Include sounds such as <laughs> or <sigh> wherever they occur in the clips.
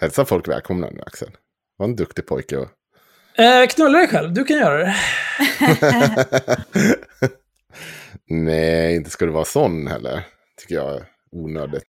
Hälsa folk välkomna nu Axel. Var en duktig pojke. Och... Eh, knulla dig själv, du kan göra det. <laughs> Nej, inte ska du vara sån heller. Tycker jag är onödigt.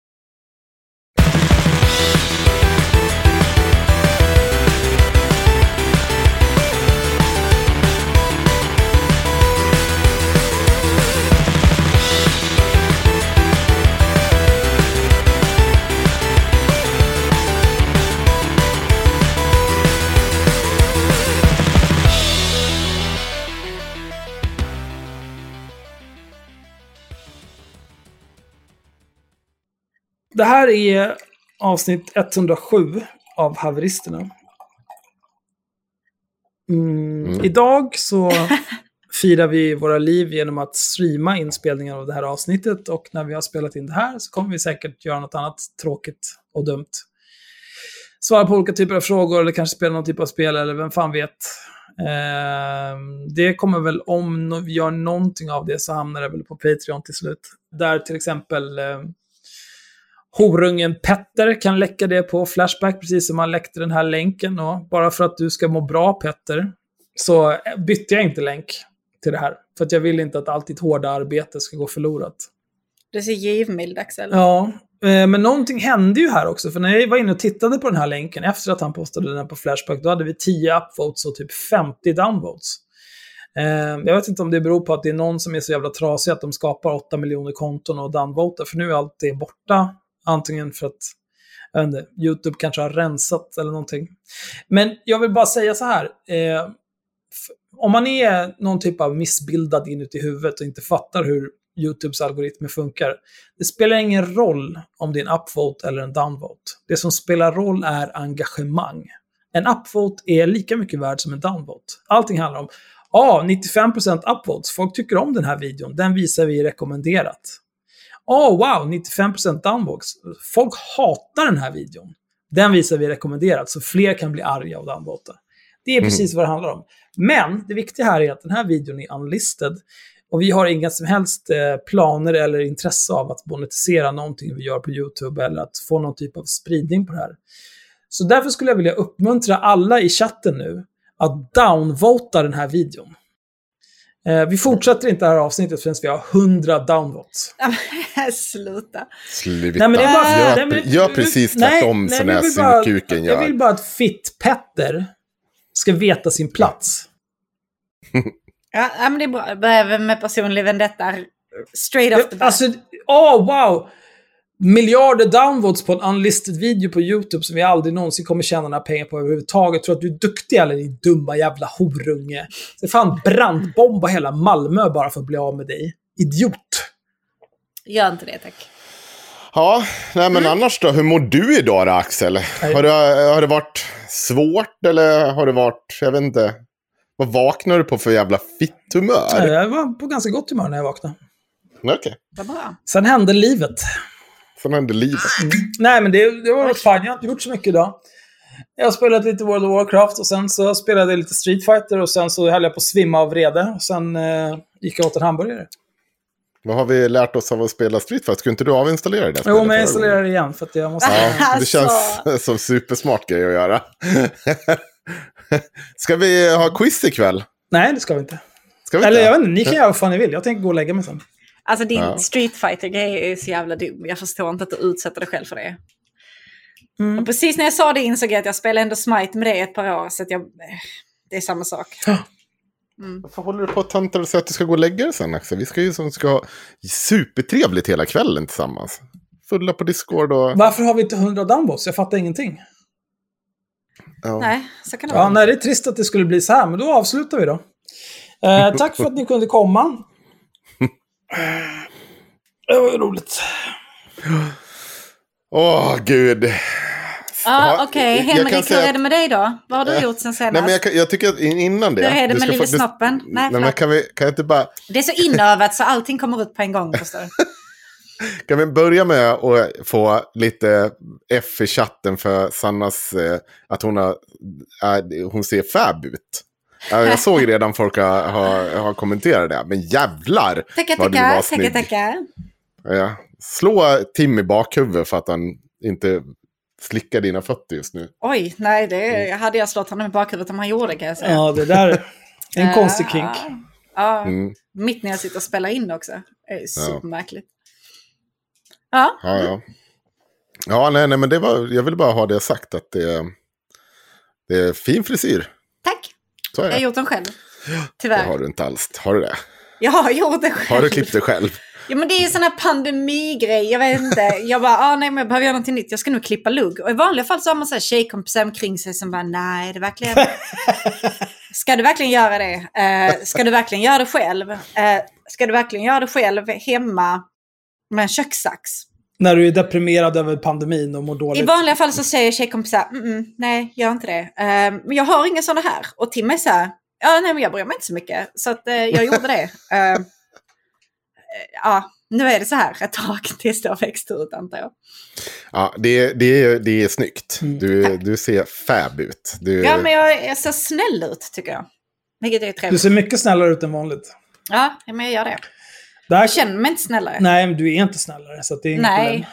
Det här är avsnitt 107 av Haveristerna. Mm, Mm. Idag så <laughs> firar vi våra liv genom att streama inspelningen av det här avsnittet och när vi har spelat in det här så kommer vi säkert göra något annat tråkigt och dumt. Svara på olika typer av frågor eller kanske spela någon typ av spel eller vem fan vet. Ehm, det kommer väl, om vi gör någonting av det så hamnar det väl på Patreon till slut. Där till exempel eh, horungen Petter kan läcka det på Flashback, precis som han läckte den här länken. Och bara för att du ska må bra, Petter, så bytte jag inte länk till det här. För att jag vill inte att allt ditt hårda arbete ska gå förlorat. Du är så givmild Axel. Ja, eh, men någonting hände ju här också. För när jag var inne och tittade på den här länken efter att han postade den här på Flashback, då hade vi 10 upvotes och typ 50 downvotes. Eh, Jag vet inte om det beror på att det är någon som är så jävla trasig att de skapar 8 miljoner konton och downvotar, för nu är allt det borta. Antingen för att jag vet inte, YouTube kanske har rensat eller någonting. Men jag vill bara säga så här. Eh, om man är någon typ av missbildad inuti huvudet och inte fattar hur YouTubes algoritmer funkar. Det spelar ingen roll om det är en upvote eller en downvote. Det som spelar roll är engagemang. En upvote är lika mycket värd som en downvote. Allting handlar om, ja, ah, 95% upvotes, folk tycker om den här videon, den visar vi rekommenderat. Åh, oh, wow, 95% downvotes. Folk hatar den här videon. Den visar vi rekommenderat, så fler kan bli arga och downvota. Det är precis vad det handlar om. Men det viktiga här är att den här videon är unlisted. Och vi har inga som helst eh, planer eller intresse av att monetisera någonting vi gör på YouTube eller att få någon typ av spridning på det här. Så därför skulle jag vilja uppmuntra alla i chatten nu att downvota den här videon. Eh, vi fortsätter inte det här avsnittet förrän vi har 100 downvotes. <laughs> Sluta. Sluta. Nej, men det är bara- gör, nej, men- gör precis tvärtom som jag den vill här bara- surkuken Jag vill gör. bara att Fitt-Petter ska veta sin plats. Ja, men det är bra. Behöver med personlig vendetta straight off the bat. Alltså, åh wow! Miljarder downvotes på en unlisted video på YouTube som vi aldrig någonsin kommer tjäna några pengar på överhuvudtaget. Tror att du är duktig eller din dumma jävla horunge. Så fan brandbomba hela Malmö bara för att bli av med dig. Idiot. Gör inte det tack. Ja, nej Mm. men annars då? Hur mår du idag då, Axel? Har det, har det varit svårt eller har det varit, jag vet inte. Vad vaknar du på för jävla fitthumör? Jag var på ganska gott humör när jag vaknade. Okej, bra. Sen hände livet. Sen hände livet. Nej, men det, det var rätt fine. Jag har inte gjort så mycket idag. Jag har spelat lite World of Warcraft och sen så spelade jag lite Street Fighter och sen så höll jag på att svimma av vrede. Och sen eh, gick jag åt en hamburgare. Vad har vi lärt oss av att spela Street Fighter? Skulle inte du avinstallera det? Jo, men jag installerar det igen för att jag måste... Ja, det Alltså. känns <laughs> som supersmart grej att göra. <laughs> Ska vi ha quiz ikväll? Nej, det ska vi inte. Ska vi Eller inte? jag vet inte, ni kan göra vad fan ni vill. Jag tänker gå och lägga mig sen. Alltså din Ja. Street fighter grej är så jävla dum. Jag förstår inte att du utsätter dig själv för det. Mm. Och precis när jag sa det insåg jag att jag spelade ändå Smite med det i ett par år. Så att jag... eh, Det är samma sak. Varför håller du på att tönta och säga att du ska gå och lägga dig sen Axel? Vi ska ju som ska ha supertrevligt hela kvällen tillsammans. Fulla på Discord och... Varför har vi inte 100 downvotes? Jag fattar ingenting. Ja. Nej, så kan det Ja, vara. nej, det är trist att det skulle bli så här, men då avslutar vi då. Eh, tack för att ni kunde komma. Det var ju roligt. Åh, gud. Ja, Ja, Okej, jag kan Henrik, säga hur är det med dig då? Vad har du gjort sen senast? Nej, men jag, kan- jag tycker att in- innan det... Hur är det med faktiskt- snoppen? Nej, Nej, men kan vi, kan jag inte bara... Det är så inövat så allting kommer ut på en gång, förstår du? <laughs> Kan vi börja med att få lite F i chatten för Sannas... Eh, att hon, har, äh, hon ser fab ut. Ja, jag såg redan folk har, har, har kommenterat det. Men jävlar Tackar, vad du var tackar, tackar, snygg. tackar. Ja. Slå Tim i bakhuvudet för att han inte slickar dina fötter just nu. Oj, nej, det hade jag slått honom i bakhuvudet om han gjorde kan jag säga. Ja, det där är en konstig kink. Ja, ja. Mm. mitt när jag sitter och spelar in också. Det är supermärkligt. Ja, Ja, ja. Ja, nej, nej, men det var, jag ville bara ha det sagt att det, det är fin frisyr. Så är Jag har det. gjort den själv. Det Tyvärr. har du inte alls. Har du det? Jag har gjort det själv. Har du klippt dig själv? Ja men det är en sån här pandemigrej, jag vet inte. Jag bara, ah, nej men jag behöver göra någonting nytt, jag ska nog klippa lugg. Och i vanliga fall så har man så här tjejkompisar omkring sig som bara, nej det verkligen... <laughs> ska du verkligen göra det? Eh, ska du verkligen göra det själv? Eh, ska du verkligen göra det själv hemma med en kökssax? När du är deprimerad över pandemin och mår I dåligt. vanliga fall så säger tjejkompisar, mm, mm, nej gör inte det. Eh, men jag har inga sådana här. Och Tim är så här, ja nej men jag bryr mig inte så mycket. Så att, eh, jag gjorde det. <laughs> Eh, ja, nu är det så här ett tag <laughs> tills det har växt ut antar jag. Ja, det, det, är, det är snyggt. Mm. Du, du ser fab ut. Du, Ja men jag, jag ser snäll ut tycker jag. Vilket är Du trevligt. ser mycket snällare ut än vanligt. Ja, ja, men jag gör det. Där, Jag känner mig inte snällare. nej, men du är inte snällare. Så det är Nej. problem.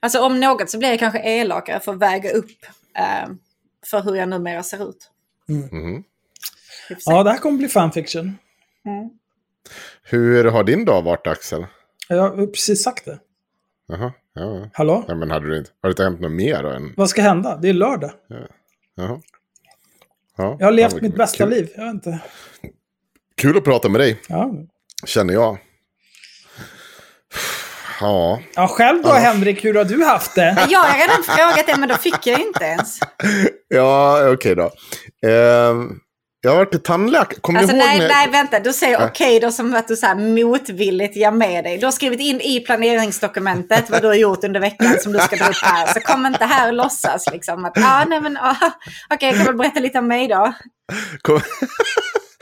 Alltså om något så blir jag kanske elakare för att väga upp eh, för hur jag numera ser ut. Mhm. Hyfsat. Ja, det här kommer bli fanfiction. Mm. Hur har din dag varit, Axel? Jag har precis sagt det. Jaha, ja. Hallå? ja men hade du inte, har det inte hänt något mer då? Än, Vad ska hända? Det är lördag. jaha. Ja, Jag har levt ja, mitt bästa kul. liv. Jag vet inte. Kul att prata med dig, Ja. känner jag. Ja, ja, själv då Henrik, hur har du haft det? Jag har redan frågat det men då fick jag inte ens. <laughs> ja okej då. Ehm, jag har varit till tandläkare. Kommer Alltså du ihåg nej, när... nej vänta, du säger okej då som att du så här motvilligt ger med dig. Du har skrivit in i planeringsdokumentet vad du har gjort under veckan som du ska dra upp här. Så kom inte här och låtsas liksom att ah, nej men ah, okej jag kan väl berätta lite om mig då. Kom,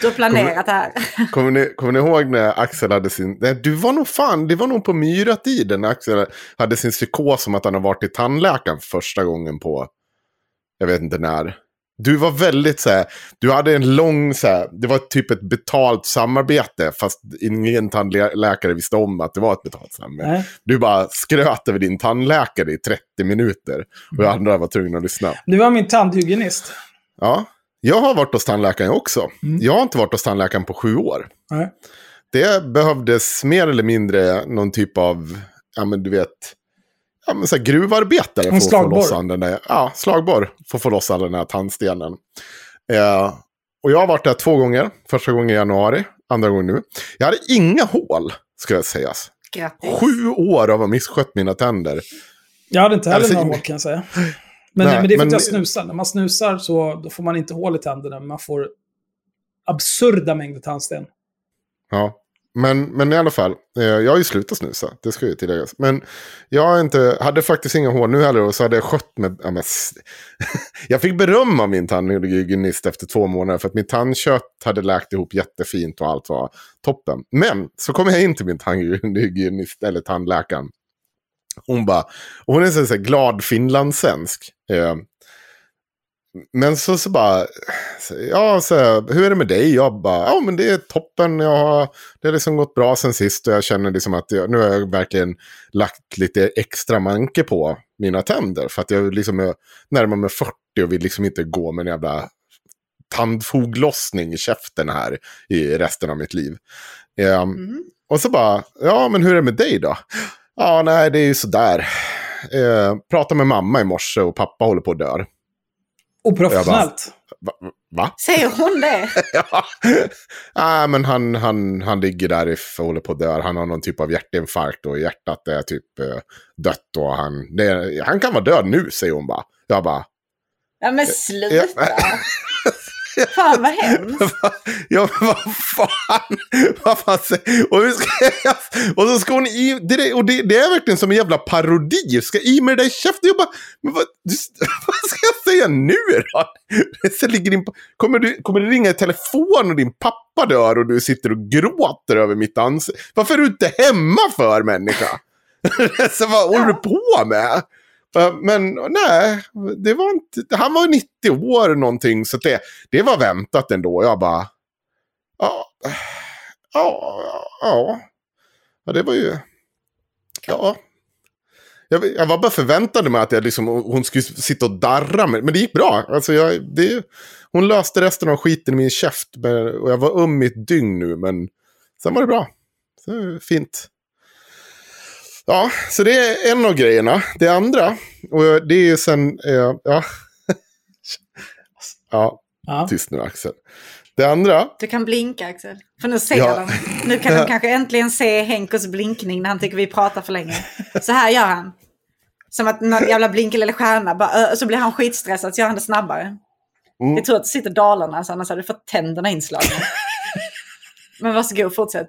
Du har planerat det här. <laughs> kommer, ni, kommer ni ihåg när Axel hade sin... Nej, du var nog fan, det var nog på myratiden när Axel hade sin psykos om att han har varit i tandläkaren för första gången på... Jag vet inte när. Du var väldigt så här, du hade en lång så här, det var typ ett betalt samarbete fast ingen tandläkare visste om att det var ett betalt samarbete. Nej. Du bara skröt över din tandläkare i 30 minuter och jag andra var tvungna att lyssna. Du var min tandhygienist. Ja, jag har varit hos tandläkaren också. Jag har inte varit hos tandläkaren på sju år. Nej. Det behövdes mer eller mindre någon typ av, ja men du vet, ja men så här gruvarbetare för att få slagborr. loss all den där, ja slagborr, för att få loss all den här tandstenen. Eh, och jag har varit där två gånger, första gången i januari, andra gången nu. Jag hade inga hål, ska jag sägas. Grattis. Sju år av att ha misskött mina tänder. Jag hade inte heller Alltså, några hål kan jag säga. Men, Nej, men det är för men- att jag snusar. När man snusar så får man inte hål i tänderna, men man får absurda mängder tandsten. Ja. Men, men i alla fall, eh, jag har ju slutat snusa, det ska ju tilläggas. Men jag inte, hade faktiskt inga hår nu heller och så hade jag skött med... Ja, men, <laughs> jag fick beröm av min tandhygienist efter två månader för att min tandkött hade läkt ihop jättefint och allt var toppen. Men så kom jag in till min tandhygienist, eller tandläkaren. Hon bara, och hon är så, så här glad finlandssvensk. Eh, men så, så bara, ja, så, här, hur är det med dig? Jag bara, ja men det är toppen. Jag har, det har liksom gått bra sen sist och jag känner liksom att jag, nu har jag verkligen lagt lite extra manke på mina tänder. För att jag liksom är närmar mig 40 och vill liksom inte gå med en jävla tandfoglossning i käften här i resten av mitt liv. Ehm, Mm. och så bara, ja men hur är det med dig då? Ja, nej det är ju sådär. Eh, pratade med mamma i morse och pappa håller på att dö. Oprofessionellt. Va? va? Säger hon det? <laughs> ja. Nej, men han, han, han ligger där och håller på att dö. Han har någon typ av hjärtinfarkt och hjärtat är typ eh, dött. Och han, det, han kan vara död nu, säger hon bara. Jag bara, Ja men sluta. <laughs> Fan vad hemskt. <laughs> ja men vad fan. Vad fan säger- och, hur ska jag, och så ska hon i, det, är- och det, det är verkligen som en jävla parodi. Ska i med det där i käften. Jag bara, men vad, <laughs> vad ska jag säga nu då? <laughs> Så ligger din, kommer, du, kommer du ringa i telefon och din pappa dör och du sitter och gråter över mitt ansikte? Varför är du inte hemma för människa? så vad håller du på med? Eh, men nej, det var inte, han var 90 år någonting. Så det, det var väntat ändå. Jag bara... Ja, ja, ja. Ja, det var ju... Ja. Jag, jag var bara förväntade mig att jag liksom, hon skulle sitta och darra. Men, men det gick bra. Alltså jag, det, hon löste resten av skiten i min käft. Och jag var um i ett dygn nu. Men sen var det bra. Så fint. Ja, så det är en av grejerna. Det andra, och det är ju sen... Eh, ja. <laughs> ja, Ja. tyst nu Axel. Det andra, Du kan blinka Axel. För nu ser Ja. de. Nu kan de <laughs> kanske äntligen se Henkos blinkning när han tycker vi pratar för länge. Så här gör han. Som att någon jävla blinkel eller stjärna. Bara, ö, så blir han skitstressad så gör han det snabbare. Mm. Jag tror att det sitter Dalarna så annars hade du fått tänderna inslagna. <laughs> Men varsågod, fortsätt.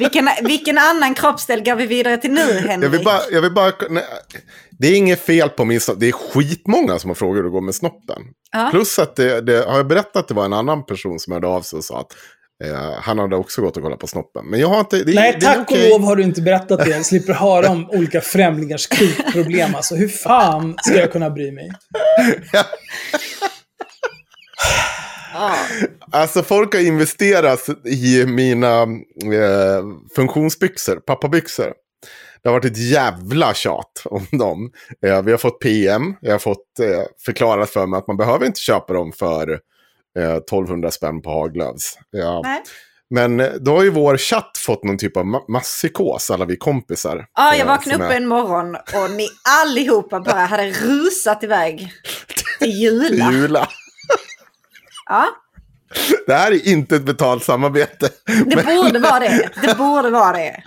Vilken, vilken annan kroppsdel går vi vidare till nu, Henrik? jag vill bara... Jag vill bara nej, det är inget fel på min snopp. Det är skitmånga som har frågat hur det går med snoppen. Ja. Plus att det, det, har jag berättat att det var en annan person som hörde av sig och sa att eh, han hade också gått och kollat på snoppen. Men jag har inte... Det, Nej, det tack okej. och lov har du inte berättat det. Jag slipper höra om olika främlingars kukproblem. Alltså, hur fan ska jag kunna bry mig? <laughs> <laughs> <laughs> Alltså folk har investerat i mina eh, funktionsbyxor, pappabyxor. Det har varit ett jävla tjat om dem. Eh, vi har fått PM, jag har fått eh, förklarat för mig att man behöver inte köpa dem för eh, 1200 spänn på Haglöfs. Ja. Nej. Men eh, då har ju vår chatt fått någon typ av ma- masspsykos, alla vi kompisar. Ja, jag Eh, vaknade upp är- en morgon och ni allihopa bara hade rusat iväg <laughs> till Jula. Jula. Ja, Det här är inte ett betalt samarbete. det borde vara det. Det <laughs> borde vara det.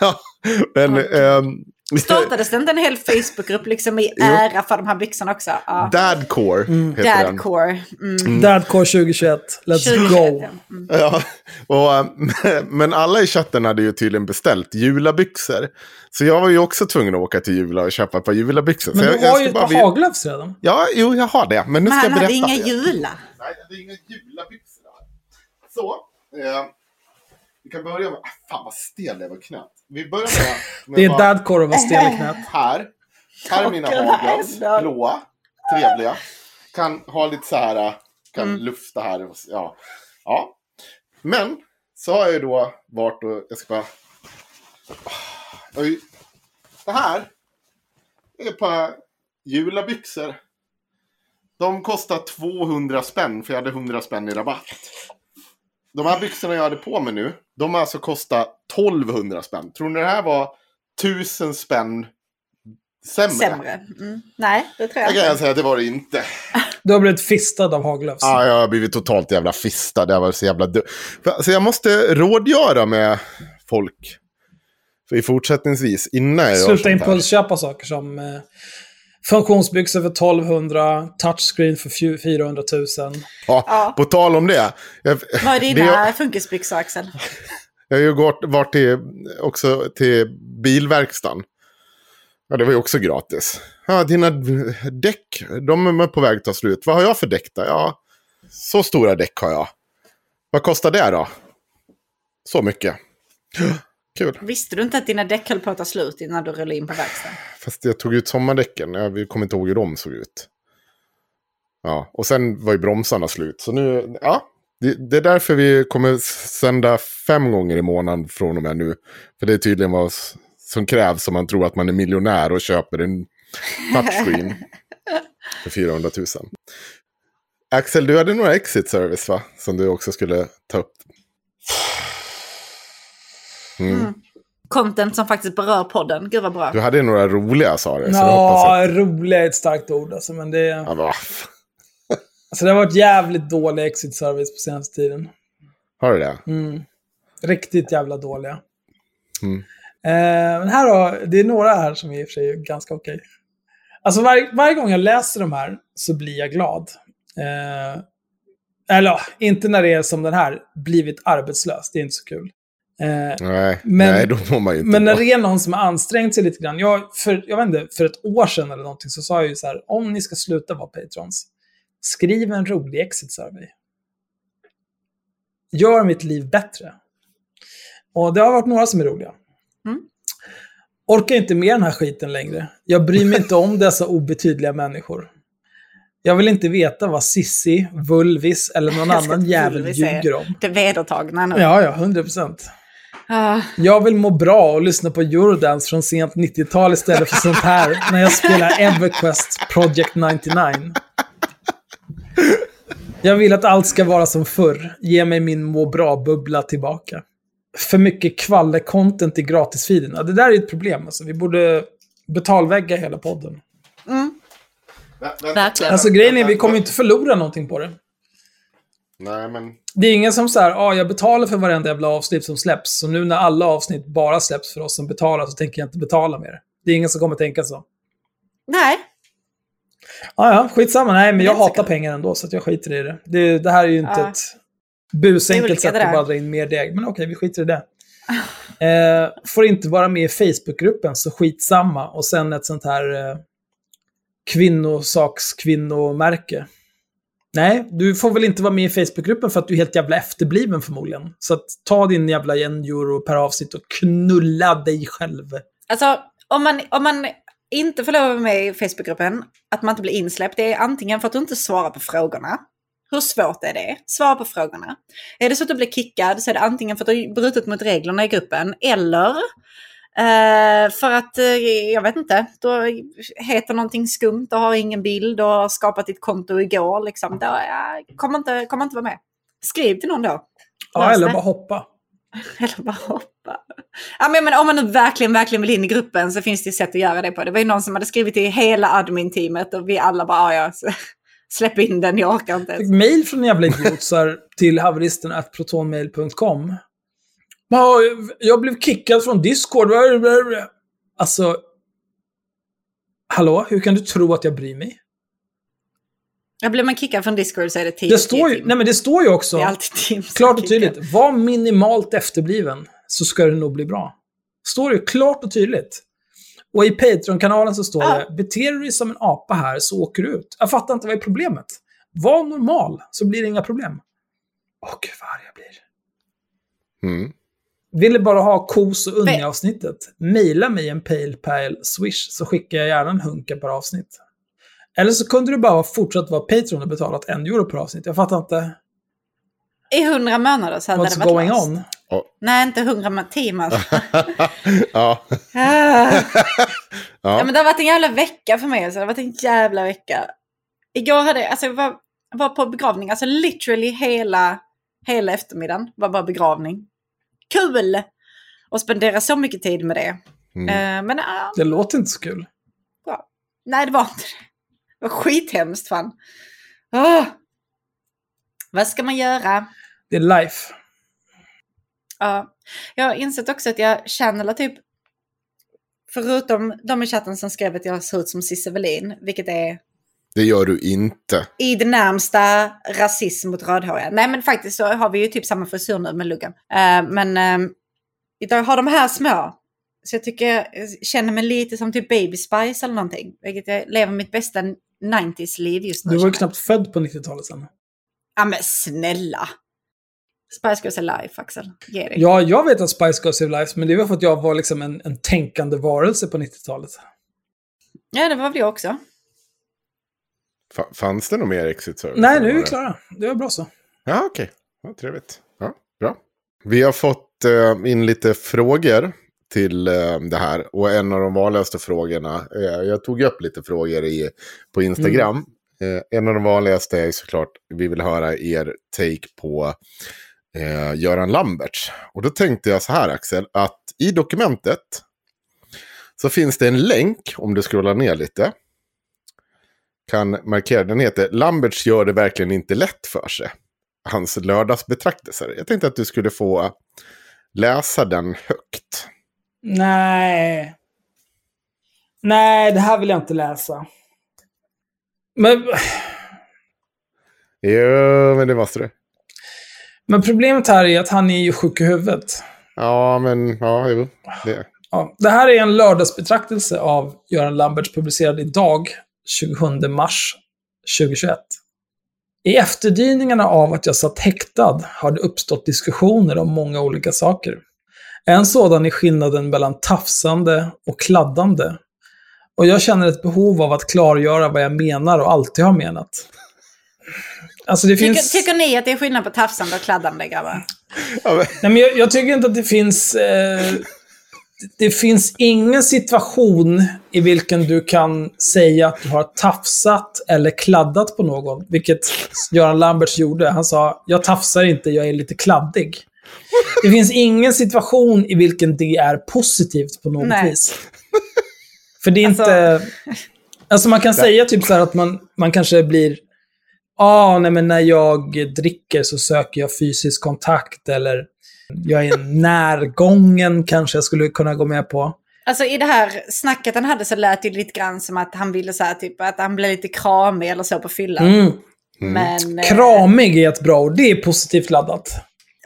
Ja, men, ehm, Startades det inte en hel Facebookgrupp liksom i ära för de här byxorna också? Ja. Dadcore heter den. Dadcore. Mm. Dadcore 2021. Let's 2021, go. ja. Mm. Ja, och, eh, <laughs> men alla i chatten hade ju tydligen beställt julabyxor. Så jag var ju också tvungen att åka till Jula och köpa ett par julabyxor. Men du jag, jag har ska ju ett bara par Haglöfs redan. Ja, jo, jag har det. Men nu Men ska jag han berätta. hade inga för er. Jula. Nej, det är inga julabyxor här. Så, eh, vi kan börja med... Ah, fan vad stel jag var knät. Vi börjar med... med Det är dadcore att vara stel i knät. Här. Här är mina då? Blåa. Trevliga. Kan ha lite så här. äh, Kan Mm. lufta här. och- Ja. ja. Men. Så har jag ju då varit och. Jag ska bara. Oj. Det här. är ett par julabyxor. De kostar 200 spänn. För jag hade 100 spänn i rabatt. De här byxorna jag hade på mig nu. De har alltså kostat 1200 spänn. Tror ni det här var 1000 spänn sämre? Sämre. Mm. Nej, det tror jag Jag kan inte. säga att det var det inte. Du har blivit fistad av Haglöfs. Ja, jag har blivit totalt jävla fistad. Jag var så jävla dum. För, alltså, jag måste rådgöra med folk. För i fortsättningsvis, innan jag Sluta impulsköpa saker som eh, funktionsbyxor för 1200, touchscreen för fju- 400 000. Ja, Ja. på tal om det. Jag, Vad är <laughs> det- dina funkisbyxor, Axel? Jag har ju gått, varit till, också till bilverkstan. Ja, det var ju också gratis. Ja, dina däck, de är på väg att ta slut. Vad har jag för däck då? Ja, så stora däck har jag. Vad kostar det då? Så mycket. Kul. Visste du inte att dina däck höll på att ta slut innan du rullade in på verkstaden? Fast jag tog ut sommardäcken. Jag kommer inte ihåg hur de såg ut. Ja, och sen var ju bromsarna slut. Så nu, ja. Det, det är därför vi kommer sända fem gånger i månaden från och med nu. För det är tydligen vad som krävs om man tror att man är miljonär och köper en touchscreen <laughs> för 400 000. Axel, du hade några exit service va? Som du också skulle ta upp. Mm. Content som faktiskt berör podden. Gud vad bra. Du hade några roliga sa du. Ja, roliga är ett starkt ord alltså, men det, Ja, alltså, det har varit jävligt dålig exit service på senaste tiden. Har du det? Mm. Riktigt jävla dåliga. Mm. Eh, men här har, det är några här som är i och för sig är ganska okej. Alltså var, varje gång jag läser de här så blir jag glad. Eh, eller inte när det är som den här, blivit arbetslös. Det är inte så kul. Eh, Nej, Men- nej, då mår man ju inte men när det är någon som har ansträngt sig lite grann. Jag, för, jag vet inte, för ett år sedan eller någonting så sa jag ju så här, om ni ska sluta vara patrons, skriv en rolig exit survey. Gör mitt liv bättre. Och det har varit några som är roliga. Mm. Orkar inte med den här skiten längre. Jag bryr mig inte om dessa obetydliga människor. Jag vill inte veta vad Sissi, Vulvis eller någon annan jävel ljuger om. Det vedertagna nu. Ja, ja, 100 procent. Ah, Jag vill må bra och lyssna på Eurodance från sent 90-tal istället för sånt här när jag spelar Everquest Project 99. Jag vill att allt ska vara som förr. Ge mig min må bra-bubbla tillbaka. För mycket kvalle-content i gratisfeederna. Det där är ett problem. Alltså. Vi borde betalvägga hela podden. verkligen. Alltså grejen är, vi kommer inte förlora någonting på det. Nej, men... Det är ingen som säger, ah, jag betalar för varenda jävla avsnitt som släpps. Så nu när alla avsnitt bara släpps för oss som betalar så tänker jag inte betala mer. Det är ingen som kommer tänka så. Nej, Ah, ja, skitsamma. Nej, men jag så hatar pengar ändå, så att jag skiter i det. Det, det här är ju inte Ja. ett busenkelt sätt att bara dra in mer deg. Men okej, vi skiter i det. Eh, får inte vara med i Facebookgruppen, så skitsamma. Och sen ett sånt här eh, kvinnosakskvinnomärke. Nej, du får väl inte vara med i Facebookgruppen för att du är helt jävla efterbliven förmodligen. Så att ta din jävla en euro per avsnitt och knulla dig själv. alltså om man, om man inte får lov att vara med i Facebookgruppen, att man inte blir insläppt, det är antingen för att du inte svarar på frågorna. Hur svårt är det? Svara på frågorna. Är det så att du blir kickad så är det antingen för att du har brutit mot reglerna i gruppen eller eh, för att, eh, jag vet inte, du heter någonting skumt och har ingen bild och har skapat ditt konto igår. Liksom. Då, ja, kommer, inte, kommer inte vara med. Skriv till någon då. Ja, eller bara hoppa. <laughs> Eller bara hoppa. Ja, men, men om man nu verkligen, verkligen vill in i gruppen så finns det sätt att göra det på. Det var ju någon som hade skrivit till hela admin-teamet och vi alla bara, "Ah, ja, <laughs> släpp in den, jag orkar inte. fick mail från jävla idiotsar till haveristen protonmail.com. Ja, Jag blev kickad från Discord. Alltså... Hallå, hur kan du tro att jag bryr mig? Ja, blir man kickad från Discord så är det 10 Det står ju, nej men det står ju också, Det är alltid som klart och tydligt, var minimalt efterbliven så ska det nog bli bra. Står det ju klart och tydligt. Och i Patreon-kanalen så står Ja. det, beter du dig som en apa här så åker du ut. Jag fattar inte, vad är problemet? Var normal så blir det inga problem. Åh gud vad arg jag blir. Mm. Vill du bara ha kos och unge-avsnittet? Maila mig en pale pile swish så skickar jag gärna en hunka per avsnitt. Eller så kunde du bara fortsatt vara Patreon och betalat en euro per avsnitt. Jag fattar inte. I 100 månader så hade What's det varit going löst. on? Nej, inte 100 ma- timmar. <laughs> ja. Ah. Ja. Ja, men det har varit en jävla vecka för mig. Så det har varit en jävla vecka. Igår hade alltså, jag var, var på begravning. Alltså literally hela, hela eftermiddagen var bara begravning. Kul! Och spendera så mycket tid med det. Mm. Eh, men ja, Det låter inte så kul. nej det var inte det. Det var skithemskt fan. Åh! Vad ska man göra? Det är life. Ja, jag har insett också att jag channelar typ Förutom de i chatten som skrev att jag ser ut som Cissi Wallin, vilket är Det gör du inte. i det närmsta rasism mot rödhåriga. Nej men faktiskt så har vi ju typ samma frisyr nu med luggen. Eh, men uh, jag har de här små. Så jag tycker jag känner mig lite som typ Baby Spice eller någonting. Vilket jag lever mitt bästa 90s-liv just nu. Du var ju knappt född på 90-talet sen. Ja men snälla. Spice Girls Alive Axel. Ge dig. Ja, jag vet att Spice Girls Live Life, men det var för att jag var liksom en, en tänkande varelse på 90-talet. Ja det var väl jag också. Fa- fanns det något mer exit service? Nej, nu är vi klara. Det var bra så. Ja, okej. Ja, trevligt. Ja, bra. Vi har fått eh, in lite frågor till eh, det här. Och en av de vanligaste frågorna, eh, jag tog upp lite frågor i, på Instagram. Eh, en av de vanligaste är såklart, vi vill höra er take på eh, Göran Lamberts. Och då tänkte jag så här Axel, att i dokumentet så finns det en länk, om du scrollar ner lite. Kan markera, den heter Lamberts gör det verkligen inte lätt för sig hans lördagsbetraktelser. Jag tänkte att du skulle få läsa den högt. Nej. Nej, det här vill jag inte läsa. Men, Jo, men det måste du. men problemet här är att han är ju sjuk i huvudet. Ja, men ja, jo. Det. Ja, det här är en lördagsbetraktelse av Göran Lamberts publicerad idag, 27 mars 2021. I efterdyningarna av att jag satt häktad har det uppstått diskussioner om många olika saker. En sådan är skillnaden mellan tafsande och kladdande. Och jag känner ett behov av att klargöra vad jag menar och alltid har menat. Alltså det Tycker, finns... tycker ni att det är skillnad på tafsande och kladdande grabbar? Ja, men, Nej, men jag, jag tycker inte att det finns... Eh, det finns ingen situation i vilken du kan säga att du har tafsat eller kladdat på någon. Vilket Göran Lamberts gjorde. Han sa, jag tafsar inte, jag är lite kladdig. Det finns ingen situation i vilken det är positivt på något Nej. vis. För det är Alltså- inte... Alltså man kan säga typ så här att man, man kanske blir... Ah, nej men när jag dricker så söker jag fysisk kontakt eller jag är närgången kanske jag skulle kunna gå med på. Alltså i det här snacket han hade så lät det lite grann som att han ville så här, typ att han blev lite kramig eller så på fyllan. Mm. Men, eh, Kramig är ett bra ord. Det är positivt laddat.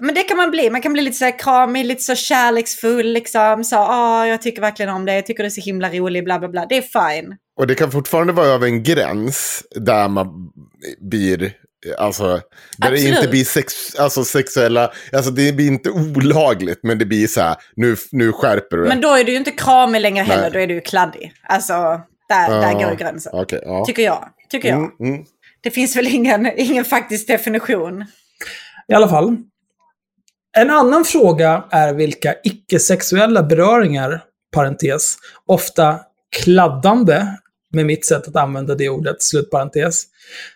men det kan man bli. Man kan bli lite så här kramig, lite så kärleksfull liksom. Så, ah, jag tycker verkligen om dig, jag tycker du är så himla rolig, bla bla bla. Det är fine. och det kan fortfarande vara över en gräns där man blir... Alltså, där det Absolut. inte blir sex, alltså sexuella... Alltså det blir inte olagligt, men det blir så här, nu, nu skärper du dig. Men då är du ju inte kramig längre heller, Nej. då är du ju kladdig. Alltså, där, där Ja, går gränsen. Okej, ja. Tycker jag. Tycker jag. Mm, mm. Det finns väl ingen, ingen faktisk definition. I alla fall. En annan fråga är vilka icke-sexuella beröringar, parentes, ofta kladdande, med mitt sätt att använda det ordet, slutparentes,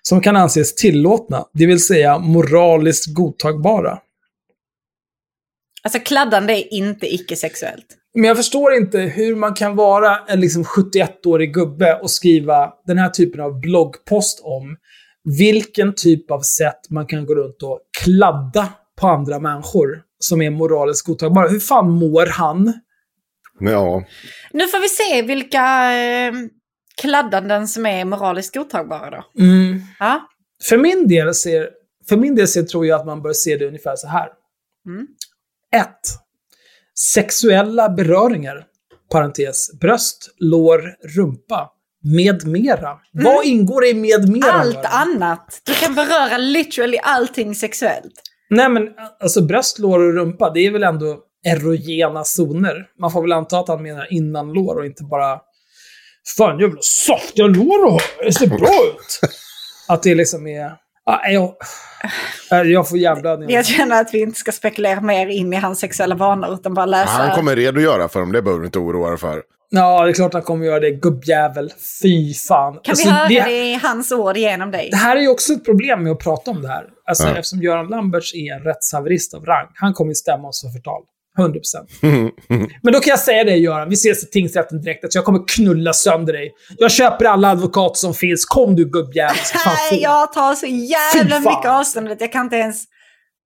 som kan anses tillåtna, det vill säga moraliskt godtagbara. Alltså kladdande är inte icke-sexuellt. Men jag förstår inte hur man kan vara en liksom 71-årig gubbe och skriva den här typen av bloggpost om vilken typ av sätt man kan gå runt och kladda på andra människor som är moraliskt godtagbara. Hur fan mår han? Ja. Nu får vi se vilka eh, kladdanden som är moraliskt godtagbara då. Mm. Ja. För min del ser, för min del ser, tror jag att man bör se det ungefär så här. Mm. 1. Sexuella beröringar. Parentes. Bröst, lår, rumpa. Med mera. Vad ingår i med mera? Mm. Allt Göran? annat. Du kan beröra literally allting sexuellt. Nej men alltså bröst, lår och rumpa, det är väl ändå erogena zoner. Man får väl anta att han menar innan lår och inte bara Fan jävla saftiga lår du har, det ser bra <laughs> ut. Att det liksom är... Ah, jag, jag får hjärnblödning. Jag känner att vi inte ska spekulera mer in i hans sexuella vanor utan bara läsa. Han kommer redogöra för dem, det behöver du inte oroa dig för. Ja, det är klart han kommer göra det. Gubbjävel. Fy fan. Kan Alltså, vi höra det, det i hans ord genom dig? det här är ju också ett problem med att prata om det här. Alltså, Ja. Eftersom Göran Lamberts är en rättshaverist av rang. Han kommer ju stämma oss för förtal. 100%. <laughs> Men då kan jag säga det Göran, vi ses i tingsrätten direkt. Alltså, jag kommer knulla sönder dig. Jag köper alla advokater som finns. Kom du gubbjävel. jag tar så jävla mycket avstånd. Jag kan inte ens...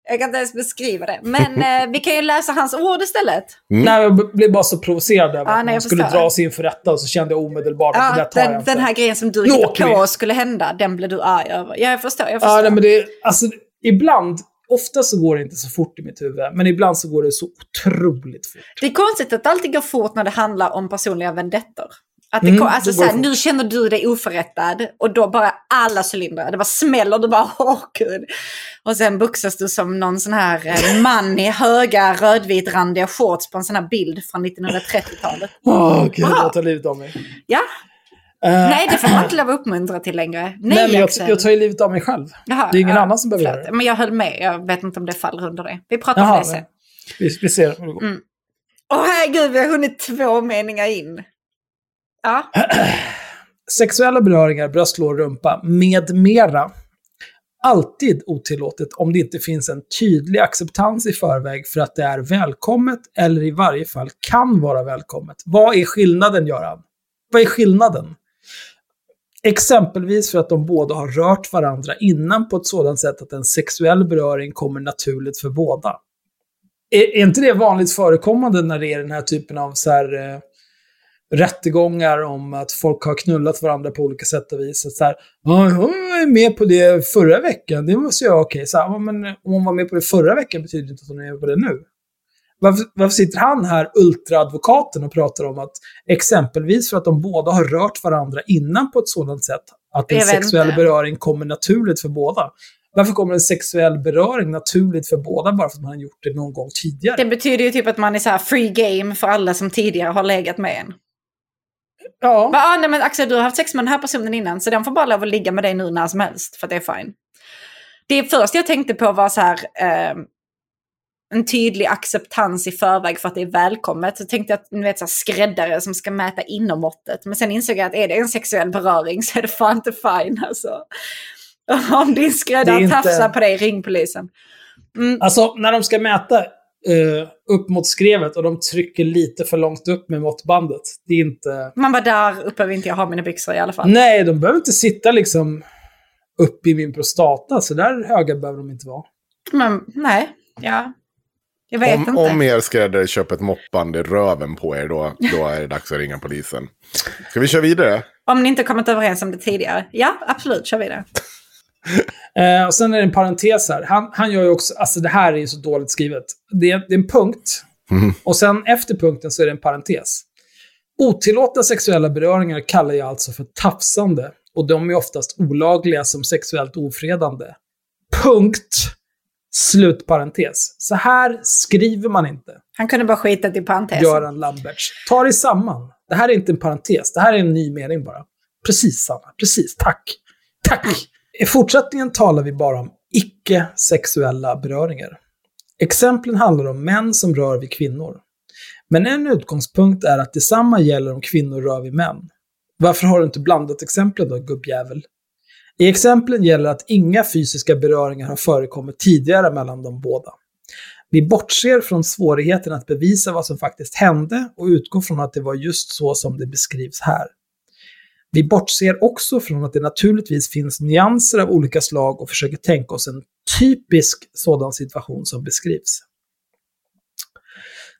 Jag kan inte ens beskriva det. Men <laughs> eh, vi kan ju läsa hans ord istället. Nej, jag blev bara så provocerad över Ja, att nej, man skulle förstår. dras inför rätta och så kände jag omedelbart att det där tar den, den här grejen som du hittade på vi. skulle hända, den blev du arg över. Ja, jag förstår. Jag förstår. Ja, nej, men det, alltså, ibland, ofta så går det inte så fort i mitt huvud, men ibland så går det så otroligt fort. Det är konstigt att det alltid går fort när det handlar om personliga vendettor. Att det Mm, kom, det alltså, går såhär, nu känner du dig oförrättad och då bara alla cylindrar. Det bara smäller och du bara <laughs> åh gud. Och sen buxas du som någon sån här eh, man i höga rödvitrandiga shorts på en sån här bild från 1930-talet. Åh, gud, Bra. jag tar livet av mig. Ja, nej det får man inte lov att uppmuntra till längre. <clears throat> Nej, nej, men jag, jag tar ju livet av mig själv. Jaha, det är ingen ja, annan som behöver förlåt. göra det. Men jag höll med, jag vet inte om det faller under det. Vi pratar om Jaha, det sen. vi, vi ser hur det går. Mm. Åh herregud, vi har hunnit två meningar in. Ja, <clears throat> Sexuella beröringar, bröstlår, rumpa med mera. Alltid otillåtet om det inte finns en tydlig acceptans i förväg för att det är välkommet eller i varje fall kan vara välkommet. Vad är skillnaden, Göran? Vad är skillnaden? Exempelvis för att de båda har rört varandra innan på ett sådant sätt att en sexuell beröring kommer naturligt för båda. Är, är inte det vanligt förekommande när det är den här typen av så här, eh, rättegångar om att folk har knullat varandra på olika sätt och vis. Så här, "Ja, var med på det förra veckan, det måste jag okej. Så här, men om hon var med på det förra veckan betyder det inte att hon är med på det nu. Varför, varför sitter han här, ultraadvokaten, och pratar om att exempelvis för att de båda har rört varandra innan på ett sådant sätt att en sexuell inte. beröring kommer naturligt för båda? Varför kommer en sexuell beröring naturligt för båda bara för att man har gjort det någon gång tidigare? det betyder ju typ att man är så free game för alla som tidigare har legat med en. ja. Bara, ah, nej men Axel, du har haft sex med den här personen innan, så den får bara lov att ligga med dig nu när som helst, för att det är fine. Det första jag tänkte på var så här, eh, en tydlig acceptans i förväg för att det är välkommet. Så tänkte jag att ni vet, så här, skräddare som ska mäta inommåttet. Men sen insåg jag att är det en sexuell beröring så är det fan inte fine alltså. <laughs> Om din skräddare inte- tafsar på dig, ring polisen. Mm, Alltså, när de ska mäta eh, upp mot skrevet och de trycker lite för långt upp med måttbandet. Det är inte... man var där uppe vill inte jag ha mina byxor i alla fall. Nej, de behöver inte sitta liksom upp i min prostata. Så där höga behöver de inte vara. Men nej, ja. Jag vet Om, inte. om er skräddare köper ett moppband i röven på er, då, då är det dags att ringa polisen. Ska vi köra vidare? Om ni inte kommit överens om det tidigare. Ja, absolut, kör vidare. <laughs> Eh, och sen är det en parentes här. Han, han gör ju också, alltså det här är ju så dåligt skrivet. Det är, det är en punkt. Mm. Och sen efter punkten så är det en parentes. Otillåtna sexuella beröringar kallar jag alltså för tafsande. Och de är oftast olagliga som sexuellt ofredande. Punkt. Slutparentes. Så här skriver man inte. Han kunde bara skita i parentesen. Göran Lamberts. Ta dig samman. Det här är inte en parentes. Det här är en ny mening bara. Precis, Sanna. Precis. Tack. Tack. I fortsättningen talar vi bara om icke-sexuella beröringar. Exemplen handlar om män som rör vid kvinnor. Men en utgångspunkt är att detsamma gäller om kvinnor rör vid män. Varför har du inte blandat exemplen då, gubbjävel? I exemplen gäller att inga fysiska beröringar har förekommit tidigare mellan de båda. Vi bortser från svårigheten att bevisa vad som faktiskt hände och utgår från att det var just så som det beskrivs här. Vi bortser också från att det naturligtvis finns nyanser av olika slag och försöker tänka oss en typisk sådan situation som beskrivs.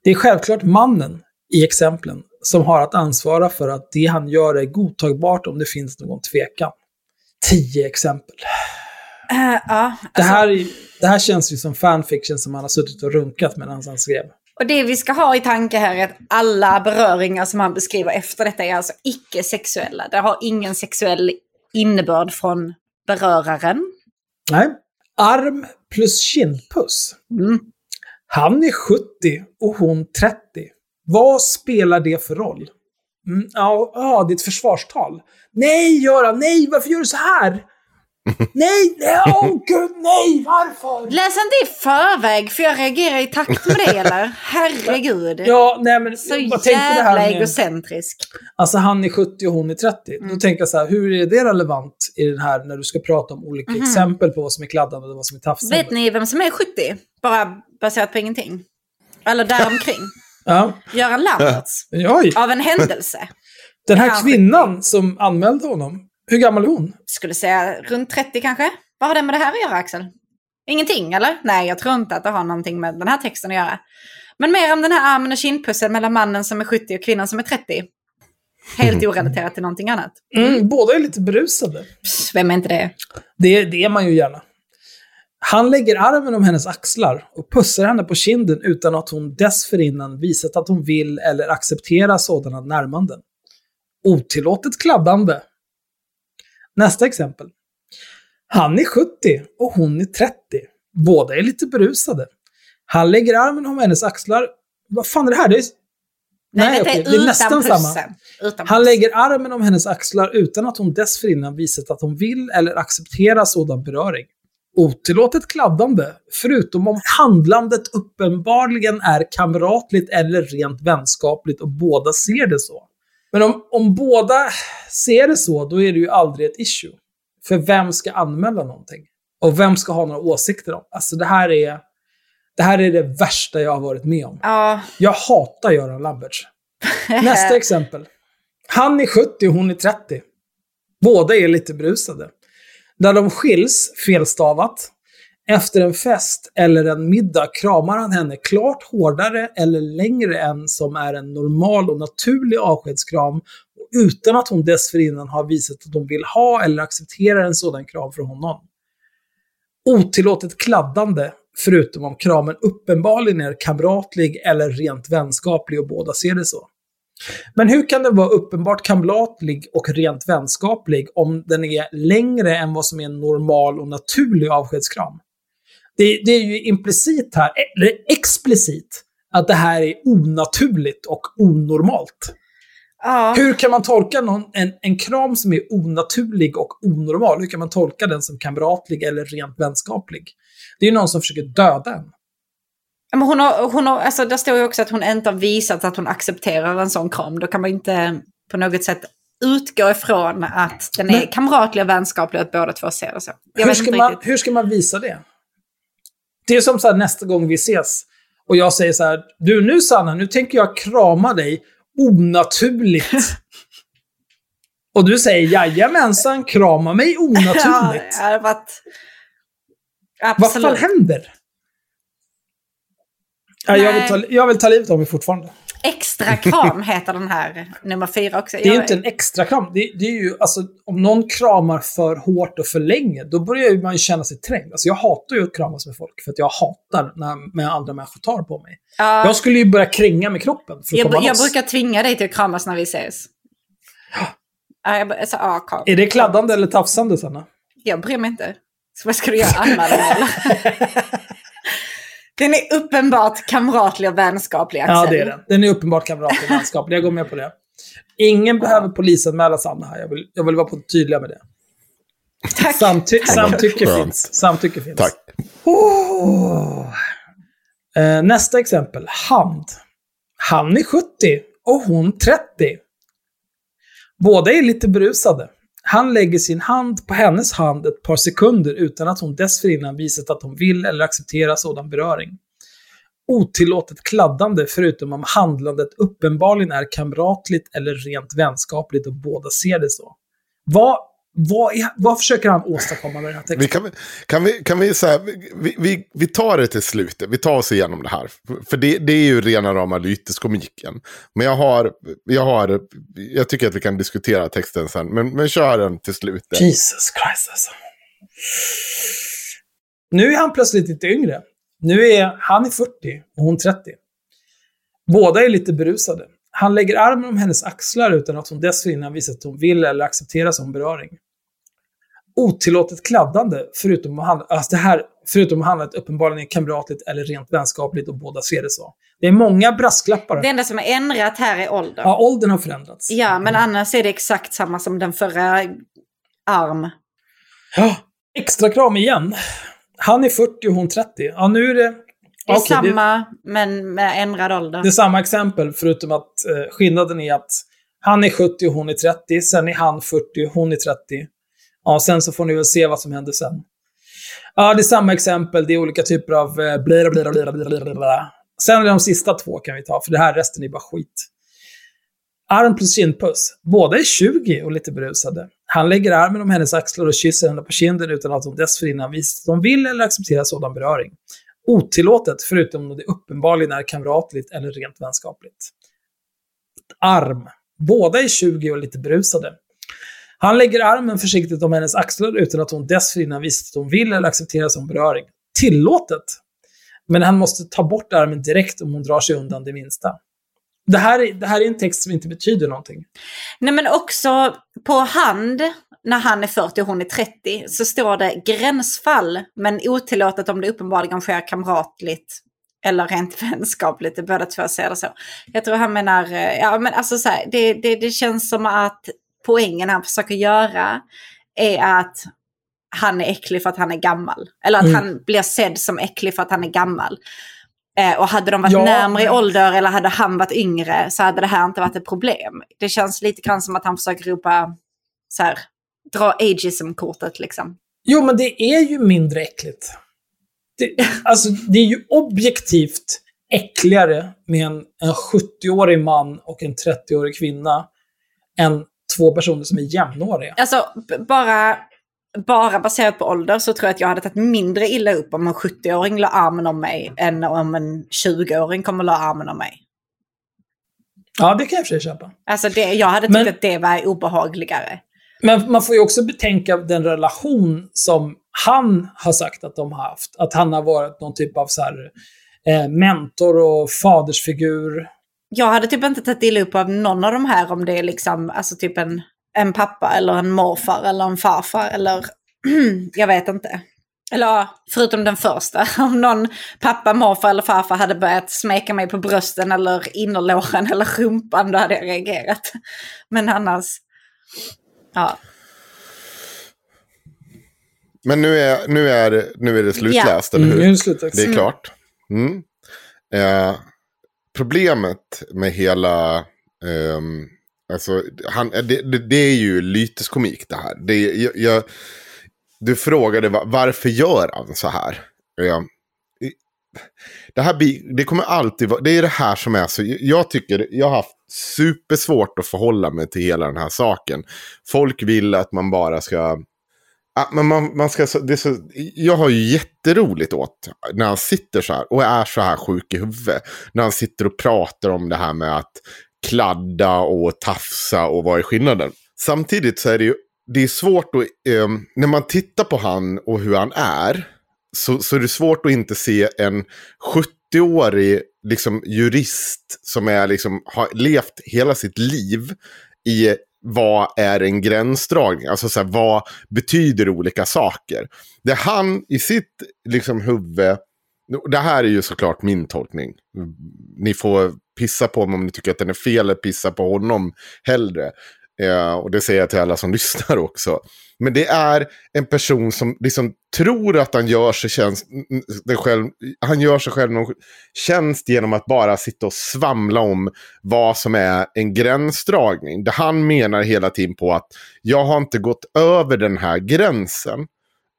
Det är självklart mannen i exemplen som har att ansvara för att det han gör är godtagbart om det finns någon tvekan. Tio exempel. Eh, ja, Det alltså, här, är- det här känns ju som fanfiction som han har suttit och runkat medan han skrev. och det vi ska ha i tanke här är att alla beröringar som han beskriver efter detta är alltså icke-sexuella. Det har ingen sexuell innebörd från beröraren. Nej. Arm plus kindpuss. Mm. Han är 70 och hon 30. Vad spelar det för roll? Mm, ja, ja, det är ett försvarstal. Nej, Göran, nej, varför gör du så här? <laughs> nej, nej, åh gud, nej, varför? Läs inte i förväg, för jag reagerar i takt med det, eller? Herregud. Ja, nej, men Så jag tänkte det här jävla egocentrisk. Alltså han är 70 och hon är 30. Mm. Då tänker jag så här, hur är det relevant i den här när du ska prata om olika Mhm. exempel på vad som är kladdande och vad som är tafsande? Vet ni vem som är 70? Bara baserat på ingenting. Eller däromkring. <laughs> Ja. Göran Lamberts. Av en händelse. Den här Ja. kvinnan som anmälde honom, hur gammal är hon? Skulle säga runt 30 kanske. Vad har det med det här att göra Axel? Ingenting, eller? Nej, jag tror inte att det har någonting med den här texten att göra. Men mer om den här armen och kindpussen mellan mannen som är 70 och kvinnan som är 30. Helt orelaterat till någonting annat. Mm, båda är lite berusade. Pss, vem är inte det? Det, det är man ju gärna. Han lägger armen om hennes axlar och pussar henne på kinden utan att hon dessförinnan visat att hon vill eller accepterar sådana närmanden. Otillåtet kladdande. Nästa exempel. Han är 70 och hon är 30. Båda är lite berusade. Han lägger armen om hennes axlar. Vad fan är det här? Det är... Nej, det, okej, det är nästan pussen. samma. Utan Han lägger armen om hennes axlar utan att hon dessförinnan visat att hon vill eller accepterar sådan beröring. Otillåtet kladdande, förutom om handlandet uppenbarligen är kamratligt eller rent vänskapligt och båda ser det så. Men om, om båda ser det så, då är det ju aldrig ett issue. För vem ska anmäla någonting? Och vem ska ha några åsikter om? Alltså det här är det, här är det värsta jag har varit med om. Ja, Jag hatar Göran Lambertz. <laughs> Nästa exempel. Han är 70 och hon är 30. Båda är lite brusade. När de skiljs, felstavat, efter en fest eller en middag kramar han henne klart hårdare eller längre än som är en normal och naturlig avskedskram utan att hon dessförinnan har visat att hon vill ha eller accepterar en sådan kram från honom. Otillåtet kladdande, förutom om kramen uppenbarligen är kamratlig eller rent vänskaplig och båda ser det så. Men hur kan den vara uppenbart kamratlig och rent vänskaplig om den är längre än vad som är en normal och naturlig avskedskram? Det, det är ju implicit här, eller explicit, att det här är onaturligt och onormalt. ja. Hur kan man tolka någon, en, en kram som är onaturlig och onormal? Hur kan man tolka den som kamratlig eller rent vänskaplig? Det är ju någon som försöker döda en. Men hon har, hon har, alltså, där står ju också att hon inte har visat att hon accepterar en sån kram. Då kan man inte på något sätt utgå ifrån att den är Men- kamratlig och vänskaplig och att båda två ser det så. Hur ska, man, hur ska man visa det? Det är som så här, nästa gång vi ses och jag säger så här, du nu Sanna, nu tänker jag krama dig onaturligt. <laughs> och du säger, jajamensan, krama mig <laughs> Ja, onaturligt. hade varit... Vad fan händer? Ja, jag, vill ta, jag vill ta livet av mig fortfarande. Extra kram heter den här nummer fyra också. Det är ju inte en extra kram. Det, det är ju, alltså, om någon kramar för hårt och för länge, då börjar man ju känna sig trängd. Alltså, jag hatar ju att kramas med folk, för att jag hatar när, när andra människor tar på mig. Ja, Jag skulle ju börja kränga med kroppen för att jag, komma jag loss. brukar tvinga dig till att kramas när vi ses. Ja, jag, alltså, ja, kram. Är det kladdande eller tafsande, Sanna? jag bryr mig inte. Så vad ska du göra? Anmäla mig eller? Den är uppenbart kamratlig och vänskaplig, Axel. Ja, det är den. Den är uppenbart kamratlig och vänskaplig. Jag går med på det. Ingen behöver polisanmäla Sanna här. Jag vill, jag vill vara på tydliga med det. Tack. Samty samtycke Skönt. finns. Samtycke finns. Tack. Oh. Eh, nästa exempel. Hand. Han är 70 och hon 30. Båda är lite berusade. Han lägger sin hand på hennes hand ett par sekunder utan att hon dessförinnan visat att hon vill eller accepterar sådan beröring. Otillåtet kladdande förutom om handlandet uppenbarligen är kamratligt eller rent vänskapligt och båda ser det så. Vad, vad, är, vad försöker han åstadkomma med den här texten? Vi kan, kan vi, kan vi, så här, vi, vi, vi tar det till slutet. Vi tar oss igenom det här. För det, det är ju rena rama lyteskomiken. Men jag har, jag har, jag tycker att vi kan diskutera texten sen. Men, men kör den till slutet. Jesus Christ alltså. Nu är han plötsligt lite yngre. Nu är han är 40 och hon 30. Båda är lite berusade. Han lägger armen om hennes axlar utan att hon dessförinnan visat att hon vill eller accepterar som beröring. Otillåtet kladdande, förutom att handla, alltså det här, förutom att handla uppenbarligen är kamratligt eller rent vänskapligt och båda ser det så. Det är många brasklappar. Det enda som är ändrat här är åldern. Ja, åldern har förändrats. Ja, men annars är det exakt samma som den förra arm. Ja, extra kram igen. Han är 40 och hon 30. Ja, nu är det... Det är det- samma, men med ändrad ålder. Det är samma exempel, förutom att eh, skillnaden är att han är 70 och hon är 30. Sen är han 40 och hon är 30. Ja, sen så får ni väl se vad som händer sen. Ja, det är samma exempel. Det är olika typer av... Eh, bla, bla, bla, bla, bla. Sen är de sista två kan vi ta, för det här resten är bara skit. Arm plus kindpuss. Båda är 20 och lite berusade. Han lägger armen om hennes axlar och kysser henne på kinden utan att hon dessförinnan visat att hon vill eller accepterar sådan beröring. Otillåtet, förutom om det uppenbarligen är kamratligt eller rent vänskapligt. Arm. Båda är 20 och lite berusade. Han lägger armen försiktigt om hennes axlar utan att hon dessförinnan visat att hon vill eller accepterar som beröring. Tillåtet. Men han måste ta bort armen direkt om hon drar sig undan det minsta. Det här, är, det här är en text som inte betyder någonting. Nej men också på hand, när han är 40 och hon är 30, så står det gränsfall, men otillåtet om det uppenbarligen sker kamratligt eller rent <laughs> vänskapligt. Det båda två ser det så. Jag tror han menar, eh, ja men alltså så här, det, det, det känns som att poängen han försöker göra är att han är äcklig för att han är gammal. Eller att Mm. han blir sedd som äcklig för att han är gammal. Eh, och hade de varit Ja, närmare i ålder eller hade han varit yngre så hade det här inte varit ett problem. Det känns lite grann som att han försöker ropa så här, dra ageism-kortet liksom. Jo, men det är ju mindre äckligt. Det, <laughs> alltså, det är ju objektivt äckligare med en, en 70-årig man och en 30-årig kvinna än två personer som är jämnåriga. Alltså bara, bara baserat på ålder så tror jag att jag hade tagit mindre illa upp om en 70-åring la armen om mig än om en 20-åring kommer la armen om mig. Ja, det kan jag för sig köpa. Alltså det, jag hade tyckt Men- att det var obehagligare. Men man får ju också betänka den relation som han har sagt att de har haft. Att han har varit någon typ av så här, eh, mentor och fadersfigur. Jag hade typ inte tagit illa upp av någon av de här om det är liksom, alltså typ en, en pappa eller en morfar eller en farfar eller <clears throat> jag vet inte. Eller förutom den första. <laughs> Om någon pappa, morfar eller farfar hade börjat smeka mig på brösten eller innerlåren eller rumpan, då hade jag reagerat. Men annars, ja. Men nu är, nu är, nu är det slutläst, eller Mm, hur? är det. Det är klart. Mm. Eh, problemet med hela... ehm, alltså, han, det, det, det är ju lyteskomik det här. Det, jag, jag, du frågade va- varför gör han så här? Eh, det, här blir, det kommer alltid vara... Det är det här som är så... Jag tycker... Jag har haft supersvårt att förhålla mig till hela den här saken. Folk vill att man bara ska... Men man, man ska, det så, jag har ju jätteroligt åt när han sitter så här och är så här sjuk i huvudet. När han sitter och pratar om det här med att kladda och tafsa och vad är skillnaden. Samtidigt så är det ju det är svårt att, eh, när man tittar på han och hur han är, så, så är det svårt att inte se en 70-årig liksom, jurist som är, liksom, har levt hela sitt liv i vad är en gränsdragning? Alltså så här, vad betyder olika saker? Det han i sitt liksom, huvud, det här är ju såklart min tolkning. Ni får pissa på mig om ni tycker att den är fel, eller pissa på honom hellre. Eh, och det säger jag till alla som <laughs> lyssnar också. Men det är en person som liksom tror att han gör sig, tjänst, själv, han gör sig själv någon tjänst genom att bara sitta och svamla om vad som är en gränsdragning. Det han menar hela tiden på att jag har inte gått över den här gränsen.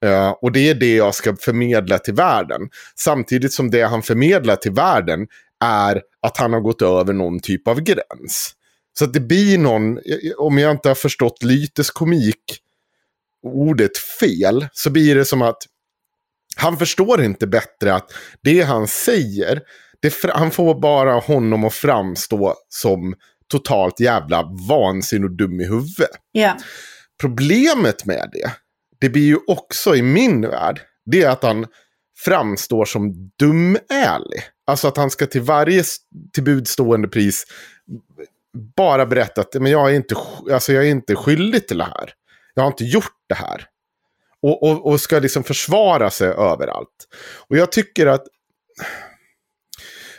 Uh, och det är det jag ska förmedla till världen. Samtidigt som det han förmedlar till världen är att han har gått över någon typ av gräns. Så att det blir någon, om jag inte har förstått lyteskomik ordet fel, så blir det som att han förstår inte bättre att det han säger, det, han får bara honom att framstå som totalt jävla vansinnig och dum i huvudet. Ja. Problemet med det, det blir ju också i min värld, det är att han framstår som dumärlig. Alltså att han ska till varje s- tillbudstående pris bara berätta att men jag, är inte, alltså jag är inte skyldig till det här. Jag har inte gjort det här. Och, och, och ska liksom försvara sig överallt. Och jag tycker att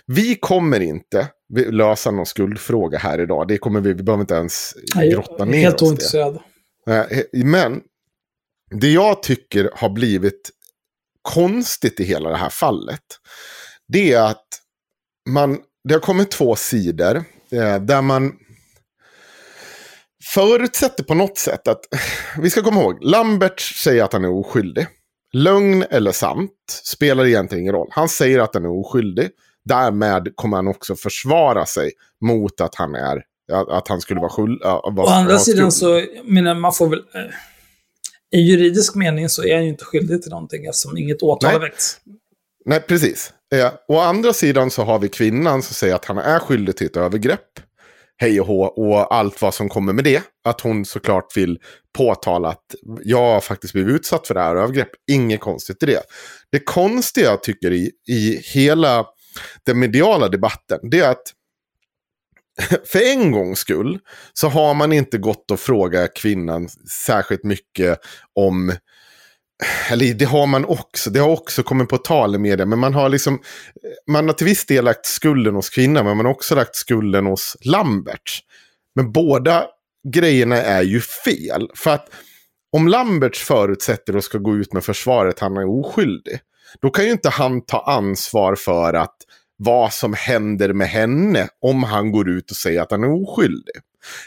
vi kommer inte lösa någon skuldfråga här idag. Det kommer vi, vi behöver inte ens grotta ner Helt oss i ointresserad. Eh, Men det jag tycker har blivit konstigt i hela det här fallet. Det är att man, det har kommit två sidor där man förutsätter på något sätt att, vi ska komma ihåg, Lambert säger att han är oskyldig. Lögn eller sant spelar egentligen ingen roll. Han säger att han är oskyldig. Därmed kommer han också försvara sig mot att han är Att, han skulle vara skuld. Å andra sidan så, menar man får väl... Eh, I juridisk mening så är han ju inte skyldig till någonting eftersom inget åtal har väckts. Nej, precis. Eh, å andra sidan så har vi kvinnan som säger att han är skyldig till ett övergrepp. Hej och hå och allt vad som kommer med det. Att hon såklart vill påtala att jag har faktiskt blivit utsatt för det här övergreppet. Inget konstigt i det. Det konstiga jag tycker i, i hela den mediala debatten, det är att <laughs> för en gångs skull så har man inte gått och frågat kvinnan särskilt mycket om eller det har man också, det har också kommit på tal i media, men man har liksom, man har till viss del lagt skulden hos kvinnan, men man har också lagt skulden hos Lambert. Men båda grejerna är ju fel, för att om Lamberts förutsätter och ska gå ut med försvaret, han är oskyldig, då kan ju inte han ta ansvar för att vad som händer med henne om han går ut och säger att han är oskyldig.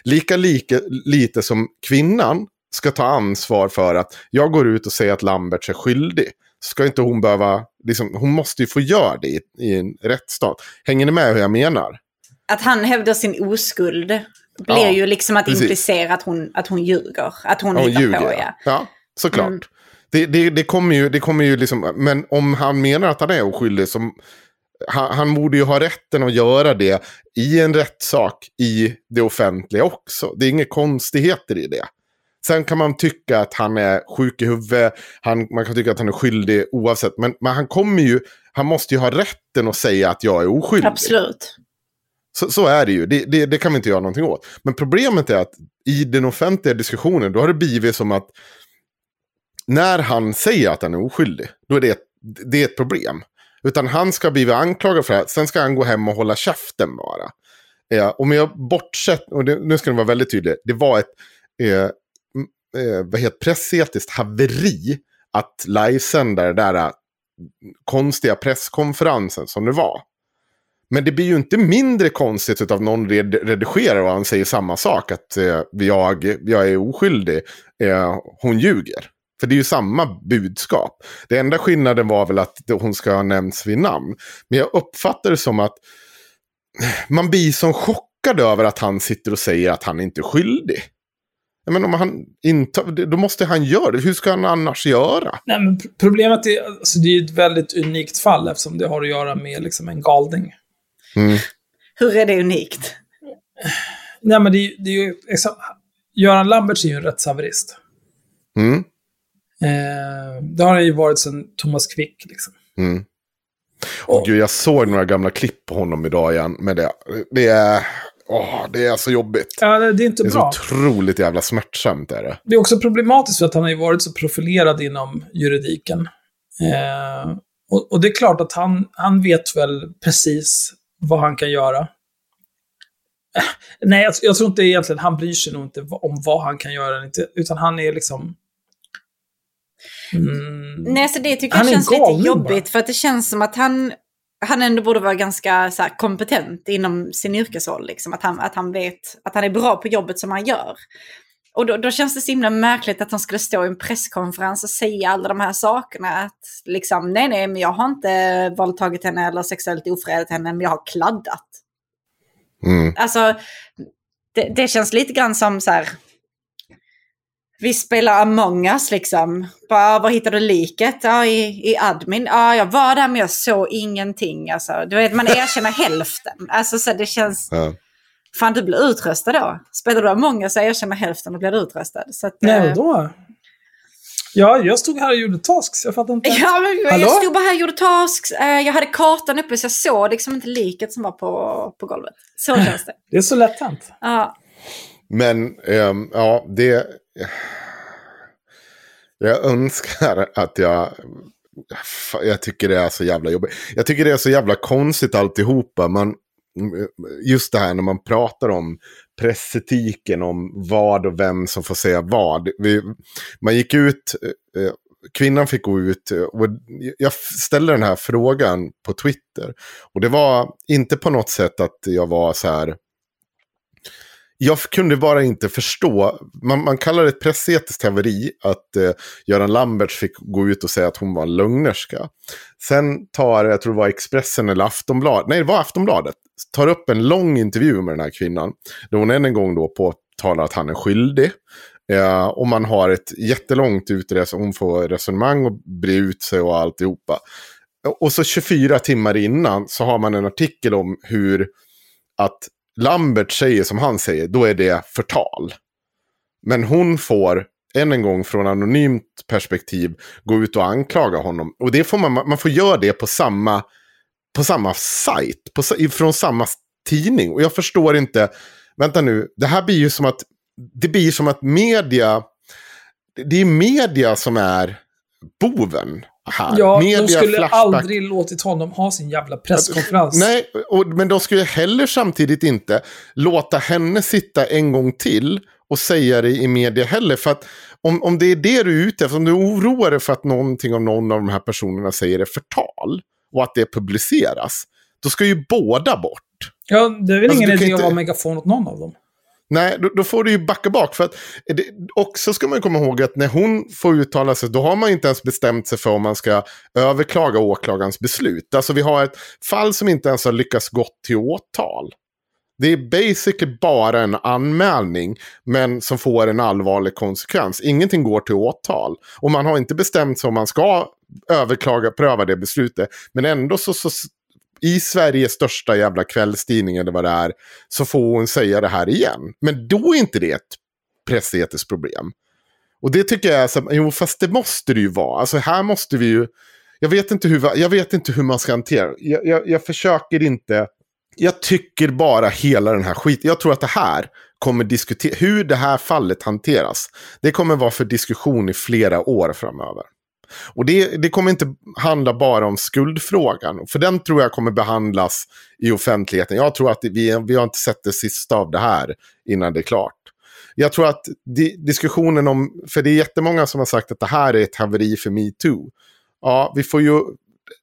Lika, lika lite som kvinnan ska ta ansvar för att jag går ut och säger att Lambert är skyldig. Ska inte hon behöva, liksom, hon måste ju få göra det i, i en rättsstat. Hänger ni med hur jag menar? Att han hävdar sin oskuld blir ja, ju liksom att precis. implicera att hon, att hon ljuger. Att hon, hon ljuger, på, ja. ja såklart. Mm. Det, det, det, kommer ju, det kommer ju liksom, men om han menar att han är oskyldig så han, han borde ju ha rätten att göra det i en rättssak i det offentliga också. Det är inga konstigheter i det. Sen kan man tycka att han är sjuk i huvudet, han, man kan tycka att han är skyldig oavsett. Men, men han kommer ju, han måste ju ha rätten att säga att jag är oskyldig. Absolut. Så, så är det ju, det, det, det, kan vi inte göra någonting åt. Men problemet är att i den offentliga diskussionen, då har det blivit som att när han säger att han är oskyldig, då är det, det är ett problem. Utan han ska bli anklagad för det här, sen ska han gå hem och hålla käften bara. Eh, om jag bortsett, och det, nu ska det vara väldigt tydligt, det var ett eh, eh, vad heter, pressetiskt haveri att livesända den där äh, konstiga presskonferensen som det var. Men det blir ju inte mindre konstigt av någon red redigerar och han säger samma sak. Att eh, jag, jag är oskyldig, eh, hon ljuger. För det är ju samma budskap. Det enda skillnaden var väl att hon ska ha nämnts vid namn. Men jag uppfattar det som att man blir så chockad över att han sitter och säger att han inte är skyldig. Men om han inte, då måste han göra det. Hur ska han annars göra? Nej, men problemet är, alltså det är ett väldigt unikt fall eftersom det har att göra med liksom en galning. Mm. Hur är det unikt? Nej, men det, är, det är ju... Liksom, Göran Lamberts är ju en rättshaverist. Mm. Eh, det har han ju varit sedan Thomas Quick. Liksom. Mm. Och, Gud, jag såg några gamla klipp på honom idag igen. med det, det är... Åh, det är så jobbigt. Ja, det är inte det är bra. så otroligt jävla smärtsamt. Är det. det är också problematiskt för att han har ju varit så profilerad inom juridiken. Eh, och, och, det är klart att han, han vet väl precis vad han kan göra. Eh, nej, jag, jag, tror inte egentligen, han bryr sig nog inte om vad han kan göra, utan han är liksom... Mm, Nej, så det tycker jag känns lite jobbigt, bara. för att det känns som att han han ändå borde vara ganska så här, kompetent inom sin yrkesroll. Liksom. Att, han, att han vet att han är bra på jobbet som han gör. Och då, då, känns det så himla märkligt att han skulle stå i en presskonferens och säga alla de här sakerna. Att liksom, nej, nej, men jag har inte våldtagit henne eller sexuellt ofredat henne, men jag har kladdat. Mm. Alltså, det, det, känns lite grann som så här, vi spelar Among us liksom. Bara, var hittade du liket? Ja, i, i admin. Ja, jag var där men jag såg ingenting. Alltså, du vet, man erkänner <laughs> hälften. Alltså, så det känns... Ja. Fan, du blir utröstad då. Spelar du Among us och erkänner hälften och blir du utröstad. Så att, Nej, äh... då? Ja, jag stod här och gjorde tasks. Jag fattar inte. Ja, men jag stod bara här och gjorde tasks. Eh, jag hade kartan uppe så jag såg liksom inte liket som var på, på golvet. Så känns det. <laughs> Det är så lätt hänt. Ja. Men, um, ja, det jag önskar att jag... Jag tycker det är så jävla jobbigt. Jag tycker det är så jävla konstigt alltihopa. Man, just det här när man pratar om pressetiken, om vad och vem som får säga vad. Vi, man gick ut, eh, kvinnan fick gå ut eh, och jag ställde den här frågan på Twitter. Och det var inte på något sätt att jag var så här jag kunde bara inte förstå. Man, man kallar det ett pressetiskt haveri att eh, Göran Lamberts fick gå ut och säga att hon var en lögnerska. Sen tar, jag tror det var Expressen eller Aftonbladet, nej det var Aftonbladet, tar upp en lång intervju med den här kvinnan. Där hon än en gång då påtalar att han är skyldig. Eh, och man har ett jättelångt utres hon får resonemang och bre ut sig och alltihopa. Och så 24 timmar innan så har man en artikel om hur att Lambert säger som han säger, då är det förtal. Men hon får, än en gång från anonymt perspektiv, gå ut och anklaga honom. Och det får man, man får göra det på samma, på samma sajt, på, från samma tidning. Och jag förstår inte, vänta nu, det här blir ju som att, det blir som att media, det är media som är boven här. Ja, media, de skulle flashback. aldrig låtit honom ha sin jävla presskonferens. Nej, och, men de skulle heller samtidigt inte låta henne sitta en gång till och säga det i media heller. För att om, om det är det du är ute efter, om du oroar dig för att någonting av någon av de här personerna säger är förtal och att det publiceras, då ska ju båda bort. Ja, det är väl Alltså, ingen idé att inte- vara megafon åt någon av dem. Nej, då, då får du ju backa bak. För att det, också ska man komma ihåg att när hon får uttala sig, då har man inte ens bestämt sig för om man ska överklaga åklagarens beslut. Alltså vi har ett fall som inte ens har lyckats gått till åtal. Det är basically bara en anmälning, men som får en allvarlig konsekvens. Ingenting går till åtal. Och man har inte bestämt sig om man ska överklaga, pröva det beslutet. Men ändå så, så i Sveriges största jävla kvällstidning eller vad det är, så får hon säga det här igen. Men då är inte det ett pressetiskt problem. Och det tycker jag är så, jo fast det måste det ju vara. Alltså här måste vi ju, jag vet inte hur, jag vet inte hur man ska hantera jag, jag, jag försöker inte, jag tycker bara hela den här skiten, jag tror att det här kommer diskutera, hur det här fallet hanteras, det kommer vara för diskussion i flera år framöver. Och det, det kommer inte handla bara om skuldfrågan. För den tror jag kommer behandlas i offentligheten. Jag tror att vi, vi har inte sett det sista av det här innan det är klart. Jag tror att di, diskussionen om, för det är jättemånga som har sagt att det här är ett haveri för metoo. Ja, vi får ju,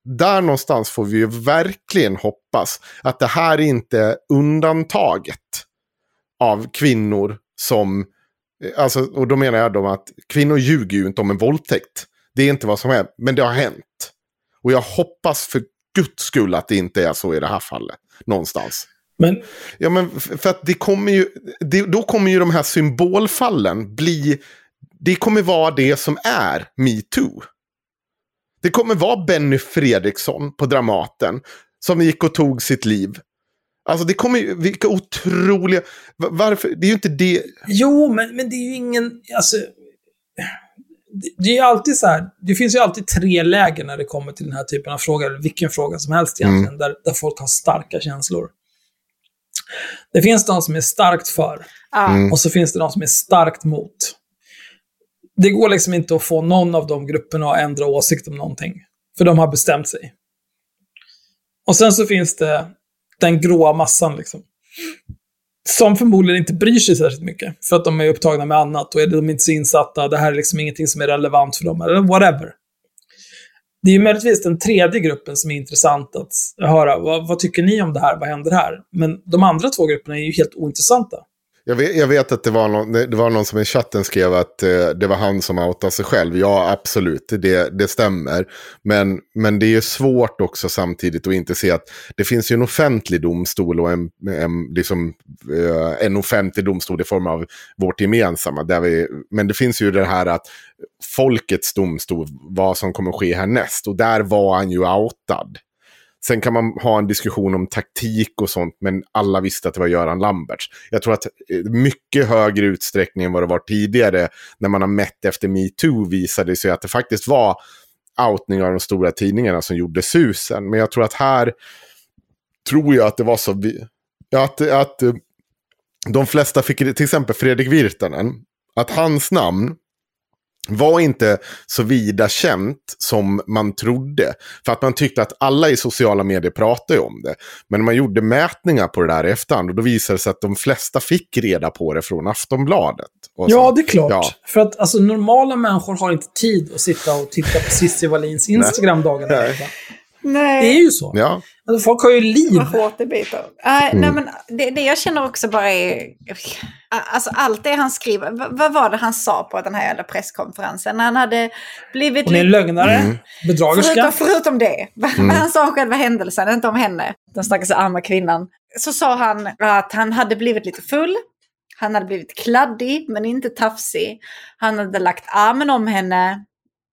där någonstans får vi ju verkligen hoppas att det här är inte undantaget av kvinnor som, eh, alltså, och då menar jag då att kvinnor ljuger ju inte om en våldtäkt. Det är inte vad som är, men det har hänt. Och jag hoppas för guds skull att det inte är så i det här fallet. Någonstans. Men Ja, men för att det kommer ju, det, då kommer ju de här symbolfallen bli, det kommer vara det som är metoo. Det kommer vara Benny Fredriksson på Dramaten som gick och tog sitt liv. Alltså det kommer ju, vilka otroliga, va- varför, det är ju inte det, Jo, men, men det är ju ingen... Alltså, det, det är ju alltid så här. Det finns ju alltid tre läger när det kommer till den här typen av frågor. Eller vilken fråga som helst egentligen. Där, där folk har starka känslor. Det finns de som är starkt för. Mm. Och så finns det de som är starkt mot. Det går liksom inte att få någon av de grupperna att ändra åsikt om någonting. För de har bestämt sig. Och sen så finns det den gråa massan liksom. Som förmodligen inte bryr sig särskilt mycket. För att de är upptagna med annat och är de inte så insatta. Det här är liksom ingenting som är relevant för dem. Eller whatever. Det är ju möjligtvis den tredje gruppen som är intressant att höra. Vad, vad tycker ni om det här? Vad händer här? Men de andra två grupperna är ju helt ointressanta. Jag vet, jag vet att det var, någon, det var någon som i chatten skrev att eh, det var han som outade sig själv. Ja, absolut, det, det stämmer. Men, men det är ju svårt också samtidigt att inte se att det finns ju en offentlig domstol och en, en, liksom, eh, en offentlig domstol i form av vårt gemensamma. Där vi, men det finns ju det här att folkets domstol, vad som kommer ske härnäst. Och där var han ju outad. Sen kan man ha en diskussion om taktik och sånt, men alla visste att det var Göran Lamberts. Jag tror att eh, mycket högre utsträckning än vad det var tidigare, när man har mätt efter metoo, visade det sig att det faktiskt var outning av de stora tidningarna som gjorde susen. Men jag tror att här tror jag att det var så... Att, att eh, de flesta fick, till exempel Fredrik Virtanen, att hans namn var inte så vida känt som man trodde. För att man tyckte att alla i sociala medier pratade om det. Men när man gjorde mätningar på det där i efterhand, och då visade det sig att de flesta fick reda på det från Aftonbladet. Ja, så. det är klart. Ja. För att alltså, normala människor har inte tid att sitta och titta på Cissi Wallins Instagram dagarna i Nej. Det är ju så. Ja, Alltså, folk har ju liv. Vad hårt det biter. Nej, men det, det jag känner också bara är... Alltså allt det han skriver. v- Vad var det han sa på den här jävla presskonferensen? När han hade blivit... Hon är en lögnare, Mm. bedragerska. Förutom, förutom det. Vad <laughs> vad han sa om själva händelsen, inte om henne. Den stackars arma kvinnan. så sa han att han hade blivit lite full. Han hade blivit kladdig men inte tafsig. Han hade lagt armen om henne.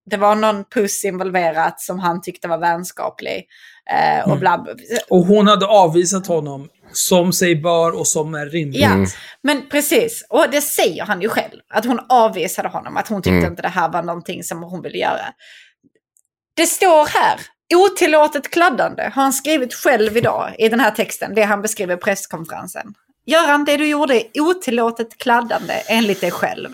Det var någon puss involverat som han tyckte var vänskaplig. Eh, och Mm. bla. Och hon hade avvisat honom som sig bör och som är rimligt. Ja, men precis. Och det säger han ju själv. Att hon avvisade honom. Att hon tyckte Mm. inte det här var någonting som hon ville göra. Det står här. Otillåtet kladdande har han skrivit själv idag i den här texten. Det han beskriver i presskonferensen. Göran, det du gjorde är otillåtet kladdande enligt dig själv.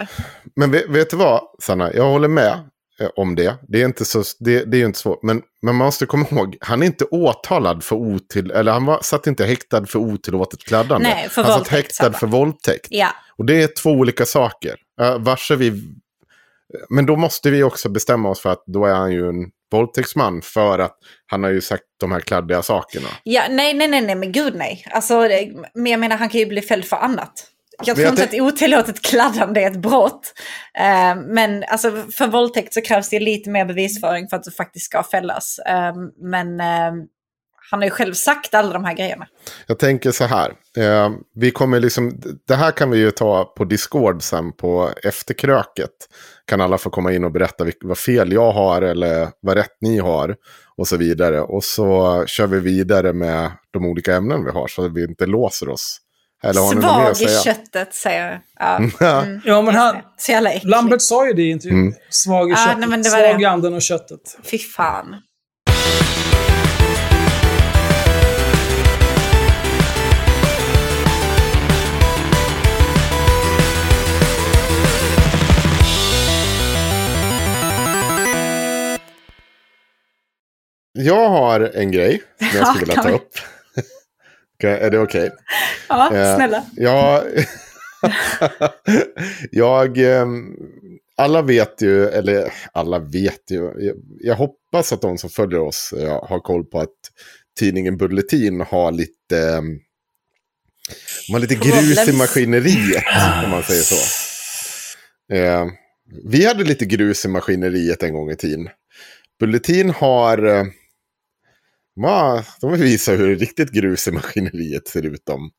Men vet, vet du vad, Sanna? Jag håller med om det. Det är, inte så, det, det är inte svårt. Men, men man måste komma ihåg, han är inte åtalad för otill... Eller han var, satt inte häktad för otillåtet kladdande. Nej, för han satt våldtäkt, häktad Sanna. för våldtäkt. Ja, Och det är två olika saker. Uh, vars är vi... Men då måste vi också bestämma oss för att då är han ju en våldtäktsman. För att han har ju sagt de här kladdiga sakerna. ja nej, nej, nej, nej, men gud nej. Alltså, men jag menar, han kan ju bli fälld för annat. Jag tror inte att otillåtet kladdande är ett brott. Eh, men alltså, för våldtäkt så krävs det lite mer bevisföring för att du faktiskt ska fällas. Eh, men eh, han har ju själv sagt alla de här grejerna. Jag tänker så här. Vi kommer liksom, det här kan vi ju ta på Discord sen på efterkröket. Kan alla få komma in och berätta vad fel jag har eller vad rätt ni har. Och så vidare. Och så kör vi vidare med de olika ämnen vi har så att vi inte låser oss. Eller har Svag i köttet säger jag. Ja, <laughs> Ja. mm, Ja, men han. Så jävla äckligt. Lambert sa ju det i intervjun. Mm. Svag i Ja, köttet. nej, men det var Svag i anden och köttet. Fy fan. Jag har en grej som jag Ja, skulle vilja ta upp. Är det okej? <laughs> Ja, Eh, snälla. Ja, <laughs> jag, ehm, alla vet ju, eller alla vet ju, jag, hoppas att de som följer oss eh, har koll på att tidningen Bulletin har lite, ehm, de har lite grus i maskineriet, om man säger så. Eh, vi hade lite grus i maskineriet en gång i tiden. Bulletin har, eh, de vill visa hur riktigt grus i maskineriet ser ut. Om.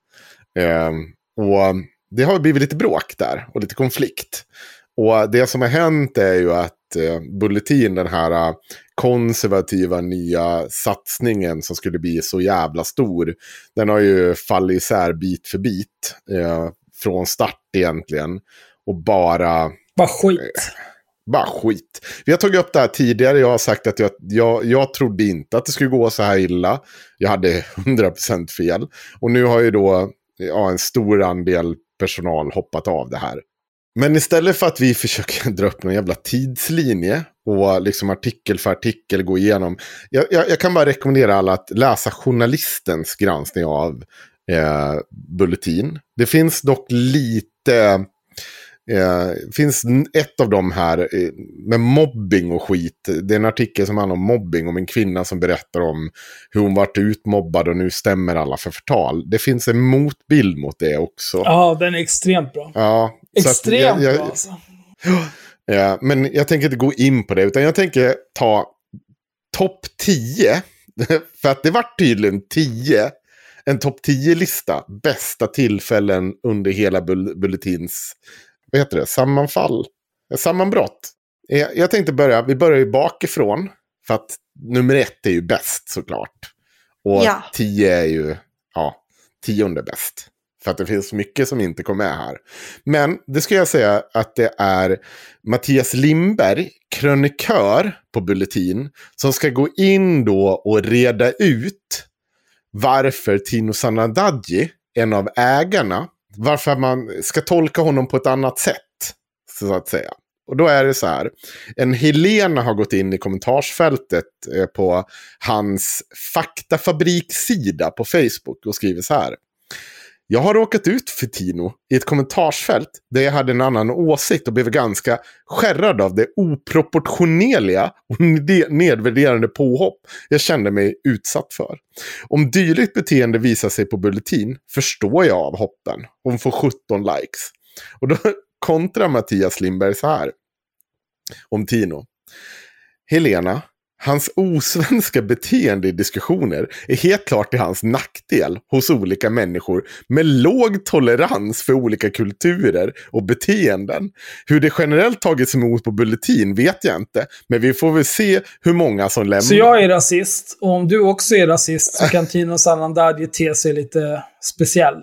Eh, och det har blivit lite bråk där och lite konflikt. Och det som har hänt är ju att eh, Bulletin, den här eh, konservativa nya satsningen som skulle bli så jävla stor, den har ju fallit isär bit för bit. Eh, från start egentligen. Och bara Bara skit bara skit. Vi har tagit upp det här tidigare. Jag har sagt att jag, jag, jag trodde inte att det skulle gå så här illa. Jag hade <laughs> 100% fel. Och nu har ju då ja, en stor andel personal hoppat av det här. Men istället för att vi <laughs> försöker dra upp någon jävla tidslinje och liksom artikel för artikel gå igenom. Jag, jag, jag kan bara rekommendera alla att läsa journalistens granskning av eh, Bulletin. Det finns dock lite Eh, finns ett av dem här eh, med mobbing och skit. Det är en artikel som handlar om mobbing. Om en kvinna som berättar om hur hon varit utmobbad och nu stämmer alla för förtal. Det finns en motbild mot det också. Ja, den är extremt bra. Ja, Extremt jag, bra jag, alltså. <gasps> Ja, men jag tänker inte gå in på det, utan jag tänker ta topp 10. <laughs> För att det var tydligen 10, en topp 10-lista, bästa tillfällen under hela bull- Bulletins, vad heter det, sammanfall, Eh, sammanbrott. Eh, Jag tänkte börja, vi börjar ju bakifrån, för att nummer ett är ju bäst såklart. Och Ja. 10 är ju, ja, tionde bäst. För att det finns mycket som inte kom med här. Men det ska jag säga att det är Mattias Lindberg, krönikör på Bulletin, som ska gå in då och reda ut varför Tino Sanandaji, en av ägarna, varför man ska tolka honom på ett annat sätt, så att säga. Och då är det så här, en Helena har gått in i kommentarsfältet eh, på hans faktafabriksida på Facebook och skriver så här. Jag har råkat ut för Tino i ett kommentarsfält där jag hade en annan åsikt och blev ganska skärrad av det oproportionerliga och nedvärderande påhopp jag kände mig utsatt för. Om dylikt beteende visar sig på Bulletin förstår jag av hoppen. Hon får 17 likes. Och då <laughs> kontrar Mattias Lindberg så här. Om Tino. Helena, Hans osvenska beteende i diskussioner är helt klart till hans nackdel hos olika människor med låg tolerans för olika kulturer och beteenden. Hur det generellt tagits emot på Bulletin vet jag inte, men vi får väl se hur många som lämnar. Så jag är rasist, och om du också är rasist så kan Tino Sanandaji te sig lite speciell.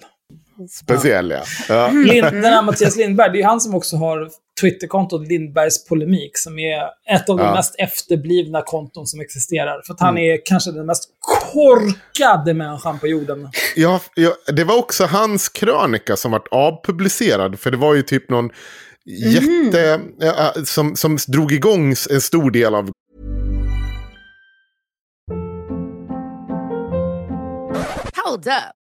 Speciell ja. ja. <laughs> Lind, den här Mattias Lindberg, det är han som också har Twitterkontot Lindbergs Polemik, som är ett av de Ja. mest efterblivna konton som existerar. För att han är kanske den mest korkade människan på jorden. Ja, ja, det var också hans krönika som vart avpublicerad. För det var ju typ någon jätte... Ja, som, som drog igång en stor del av Hold up.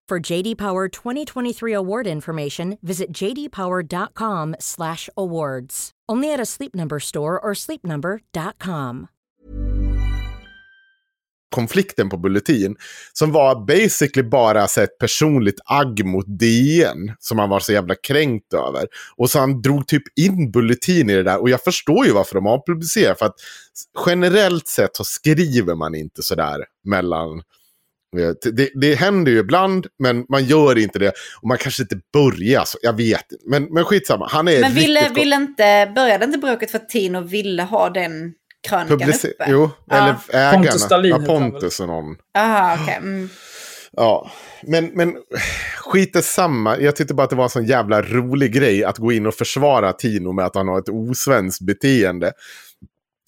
For JD Power 2023 award information, visit jdpower.com/awards. Only at a Sleep Number store or sleepnumber.com. konflikten på Bulletin. Som var basically bara så ett personligt agg mot DN. Som han var så jävla kränkt över. Och så han drog typ in Bulletin i det där. Och jag förstår ju varför de har publicerat, För att generellt sett så skriver man inte sådär mellan... Det, det händer ju ibland, men man gör inte det. Och man kanske inte börjar så. Jag vet inte. Men, men skitsamma. Han är Men ville, ville inte, började inte bråket för att Tino ville ha den krönikan Publice- uppe? Jo, Ja. eller ägarna. Pontus Dahlin ja, Pontus och någon. Aha, okej. Mm. Ja, men, men skit samma. Jag tyckte bara att det var en sån jävla rolig grej att gå in och försvara Tino med att han har ett osvenskt beteende.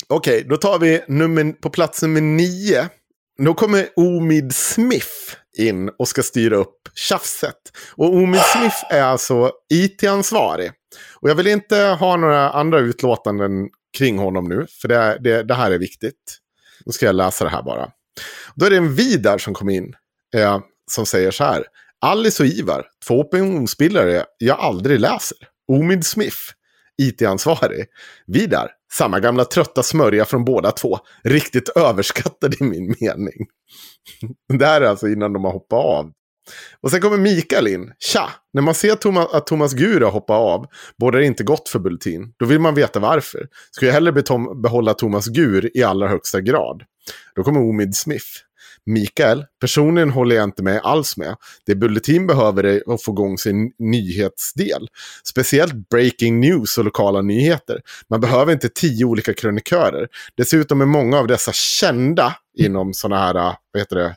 Okej, då tar vi nummer, på plats nummer nio. Då kommer Omid Smith in och ska styra upp tjafset. Och Omid Smith är alltså IT-ansvarig. Och jag vill inte ha några andra utlåtanden kring honom nu, för det, det, det här är viktigt. Då ska jag läsa det här bara. Då är det en Vidar som kom in eh, som säger så här. Alice och Ivar, två opinionsbildare jag aldrig läser. Omid Smith, IT-ansvarig. Vidar, samma gamla trötta smörja från båda två. Riktigt överskattad i min mening. <laughs> det här är alltså innan de har hoppat av. Och sen kommer Mikael in. Tja, när man ser Thomas, att Thomas Gura hoppar av, Bådar det inte gott för Bulletin. Då vill man veta varför. Ska jag hellre behålla Thomas Gur i allra högsta grad. Då kommer Omid Smith. Mikael, personligen håller jag inte med alls med. Det Bulletin behöver är att få igång sin nyhetsdel. Speciellt breaking news och lokala nyheter. Man behöver inte tio olika krönikörer. Dessutom är många av dessa kända inom sådana här, vad heter det,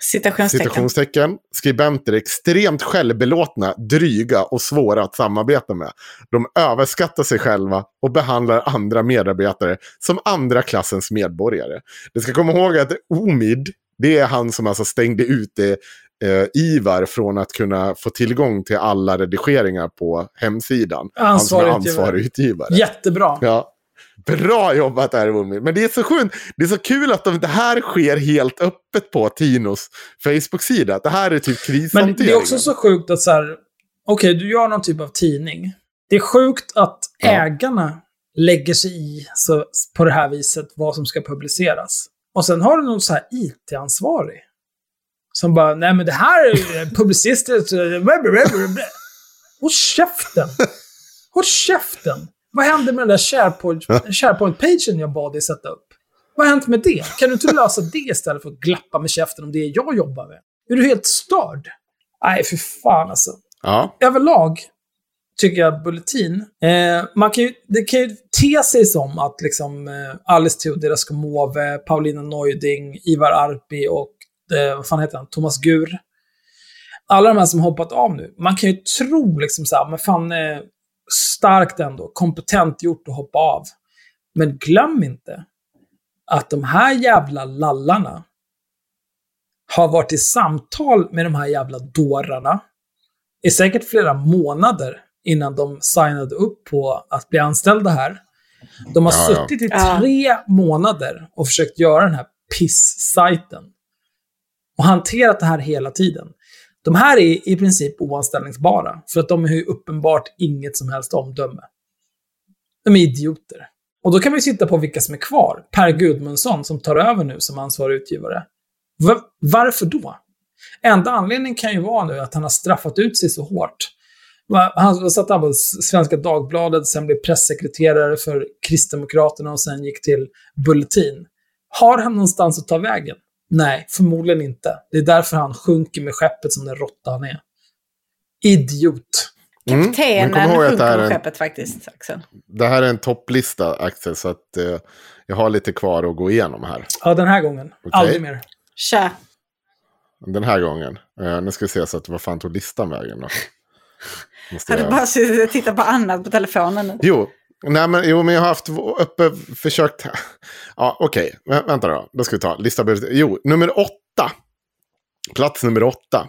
Citationstecken. citationstecken, skribenter är extremt självbelåtna, dryga och svåra att samarbeta med. De överskattar sig själva och behandlar andra medarbetare som andra klassens medborgare. Du ska komma ihåg att Omid, det är han som alltså stängde ute eh, Ivar från att kunna få tillgång till alla redigeringar på hemsidan. Han som är Ansvarig ansvarig utgivare. Jättebra. Ja. Bra jobbat där Omid. Men det är så skönt. Det är så kul att de, det här sker helt öppet på Tinos Facebook-sida. Det här är typ krishantering. Men det är också så sjukt att så här, okej, du gör någon typ av tidning. Det är sjukt att Ja. ägarna lägger sig i så, på det här viset vad som ska publiceras. Och sen har du någon så här IT-ansvarig. Som bara, nej men det här är publicistiskt. Håll käften! Håll käften! Vad hände med den där SharePoint- SharePoint-pagen jag bad dig sätta upp? Vad har hänt med det? Kan du inte lösa det istället för att glappa med käften om det jag jobbar med? Är du helt störd? Nej, för fan alltså. Ja. Överlag tycker jag Bulletin, eh, man kan ju, det kan ju te sig som att liksom eh, Alice Teodorescu Måwe, Paulina Neuding, Ivar Arpi och eh, vad fan heter han, Thomas Gur. Alla de här som hoppat av nu. Man kan ju tro liksom så här, men fan, eh, starkt ändå, kompetent gjort att hoppa av. Men glöm inte att de här jävla lallarna har varit i samtal med de här jävla dårarna i säkert flera månader innan de signade upp på att bli anställda här. De har Ja, suttit i Ja. tre månader och försökt göra den här piss-sajten. Och hanterat det här hela tiden. De här är i princip oanställningsbara, för att de har ju uppenbart inget som helst omdöme. De är idioter. Och då kan vi sitta på vilka som är kvar. Per Gudmundsson som tar över nu som ansvarig utgivare. Va- varför då? Enda anledningen kan ju vara nu att han har straffat ut sig så hårt. Han satt han på Svenska Dagbladet, sen blev pressekreterare för Kristdemokraterna och sen gick till Bulletin. Har han någonstans att ta vägen? Nej, förmodligen inte. Det är därför han sjunker med skeppet som den råtta han är. Idiot. Mm, men Kaptenen kom ihåg att det sjunker här, på är en, skeppet faktiskt, Axel. det här är en topplista, Axel, så att eh, jag har lite kvar att gå igenom här. Ja, den här gången. Aldrig mer. Kör. Den här gången. Eh, nu ska vi se så att vad fan tog listan vägen då? Måste Har du jag- bara suttit och tittat på annat på telefonen nu? Jo, nej, men, jo, men jag har haft uppe, försökt... <laughs> Ja, okej. Vä- Vänta då. Då ska vi ta lista. Jo, nummer åtta. Plats nummer åtta.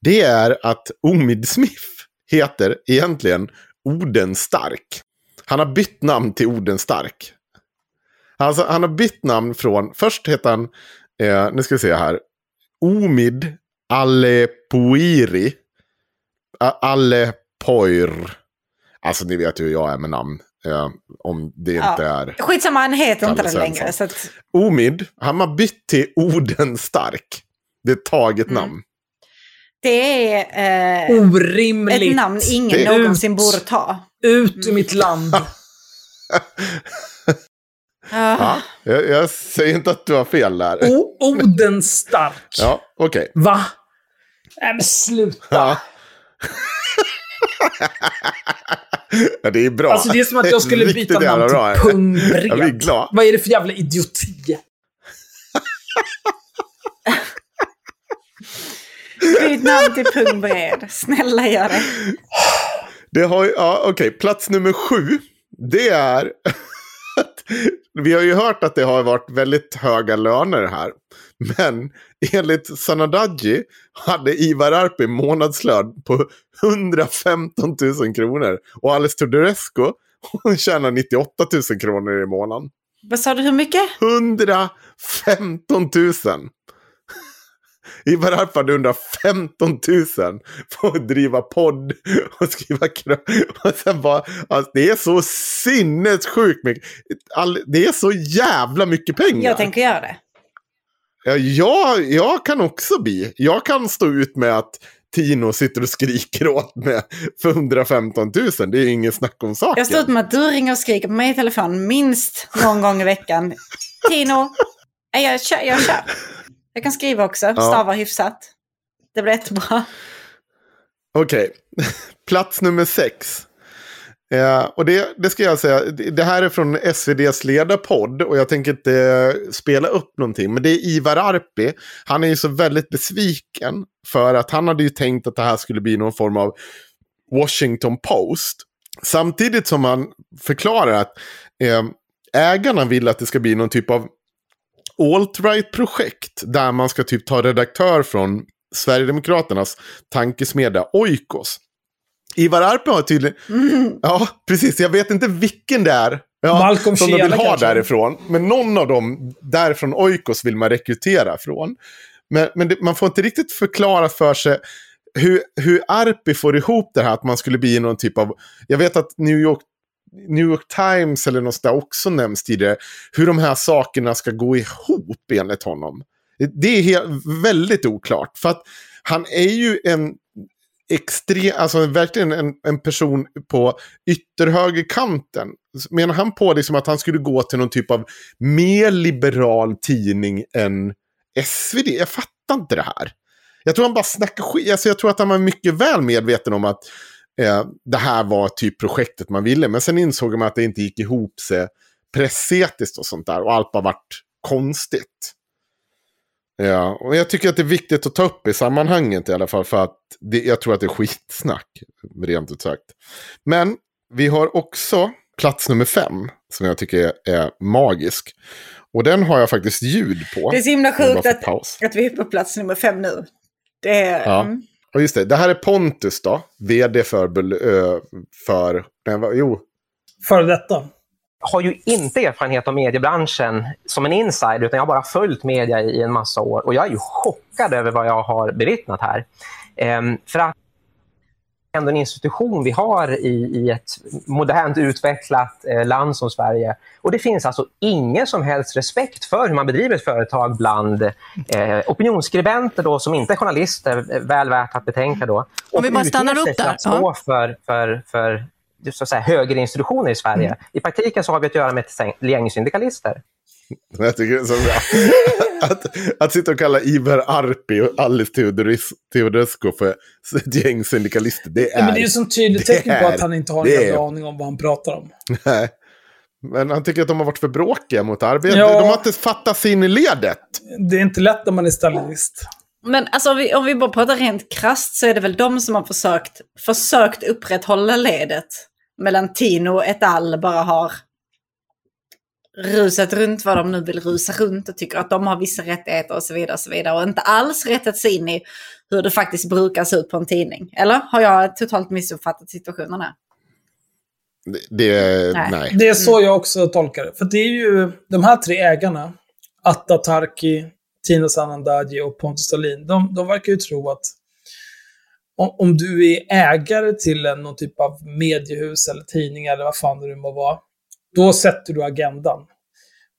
Det är att Omid Smith heter egentligen Odenstark. Han har bytt namn till Odenstark. Alltså, han har bytt namn från... Först heter han... Eh, nu ska vi se här. Omid Alepoiri. A- Alepoir. Alltså ni vet ju hur jag är med namn. Eh, om det inte Ja. är... Skitsamma, han heter inte det längre. Så att, Omid, han har bytt till Odenstark. Det är ett taget Mm. namn. det är eh, Orimligt. ett namn ingen Det någonsin borde ta. Ut ur mitt land. <laughs> Ah. Ja, jag, jag säger inte att du har fel där. O- Oden stark. Ja, okej. Va? Nej men sluta. Ja. Ja, det är bra. Alltså det är som att jag skulle <laughs> Riktigt byta namn bra. till Pungbred. Jag blir glad. Vad är det för jävla idioti? Byt namn till Pungbred. Snälla gör det. Det har ja, okej, plats nummer sju. Det är <laughs> att vi har ju hört att det har varit väldigt höga löner här. Men enligt Sanadaji hade Ivar Arpi månadslön på 115 000 kronor. Och Alice Teodorescu, hon tjänar 98 000 kronor i månaden. Vad sa du, hur mycket? 115 000! Ivar Arpi hade 115 000 på att driva podd och skriva. Och sen bara, alltså, det är så sinnessjukt mycket. All, det är så jävla mycket pengar. Jag tänker göra det. Ja, jag, jag kan också bli. Jag kan stå ut med att Tino sitter och skriker åt mig för 115 000. Det är ingen snack om saken. Jag står ut med att du ringer och skriker på mig i telefon minst någon gång i veckan. Tino, jag kör. Jag, kör. jag kan skriva också, stava hyfsat. Det blir jättebra. Okej, plats nummer sex. Eh, och det, det ska jag säga, det, här är från SVDs ledarpodd och jag tänker inte spela upp någonting. Men det är Ivar Arpi. Han är ju så väldigt besviken för att han hade ju tänkt att det här skulle bli någon form av Washington Post. Samtidigt som han förklarar att eh, ägarna vill att det ska bli någon typ av alt-right-projekt där man ska typ ta redaktör från Sverigedemokraternas tankesmedja Oikos. Ivar Arpi har tydligen... Ja, precis. Jag vet inte vilken det är. Ja, Malcolm som de vill ha kanske? därifrån. Men någon av dem därifrån Oikos vill man rekrytera från. Men, men det, man får inte riktigt förklara för sig hur, hur Arpi får ihop det här att man skulle bli någon typ av... Jag vet att New York, New York Times eller något där också nämns tidigare. Hur de här sakerna ska gå ihop enligt honom. Det är helt, väldigt oklart. För att han är ju en extrem, alltså verkligen en, en person på ytterhögerkanten. Menar han på liksom att han skulle gå till någon typ av mer liberal tidning än SvD? Jag fattar inte det här. Jag tror han bara snackar skit. Alltså jag tror att han var mycket väl medveten om att eh, det här var typ projektet man ville. Men sen insåg man att det inte gick ihop sig pressetiskt och sånt där. Och allt bara vart konstigt. Ja, och jag tycker att det är viktigt att ta upp i sammanhanget i alla fall. För att det, jag tror att det är skitsnack, rent ut sagt. Men vi har också plats nummer fem, som jag tycker är, är magisk. Och den har jag faktiskt ljud på. Det är så himla sjukt att, att vi är på plats nummer fem nu. Det är... Ja. Mm. Och just det, det här är Pontus då, vd för, för nej, jo, Före detta. Har ju inte erfarenhet av mediebranschen som en insider, utan jag har bara följt media i en massa år. Och jag är ju chockad över vad jag har bevittnat här. Ehm, för att ändå en institution vi har i, i ett modernt utvecklat eh, land som Sverige. Och det finns alltså ingen som helst respekt för hur man bedriver ett företag bland eh, opinionsskribenter då, som inte är journalister, eh, väl värt att betänka då. Om vi bara stannar upp där, att stå för, för, för så att säga, högerinstitutioner i Sverige. Mm. I praktiken så har vi att göra med ett gäng syndikalister. jag tycker det är så bra. <laughs> att, att sitta och kalla Ivar Arpi och Alice Teodoris- Teodorescu för ett gäng syndikalister, det är... Ja, men det är ju som tydligt tecken på att han inte har en är- aning om vad han pratar om. Nej. Men han tycker att de har varit för bråkiga mot arbetet. Ja. De har inte fattat sin i ledet. Det är inte lätt när man är stalinist. Men alltså, om, vi, om vi bara pratar rent krasst så är det väl de som har försökt, försökt upprätthålla ledet. Medan Tino et al. bara har rusat runt vad de nu vill rusa runt och tycker att de har vissa rättigheter och så vidare. Och, så vidare, och inte alls rättat sig in i hur det faktiskt brukar se ut på en tidning. Eller har jag totalt missuppfattat situationen här? Det, det Nej. nej. Det är så jag också tolkar det. För det är ju de här tre ägarna, Atta Tarki, Tino Sanandaji och Pontus Dahlin, de, de verkar ju tro att om, du är ägare till en, någon typ av mediehus eller tidning eller vad fan det nu må vara, då sätter du agendan.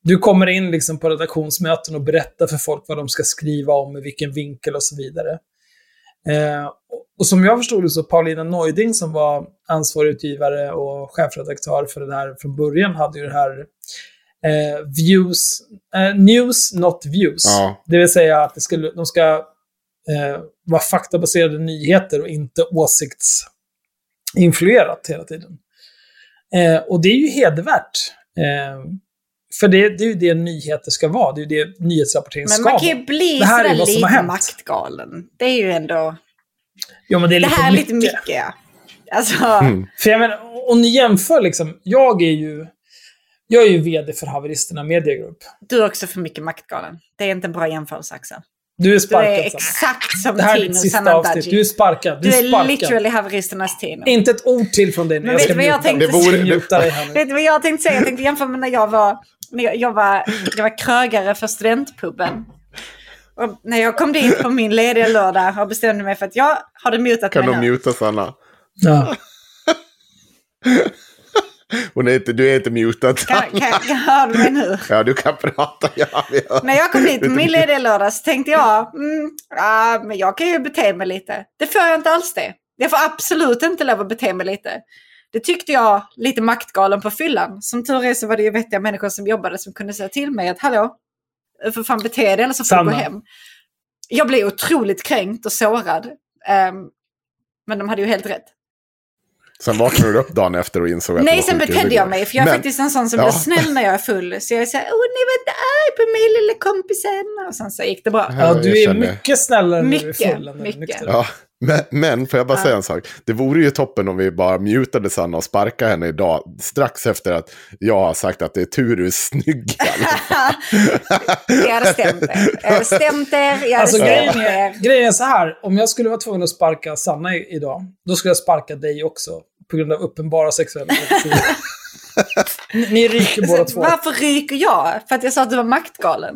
Du kommer in liksom på redaktionsmöten och berättar för folk vad de ska skriva om, i vilken vinkel och så vidare. Eh, och- och som jag förstod det så Paulina Neuding som var ansvarig utgivare och chefredaktör för det här från början hade ju det här eh, views, eh, news not views. Ja. Det vill säga att det skulle, de ska eh, vara faktabaserade nyheter och inte åsiktsinfluerat hela tiden. Eh, och det är ju hedervärt. Eh, för det, det är ju det nyheter ska vara. Det är ju det nyhetsrapportering Men ska man kan ju vara. bli Det här är vad som har lite hänt. maktgalen. Det är ju ändå... Jo, men det är Det lite här är mycket. lite mycket. ja. Alltså, Mm. För jag menar, om ni jämför liksom, jag är ju, jag är ju vd för Haveristerna Media Group. du är också för mycket maktgalen. Det är inte en bra jämförelse Axel. Du är Du sparkad. är Sanna. exakt som det här är Tino ditt sista avsnitt. Du är sparkad. Du, Du är är sparkad. literally haveristernas Tino. Inte ett ord till från dig nu. Men jag vet ska du vad jag tänkte Det vore- muta dig här nu. Vet du vad jag tänkte säga? Jag tänkte jämföra med när jag var, när jag, jag var, jag var krögare för studentpuben. Och när jag kom dit på min lediga lördag och bestämde mig för att jag hade mutat Kan mig de nu. muta Sanna? Ja. <laughs> Hon är inte, du är inte mutad. Kan, kan, kan, hör du mig nu? Ja, du kan prata. Ja, hör. När jag kom dit på min lediga lördag så tänkte jag, mm, ja, men jag kan ju bete mig lite. Det får jag inte alls det. Jag får absolut inte lov att bete mig lite. Det tyckte jag lite maktgalen på fyllan. Som tur är så var det ju vettiga människor som jobbade som kunde säga till mig att hallå, för fan bete dig eller så får du gå hem. Jag blev otroligt kränkt och sårad. Ehm, men de hade ju helt rätt. Sen vaknade du upp dagen efter och insåg att Nej, sen betedde jag mig. För jag är Men- faktiskt en sån som Ja. blir snäll när jag är full. Så jag säger, åh ni var arg på mig lilla kompisen. Och sen så gick det bra. ja, du är mycket snällare när du är Mycket, full än när du är mycket. nykter. Ja, men, men får jag bara Ja. säga en sak? Det vore ju toppen om vi bara mutade Sanna och sparkade henne idag. Strax efter att jag har sagt att det är tur du är snygg. <laughs> Jag hade stämt er. Jag hade stämt er. Jag hade Alltså, grejen, stämt är, er. grejen är så här, om jag skulle vara tvungen att sparka Sanna idag, då skulle jag sparka dig också. På grund av uppenbara sexuella. <laughs> Ni- ryker båda två. Varför ryker jag? För att jag sa att du var maktgalen?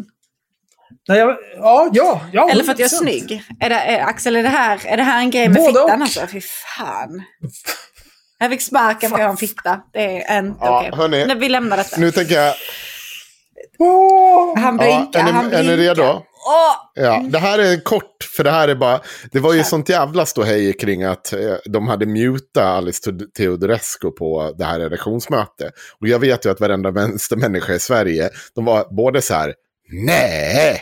Nej, jag, ja, ja, ja. Eller för att jag är 100%. snygg? Är det, är, Axel, är det, här, är det här en grej med Både fittan? och. Alltså? Fy fan. <laughs> Jag fick sparken för att jag har en fitta. Det är inte Ja, okej. hörni. Nej, Vi lämnar detta. Nu tänker jag! Han ja, blinkar, är, han blinkar. är ni redo? Ja, det här är kort, för det här är bara... Det var ju sånt jävla ståhej kring att eh, de hade mutat Alice Teod- Teodorescu på det här redaktionsmötet. Och jag vet ju att varenda vänstermänniska i Sverige, de var både så här, nej!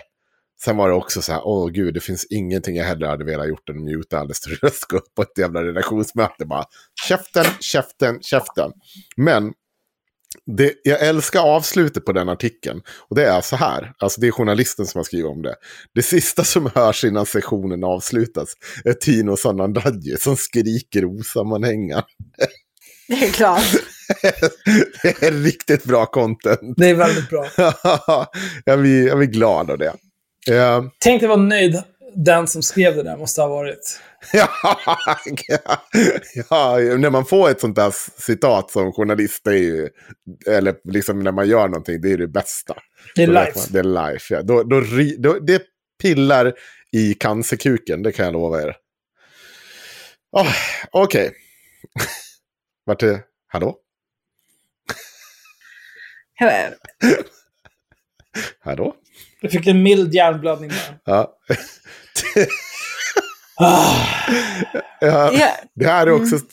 Sen var det också så här, åh gud, det finns ingenting jag hellre hade velat gjort än att muta Alice Teodorescu på ett jävla redaktionsmöte. Bara, käften, käften, käften. Men det, jag älskar avslutet på den artikeln. Och det är så här. Alltså det är journalisten som har skrivit om det. Det sista som hörs innan sessionen avslutas är Tino Sanandaji som skriker osammanhängande. Det är klart. <laughs> det är riktigt bra content. Det är väldigt bra. <laughs> jag, blir, jag blir glad av det. Uh, Tänk dig vad nöjd den som skrev det där måste ha varit. <laughs> ja, ja, när man får ett sånt där citat som journalist, det är ju, eller liksom när man gör någonting, det är det bästa. Det är Då life. man- Det är life, ja. Då, då, då, det pillar i cancerkuken, det kan jag lova er. Oh, Okej. <laughs> Vart är... Hallå? <laughs> Hallå? Jag fick en mild hjärnblödning där. Ja. <laughs> Ah, ja. Det här är också... <laughs>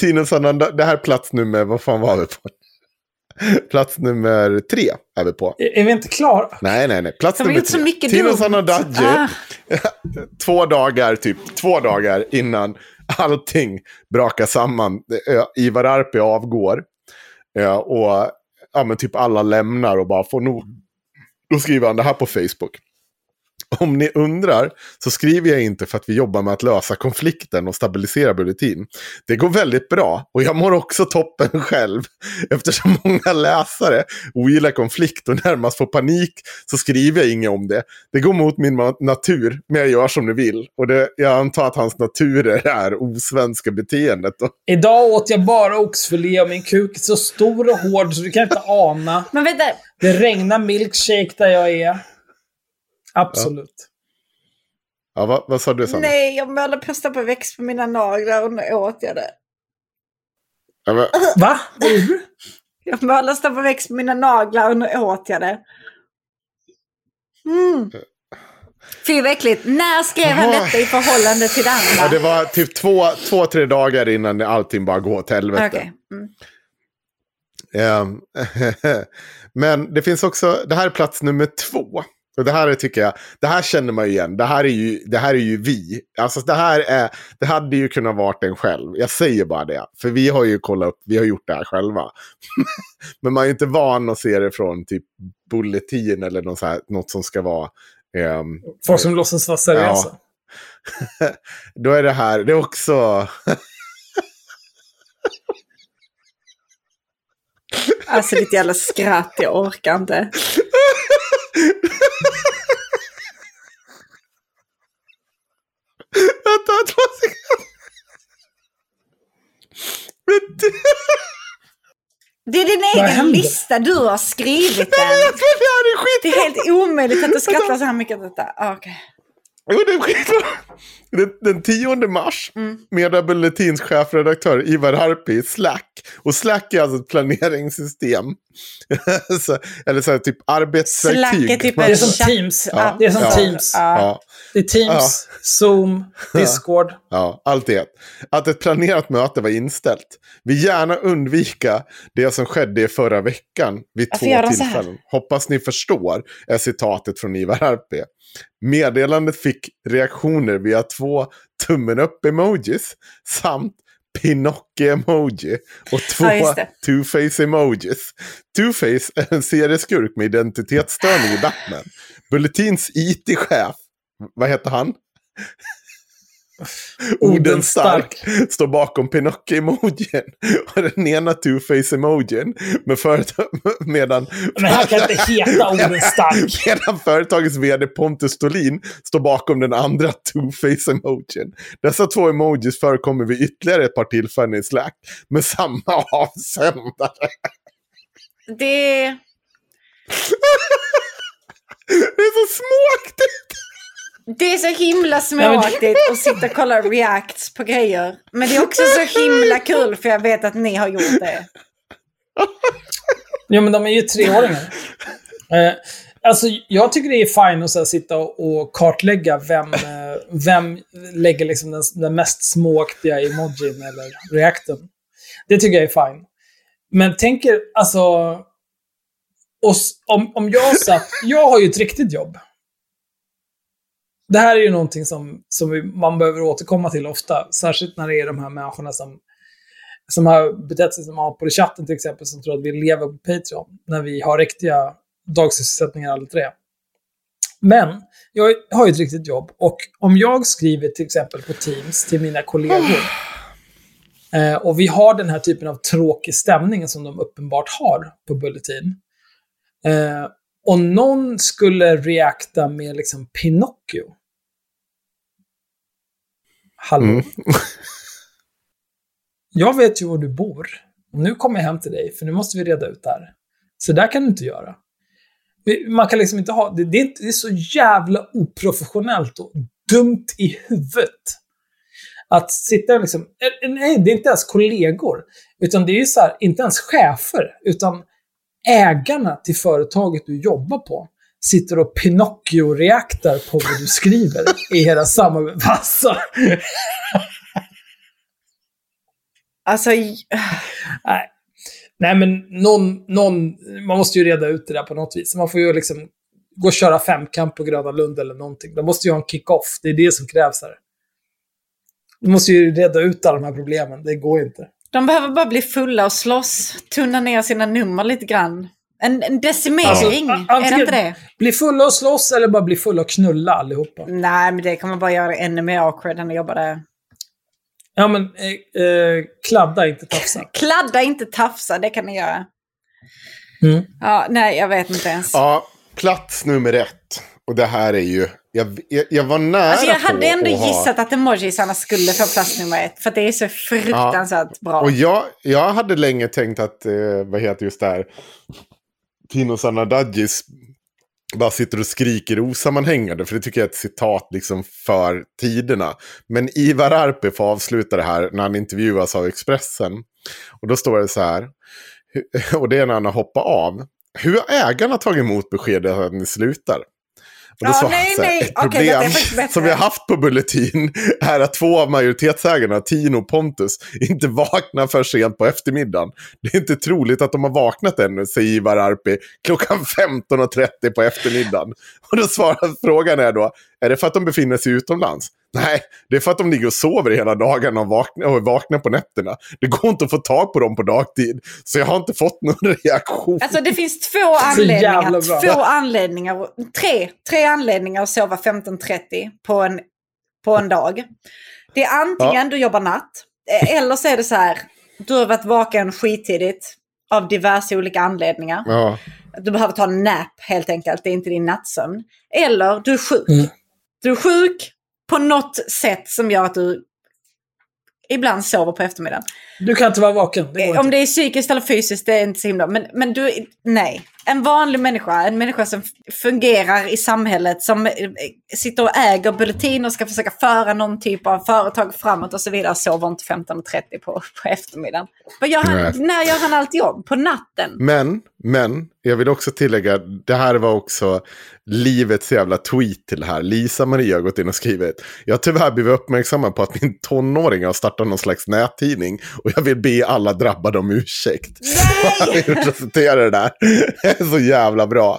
Tino Sananda, det här är plats nummer, vad fan var vi på? <laughs> Plats nummer tre är vi på. är är vi inte klara? Nej, nej, nej. Plats nummer så tre. mycket Tino. Sanandaji, Ah. två dagar, typ två dagar innan allting brakar samman. Ivar Arpi avgår. Och ja, men typ alla lämnar och bara får nog. Då skriver han det här på Facebook. Om ni undrar så skriver jag inte för att vi jobbar med att lösa konflikten och stabilisera bulletin. Det går väldigt bra och jag mår också toppen själv. Eftersom många läsare ogillar konflikt och närmast får panik så skriver jag inget om det. Det går mot min natur, men jag gör som ni vill. Och det, jag antar att hans natur är det här osvenska beteendet. Och, Idag åt jag bara oxfilé och min kuk är så stor och hård så du kan inte ana. Men vänta, Det regnar milkshake där jag är. Absolut. ja, vad, vad sa du Sanna? nej, jag målade pesta på växt på mina naglar och nu åt jag det. Ja, men, Va? Vad gjorde du? Jag målade på växt på mina naglar och nu åt jag det. Mm. Fy vad äckligt. När skrev han detta i förhållande till det andra? ja, det var typ två, två, tre dagar innan allting bara går åt helvete. Okej. Mm. Ehm, <laughs> Men det finns också, det här är plats nummer två. Och det här är, tycker jag, det här känner man ju igen. Det här är ju, det här är ju vi. Alltså det här är, det hade ju kunnat vara en själv. Jag säger bara det. För vi har ju kollat upp, vi har gjort det här själva. <laughs> Men man är ju inte van att se det från typ Bulletin eller något, här, något som ska vara... ehm, Folk som låtsas vara seriösa. <laughs> då är det här, det är också... <laughs> Alltså ditt jävla skratt, jag orkar inte. Vänta, två sekunder. Det- är din Vad egen händer? lista, du har skrivit den. Det här är skit. Det är helt omöjligt att du skrattar så här mycket åt detta. Ah, Okej. Jo, det är skitbra. Den, den 10 mars Mm. Bulletins chefredaktör Ivar Harpi Slack. Och Slack är alltså ett planeringssystem. <laughs> så, eller så här, typ arbetsverktyg. Slack är typ <laughs> Det är som Teams. Ja. Det är som Ja. Teams. Ja. Det är Teams, Zoom, <laughs> Discord. ja, allt det. Att ett planerat möte var inställt. Vi gärna undvika det som skedde i förra veckan vid två tillfällen. Hoppas ni förstår, är citatet från Ivar Harpi. Meddelandet fick reaktioner via två tummen upp-emojis samt Pinocchio-emoji och två Ja, two-face-emojis. Two-face är en serieskurk med identitetsstörning i Batman. Bulletins IT-chef, vad heter han? Odenstark står bakom Pinocchio-emojin <laughs> och den ena two-face-emojin med <laughs> medan, Men han kan inte <laughs> heta orden stark. medan företagets vd Pontus Stolin står bakom den andra two-face-emojin. Dessa två emojis förekommer vid ytterligare ett par tillfällen i Slack med samma avsändare. Det... Det är så småaktigt! Det är så himla småaktigt att sitta och kolla reacts på grejer. Men det är också så himla kul för jag vet att ni har gjort det. Ja, men de är ju treåringar. Eh, alltså, jag tycker det är fint att så här, sitta och, kartlägga vem, eh, vem lägger liksom den, den mest småaktiga emojin eller reacten. Det tycker jag är fine. Men tänker, alltså... Och, om, om jag satt... Jag har ju ett riktigt jobb. Det här är ju någonting som, som man behöver återkomma till ofta. Särskilt när det är de här människorna som som har betett sig som apor i chatten till exempel, som tror att vi lever på Patreon, när vi har riktiga dagsysselsättningar alla tre. Men jag har ju ett riktigt jobb och om jag skriver till exempel på Teams till mina kollegor <sighs> eh, och vi har den här typen av tråkig stämning som de uppenbart har på Bulletin. Eh, och någon skulle reakta med liksom Pinocchio. Hallå? Mm. <laughs> Jag vet ju var du bor. Och nu kommer jag hem till dig, för nu måste vi reda ut det här. Så där kan du inte göra. Man kan liksom inte ha... Det, det, är, inte, det är så jävla oprofessionellt och dumt i huvudet. Att sitta och liksom... eh, Nej, det är inte ens kollegor. Utan det är ju så här, inte ens chefer, utan ägarna till företaget du jobbar på sitter och Pinocchio-reaktar på vad du skriver i hela samarbete. <laughs> Alltså, Alltså, Nej. Nej, men någon, någon, man måste ju reda ut det där på något vis. Man får ju liksom gå och köra femkamp på Gröna Lund eller någonting. De måste ju ha en kick-off. Det är det som krävs här. Du måste ju reda ut alla de här problemen. Det går ju inte. De behöver bara bli fulla och slåss. Tunna ner sina nummer lite grann. En, en decimering, Ja. är det inte det? Bli fulla och slåss eller bara bli fulla och knulla allihopa. Nej, men det kan man bara göra ännu mer awkward än att jobba där. Ja, men eh, eh, kladda, inte tafsa. <laughs> Kladda, inte tafsa, det kan ni göra. Mm. Ja, nej, jag vet inte ens. Ja, plats nummer ett. Och det här är ju... Jag, jag, jag var nära Alltså jag på hade ändå att ha- gissat att emojisarna skulle få plats nummer ett. För det är så fruktansvärt bra. Och jag, jag hade länge tänkt att, eh, vad heter just det här, Tino Sanadadjis bara sitter och skriker osammanhängande, för det tycker jag är ett citat liksom för tiderna. Men Ivar Arpi får avsluta det här när han intervjuas av Expressen. Och då står det så här, <laughs> och det är när han har hoppat av. Hur har ägarna tagit emot beskedet att ni slutar? Och då Ja, svarar nej, han nej. ett problem bättre. som vi har haft på Bulletin <laughs> är att två av majoritetsägarna, Tino och Pontus, inte vaknar för sent på eftermiddagen. Det är inte troligt att de har vaknat ännu, säger Ivar Arpi, klockan 15.30 på eftermiddagen. Och då svarar frågan är då, är det för att de befinner sig utomlands? Nej, det är för att de ligger och sover hela dagarna och vaknar, och är vakna på nätterna. Det går inte att få tag på dem på dagtid, så jag har inte fått någon <laughs> reaktion. Alltså det finns två anledningar. Två anledningar. Tre. Tre anledningar att sova 15.30 på en, på en dag. Det är antingen du jobbar natt. eh, Eller så är det så här. Du har varit vaken skittidigt. Av diverse olika anledningar. Ja, Du behöver ta en nap helt enkelt. Det är inte din nattsömn. Eller du är sjuk. Mm. Du är sjuk på något sätt som gör att du ibland sover på eftermiddagen. Du kan inte vara vaken. Det Om inte. det är psykiskt eller fysiskt, det är inte så himla. Men, men du, nej. En vanlig människa, en människa som fungerar i samhället, som eh, sitter och äger bulletin och ska försöka föra någon typ av företag framåt och så vidare, sover inte 15.30 på, på eftermiddagen. Gör han, Nej. när gör han allt jobb? På natten? Men, men, jag vill också tillägga, det här var också livets jävla tweet till det här. Lisa Maria har gått in och skrivit. Jag har tyvärr blivit uppmärksammad på att min tonåring har startat någon slags nättidning och jag vill be alla drabbade om ursäkt. <laughs> jag citerar det där. Är så jävla bra.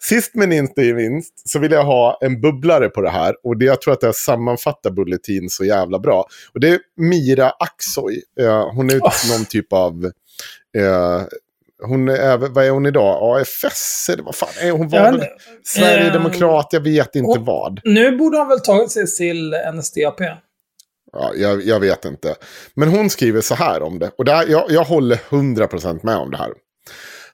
Sist men inte minst så vill jag ha en bubblare på det här. Och det, jag tror att det sammanfattar Bulletin så jävla bra. Och det är Mira Aksoy. Eh, hon är någon typ av... Eh, hon är, vad är hon idag? AFS? Eller vad fan är hon? Var väl. Sverigedemokrat? Jag vet inte och- vad. Nu borde han väl tagit sig till NSDAP. Ja, jag, jag vet inte. Men hon skriver så här om det. Och det här, jag, jag håller 100% med om det här.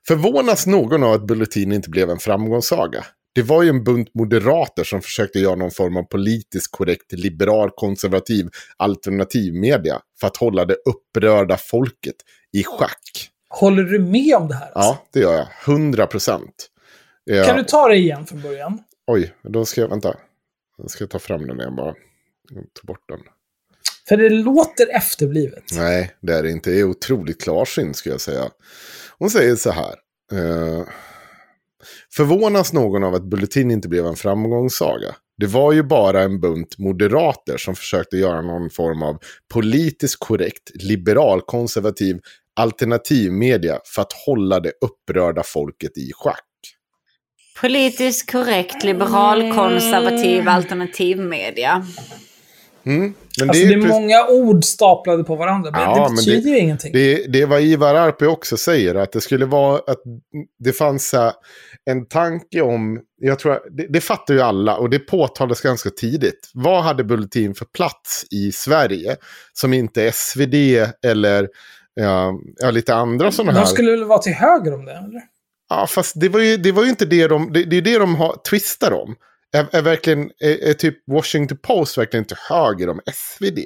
Förvånas någon av att Bulletin inte blev en framgångssaga? Det var ju en bunt moderater som försökte göra någon form av politiskt korrekt, liberal, konservativ, alternativ media för att hålla det upprörda folket i schack. Håller du med om det här? alltså? Ja, det gör jag. 100 procent. Ja. Kan du ta det igen från början? Oj, då ska jag, vänta. Då ska jag ta fram den igen bara. Ta bort den. För det låter efterblivet. Nej, det är det inte. Det är otroligt klarsynt skulle jag säga. Hon säger så här. Eh, Förvånas någon av att Bulletin inte blev en framgångssaga? Det var ju bara en bunt moderater som försökte göra någon form av politiskt korrekt, liberal, konservativ, alternativ media för att hålla det upprörda folket i schack. Politiskt korrekt, liberal, konservativ, alternativ media. Mm. Men Alltså det är precis- många ord staplade på varandra, men Ja, det men betyder det- ju ingenting. Det, det är vad Ivar Arpi också säger, att det skulle vara att det fanns en tanke om, jag tror, det, det fattar ju alla och det påtalades ganska tidigt. Vad hade Bulletin för plats i Sverige som inte SvD eller ja, ja, lite andra sådana här? De skulle väl vara till höger om det, eller? Ja, fast det var ju, det var ju inte det de, det, det är det de har, twistar om. Är, är verkligen, är, är typ Washington Post verkligen till höger om SvD?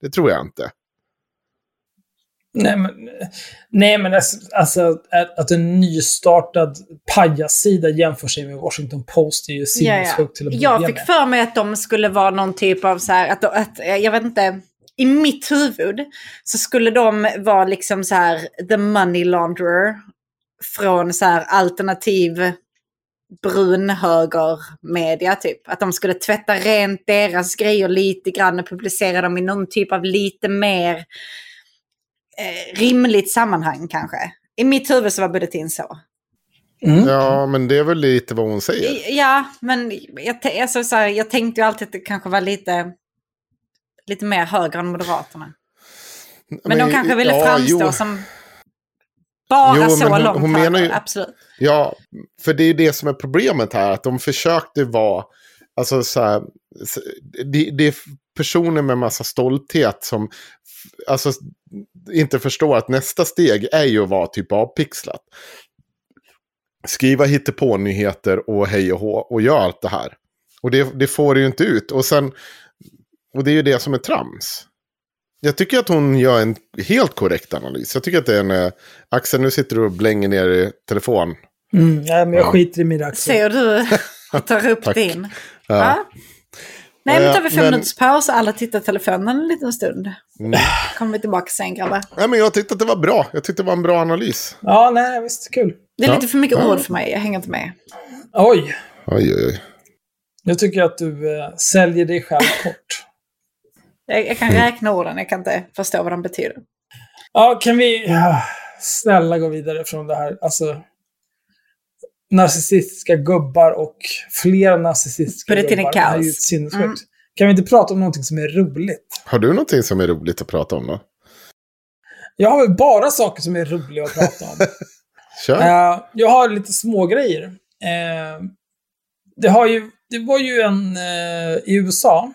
Det tror jag inte. Nej, men, nej, men alltså, alltså att, att en nystartad pajassida jämför sig med Washington Post är ju sinnessjukt till att börja Jag fick med. för mig att de skulle vara någon typ av så här, att, att jag vet inte, i mitt huvud så skulle de vara liksom så här the money launderer från så här alternativ brunhöger media typ. Att de skulle tvätta rent deras grejer lite grann och publicera dem i någon typ av lite mer eh, rimligt sammanhang kanske. I mitt huvud så var Bulletin så. Mm. Ja, men det är väl lite vad hon säger. Ja, men jag, alltså, så här, jag tänkte ju alltid att det kanske var lite, lite mer höger än Moderaterna. Men, de kanske ville ja, framstå jo. som bara Jo, så men hon- långt hon menar ju- absolut. Ja, för det är det som är problemet här. Att de försökte vara, alltså så här, det, det är personer med massa stolthet som alltså, inte förstår att nästa steg är ju att vara typ avpixlat. Skriva hittepå-nyheter och hej och hå och gör allt det här. Och det, det får det ju inte ut. Och sen, och det är ju det som är trams. Jag tycker att hon gör en helt korrekt analys. Jag tycker att det är en... eh, Axel, nu sitter du och blänger ner i telefon. Mm, nej, men jag Ja. skiter i mina aktier. Ser du <laughs> tar upp din. Ja. Ja. Nej, men tar vi Eh, fem men- minuters paus och alla tittar telefonen en liten stund. Mm. Kommer vi tillbaka sen grabbar. Nej, men jag tyckte att det var bra. Jag tyckte det var en bra analys. Ja, nej, visst. Kul. Det är Ja. lite för mycket Ja. ord för mig, jag hänger inte med. Oj, Oj, oj, oj. jag tycker att du eh, säljer dig själv kort. Jag, jag kan räkna orden, jag kan inte förstå vad de betyder. Ja, kan vi ja, snälla gå vidare från det här? Alltså, narcissistiska gubbar och fler narcissistiska Put it in a gubbar. Det är ju sinnessjukt. Mm. Kan vi inte prata om någonting som är roligt? Har du någonting som är roligt att prata om då? Jag har väl bara saker som är roliga att prata om. <laughs> Kör. Eh, jag har lite små grejer. Eh, det, har ju, det var ju en... eh, I USA,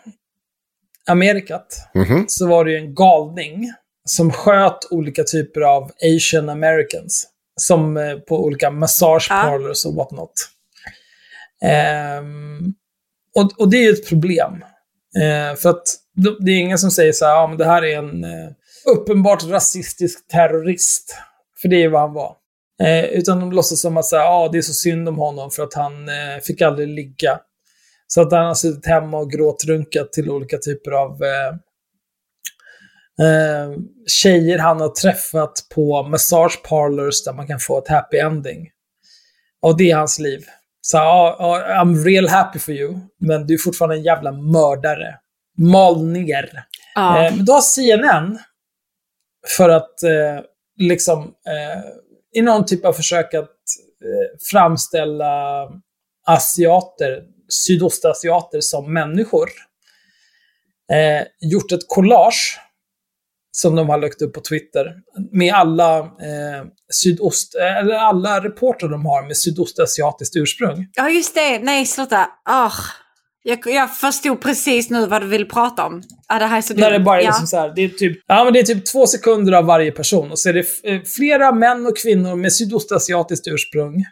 Amerikat, Mhm. så var det ju en galning som sköt olika typer av Asian Americans. Som eh, på olika massage Ja. parlors och whatnot. Ehm, och, och det är ju ett problem. Eh, för att det, är ingen som säger så här, ja men det här är en eh, uppenbart rasistisk terrorist. För det är vad han var. Eh, utan de låtsas som att här, ja, det är så synd om honom för att han eh, fick aldrig ligga. Så att han har suttit hemma och gråtrunkat till olika typer av eh, eh, tjejer han har träffat på massage parlors där man kan få ett happy ending. Och det är hans liv. Så ja, I'm real happy for you, men du är fortfarande en jävla mördare. Mal ner. Ja. Eh, men då har CNN, för att eh, liksom eh, i någon typ av försök att eh, framställa asiater, sydostasiater som människor, eh, gjort ett collage som de har lagt upp på Twitter med alla eh, sydost, eller alla reportrar de har med sydostasiatiskt ursprung. ja, just det. Nej, sluta. Ah, jag, jag förstod precis nu vad du vill prata om. Ah, det här är så När det dumt. bara är ja. liksom så här, det är typ, ja men det är typ två sekunder av varje person och så är det eh, flera män och kvinnor med sydostasiatiskt ursprung.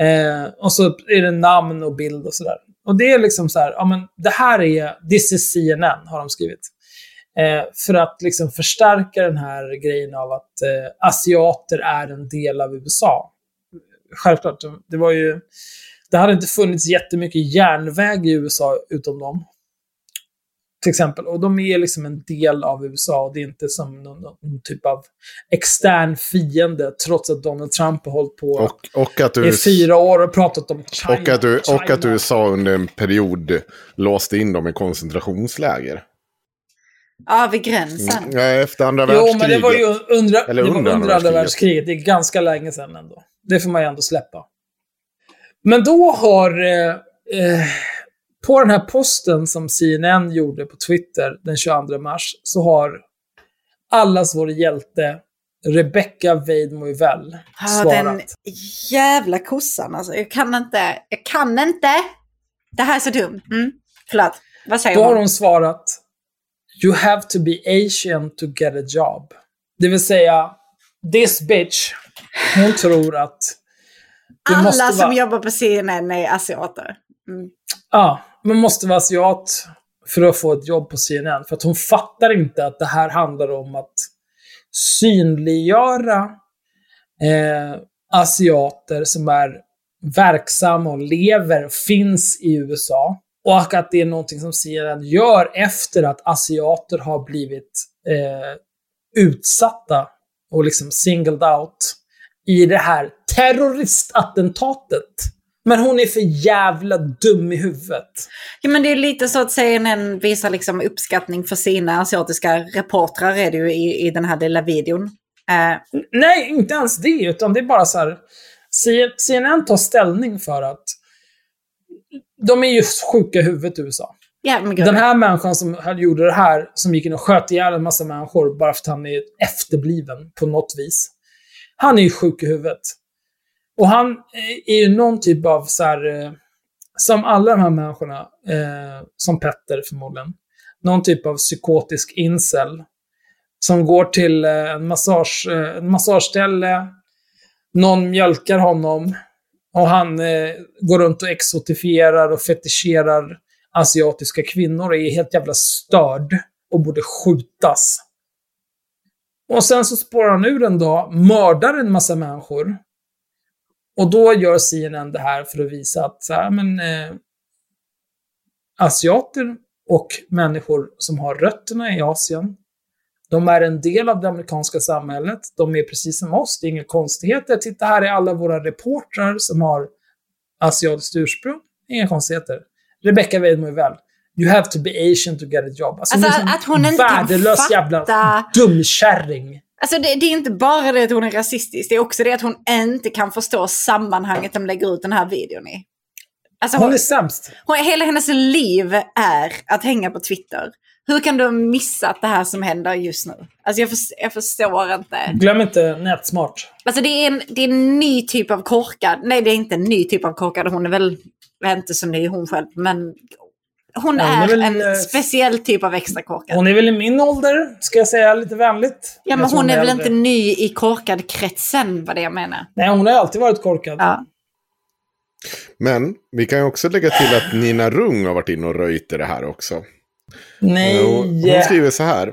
Eh, och så är det namn och bild och sådär. Och det är liksom så här, ja men det här är, this is CNN har de skrivit. Eh, för att liksom förstärka den här grejen av att eh, asiater är en del av USA. Självklart, det var ju, det hade inte funnits jättemycket järnväg i USA utom dem. Till exempel. Och de är liksom en del av USA. Och det är inte som någon, någon typ av extern fiende. Trots att Donald Trump har hållit på Och, och, att i du, fyra år och pratat om China. och, att du, och att China. USA under en period låste in dem i koncentrationsläger. Ja, vid gränsen. Mm, ja, efter andra Jo, världskriget. men det var ju under, Eller det var under under andra andra världskriget. världskriget. Det är ganska länge sedan ändå. Det får man ju ändå släppa. Men då har... Eh, eh, på den här posten som CNN gjorde på Twitter den 22 mars så har allas vår hjälte Rebecca Weidmoivell Ja, svarat. den jävla kossan alltså. Jag kan inte. Jag kan inte. Det här är så dumt. Mm. Förlåt. Vad säger Då har hon? hon svarat You have to be Asian to get a job. Det vill säga, this bitch, hon tror att Alla som vara, jobbar på CNN är asiater. Mm. ja, man måste vara asiat för att få ett jobb på CNN. För att hon fattar inte att det här handlar om att synliggöra eh, asiater som är verksamma och lever, finns i USA. Och att det är någonting som CNN gör efter att asiater har blivit eh, utsatta och liksom singled out i det här terroristattentatet. Men hon är för jävla dum i huvudet. Ja, men det är lite så att CNN visar liksom uppskattning för sina asiatiska reportrar är det ju i, i den här lilla videon. Eh, Nej, inte ens det, utan det är bara så här. CNN tar ställning för att de är ju sjuka i huvudet i USA. ja. Den här människan som gjorde det här, som gick in och sköt ihjäl en massa människor bara för att han är efterbliven på något vis. Han är ju sjuk i huvudet. Och han eh, är ju någon typ av så här, eh, som alla de här människorna, eh, som Petter förmodligen, någon typ av psykotisk incel. Som går till eh, en, massage, en massageställe, någon mjölkar honom och han eh, går runt och exotifierar och fetischerar asiatiska kvinnor och är helt jävla störd och borde skjutas. Och sen så spårar han ur en dag, mördar en massa människor. Och då gör CNN det här för att visa att så här, men, eh, asiater och människor som har rötterna i Asien, de är en del av det amerikanska samhället. De är precis som oss, det är inga konstigheter. Titta, här är alla våra reportrar som har asiatiskt ursprung. Inga konstigheter. Rebecca Weidmoivell. You have to be Asian to get a job. Alltså, Alltså, är en att hon inte kan värdelös fatta- jävla dumkärring. Alltså det, det är inte bara det att hon är rasistisk, det är också det att hon inte kan förstå sammanhanget de lägger ut den här videon i. Alltså Hon hon, är sämst. hon, hela hennes liv är att hänga på Twitter. Hur kan du ha missat det här som händer just nu? Alltså jag, förs- jag förstår inte. Glöm inte nätsmart. Alltså det är, en, det är en ny typ av korkad. Nej, det är inte en ny typ av korkad. Hon är väl inte så ny hon själv, men hon Ja, hon är, är väl, en eh, speciell typ av extra korkad. Hon är väl i min ålder, ska jag säga lite vänligt. ja, men tror hon är väl äldre. inte ny i korkad-kretsen, vad det jag menar. Nej, hon har alltid varit korkad. Ja. Men vi kan ju också lägga till att Nina Rung har varit inne och röjt i det här också. Nej. Och Hon skriver så här.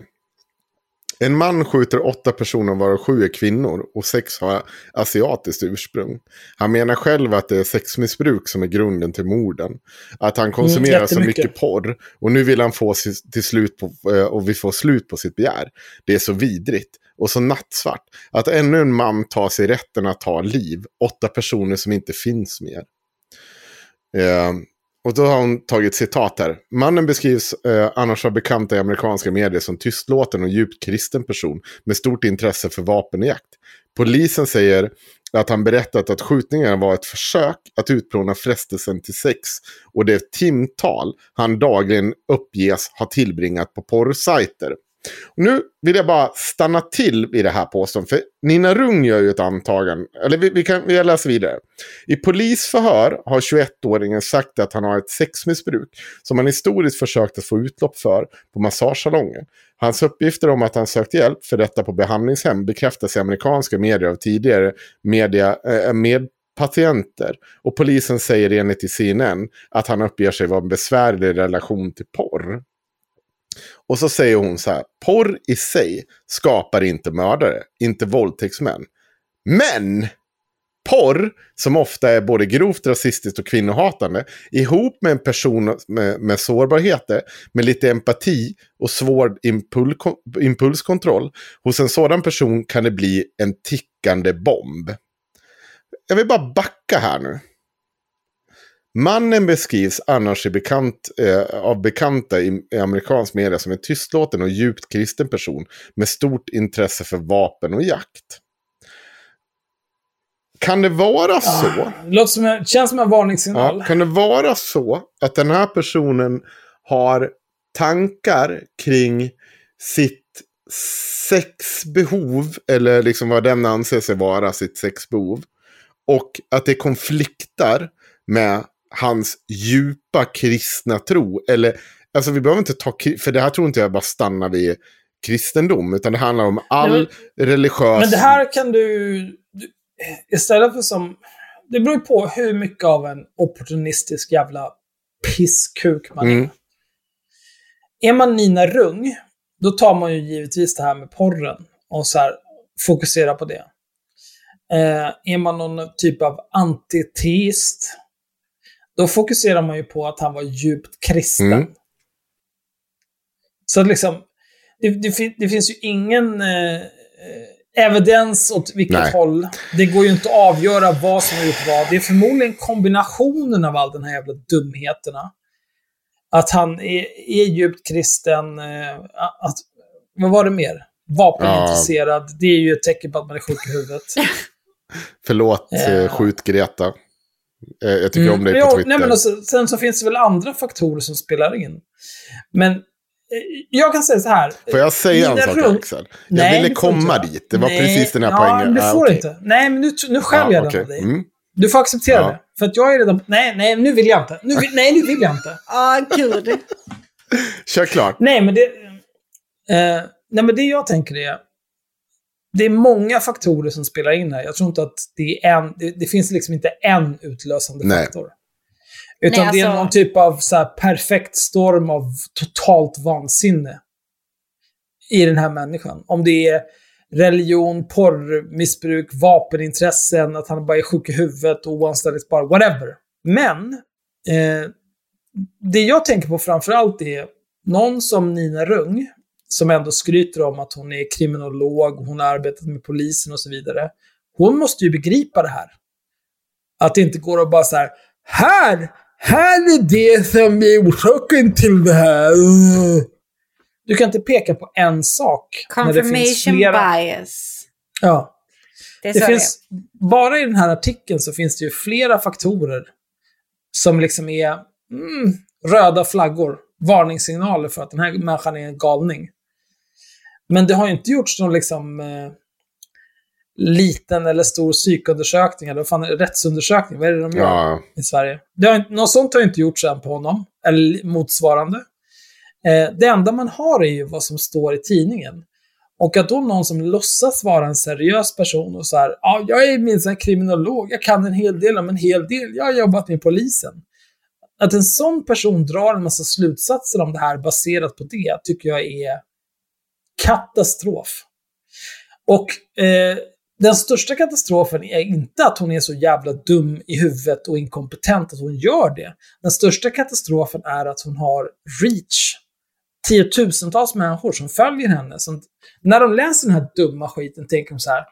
En man skjuter åtta personer varav sju är kvinnor och sex har asiatiskt ursprung. Han menar själv att det är sexmissbruk som är grunden till morden. Att han konsumerar så jättemycket. mycket porr och nu vill han få till slut på, eh, och vi får slut på sitt begär. Det är så vidrigt och så nattsvart att ännu en man tar sig rätten att ta liv. Åtta personer som inte finns mer. Eh, och då har hon tagit citat här. Mannen beskrivs eh, annars av bekanta i amerikanska medier som tystlåten och djupt kristen person med stort intresse för vapenjakt. Polisen säger att han berättat att skjutningarna var ett försök att utplåna frestelsen till sex och det timtal han dagligen uppges ha tillbringat på porrsajter. Och nu vill jag bara stanna till i det här påståendet, för Nina Rung gör ju ett antagande, eller vi, vi kan vi läser vidare. I polisförhör har 21-åringen sagt att han har ett sexmissbruk som han historiskt försökt att få utlopp för på massagesalongen. Hans uppgifter om att han sökt hjälp för detta på behandlingshem bekräftas i amerikanska medier av tidigare media, eh, äh, med patienter. Och polisen säger enligt i CNN att han uppger sig vara en besvärlig relation till porr. Och så säger hon så här, porr i sig skapar inte mördare, inte våldtäktsmän. Men porr, som ofta är både grovt rasistiskt och kvinnohatande, ihop med en person med, med sårbarheter, med lite empati och svår impul impulskontroll, hos en sådan person kan det bli en tickande bomb. Jag vill bara backa här nu. Mannen beskrivs annars bekant, eh, av bekanta i, i amerikansk media som en tystlåten och djupt kristen person med stort intresse för vapen och jakt. kan det vara så? Det låter som en, känns som en varningssignal. Ja, kan det vara så att den här personen har tankar kring sitt sexbehov, eller liksom vad den anser sig vara sitt sexbehov, och att det konfliktar med hans djupa kristna tro. Eller, alltså vi behöver inte ta, för det här tror inte jag bara stannar vid kristendom, utan det handlar om all religiös... Men det här kan du, du... Istället för som... Det beror på hur mycket av en opportunistisk jävla pisskuk man är. Mm. Är man Nina Rung, då tar man ju givetvis det här med porren och så här fokuserar på det. Eh, är man någon typ av antiteist, då fokuserar man ju på att han var djupt kristen. Mm. Så liksom, det, det, fin- det finns ju ingen eh, eh, evidens åt vilket Nej. håll. Det går ju inte att avgöra vad som har gjort vad. Det är förmodligen kombinationen av all den här jävla dumheterna. Att han är, är djupt kristen. Eh, att, vad var det mer? Vapenintresserad. Det är ju ett tecken på att man är sjuk i huvudet. <laughs> Förlåt, Ja. eh, skjut Greta. Eh, jag tycker om dig på Mm. Ja, Twitter. Nej, men alltså, sen så finns det väl andra faktorer som spelar in. Men eh, jag kan säga så här. Får jag säga en sak Axel? Nej, jag ville får du komma inte. dit. Det var Nej, precis den här ja, poängen. men du Ah, får okej. inte. Nej, men nu, nu skäller jag Ja, redan okej. av dig. Mm. Du får acceptera Ja. det. För att jag är redan... Nej, nej, nu vill jag inte. Nu vill, nej, nu vill jag inte. Ja, <laughs> gud. Kör klart. Nej, men det... Eh, nej, men det jag tänker är... Det är många faktorer som spelar in här. Jag tror inte att det är en... Det, det finns liksom inte en utlösande Nej. faktor. Utan Nej, det är alltså- någon typ av så här perfekt storm av totalt vansinne i den här människan. Om det är religion, porrmissbruk, vapenintressen, att han bara är sjuk i huvudet och oanställningsbar, whatever. Men eh, det jag tänker på framförallt är någon som Nina Rung, som ändå skryter om att hon är kriminolog, hon har arbetat med polisen och så vidare. Hon måste ju begripa det här. Att det inte går att bara så här, här, här är det som är orsaken till det här. Du kan inte peka på en sak. Confirmation bias. Ja. Det Det finns, bara i den här artikeln så finns det ju flera faktorer som liksom är mm, röda flaggor, varningssignaler för att den här människan är en galning. Men det har inte gjorts någon liksom eh, liten eller stor psykundersökning, eller vad fan rättsundersökning, vad är det de gör Ja, i Sverige? Det har, något sånt har inte gjorts än på honom, eller motsvarande. Eh, det enda man har är ju vad som står i tidningen. Och att då någon som låtsas vara en seriös person och så här, ja, jag är minsann kriminolog, jag kan en hel del om en hel del, jag har jobbat med polisen. Att en sån person drar en massa slutsatser om det här baserat på det, tycker jag är katastrof. Och eh, den största katastrofen är inte att hon är så jävla dum i huvudet och inkompetent att hon gör det. Den största katastrofen är att hon har reach. Tiotusentals människor som följer henne. Som, när de läser den här dumma skiten tänker de så här.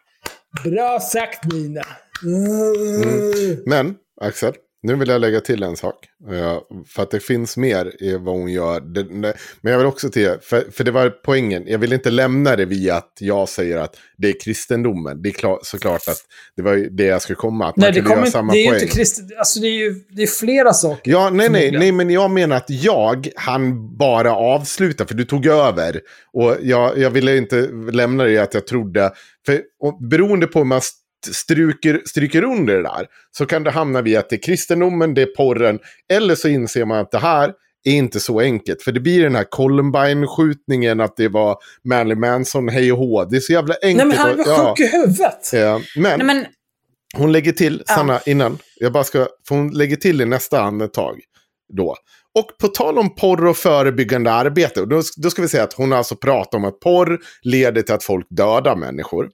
Bra sagt Nina. Mm. men Axel, nu vill jag lägga till en sak. Eh, För att det finns mer i vad hon gör. Men jag vill också till, för, det var poängen. Jag vill inte lämna det via att jag säger att det är kristendomen. Det är klar, såklart att det var det jag skulle komma. Att Nej, det, kommer, samma det är poäng. inte kristet. Alltså det är ju det är flera saker. Ja, nej, nej, nej, men jag menar att jag han bara avsluta, för du tog över. Och jag, jag ville inte lämna det att jag trodde, för och, beroende på hur man stryker, stryker under det där, så kan det hamna vid att det är kristendomen, det är porren, eller så inser man att det här är inte så enkelt. För det blir den här Columbine-skjutningen, att det var Marilyn Manson, hej och hå. Det är så jävla enkelt. Nej men han var sjuk i huvudet. Ja, men, Nej, men hon lägger till, Ja. Sanna, innan. Jag bara ska, för hon lägger till i nästa andetag. Då. Och på tal om porr och förebyggande arbete, då, då ska vi säga att hon har alltså pratat om att porr leder till att folk dödar människor.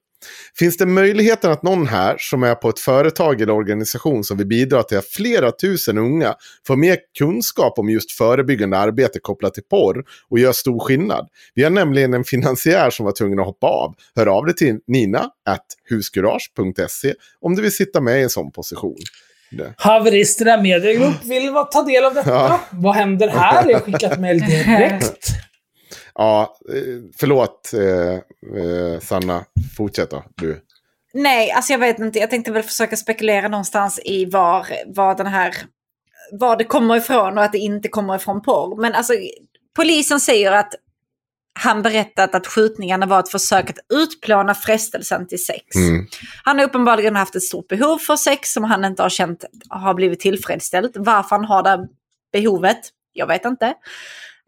Finns det möjligheten att någon här som är på ett företag eller organisation som vill bidra till att flera tusen unga får mer kunskap om just förebyggande arbete kopplat till porr och gör stor skillnad? Vi har nämligen en finansiär som var tvungen att hoppa av. Hör av dig till nina at huskurage.se om du vill sitta med i en sån position. Det. Haveristerna Mediegrupp vill ta del av detta. Ja. Vad händer här? Jag har skickat mejl <laughs> direkt. Ja, eh, förlåt eh, eh, Sanna. Fortsätt då, du. nej, alltså jag vet inte. Jag tänkte väl försöka spekulera någonstans i var, var den här... Var det kommer ifrån och att det inte kommer ifrån porr. Men alltså, polisen säger att han berättat att skjutningarna var ett försök att utplåna frestelsen till sex. Mm. Han har uppenbarligen haft ett stort behov för sex som han inte har känt har blivit tillfredsställt. Varför han har det behovet, jag vet inte.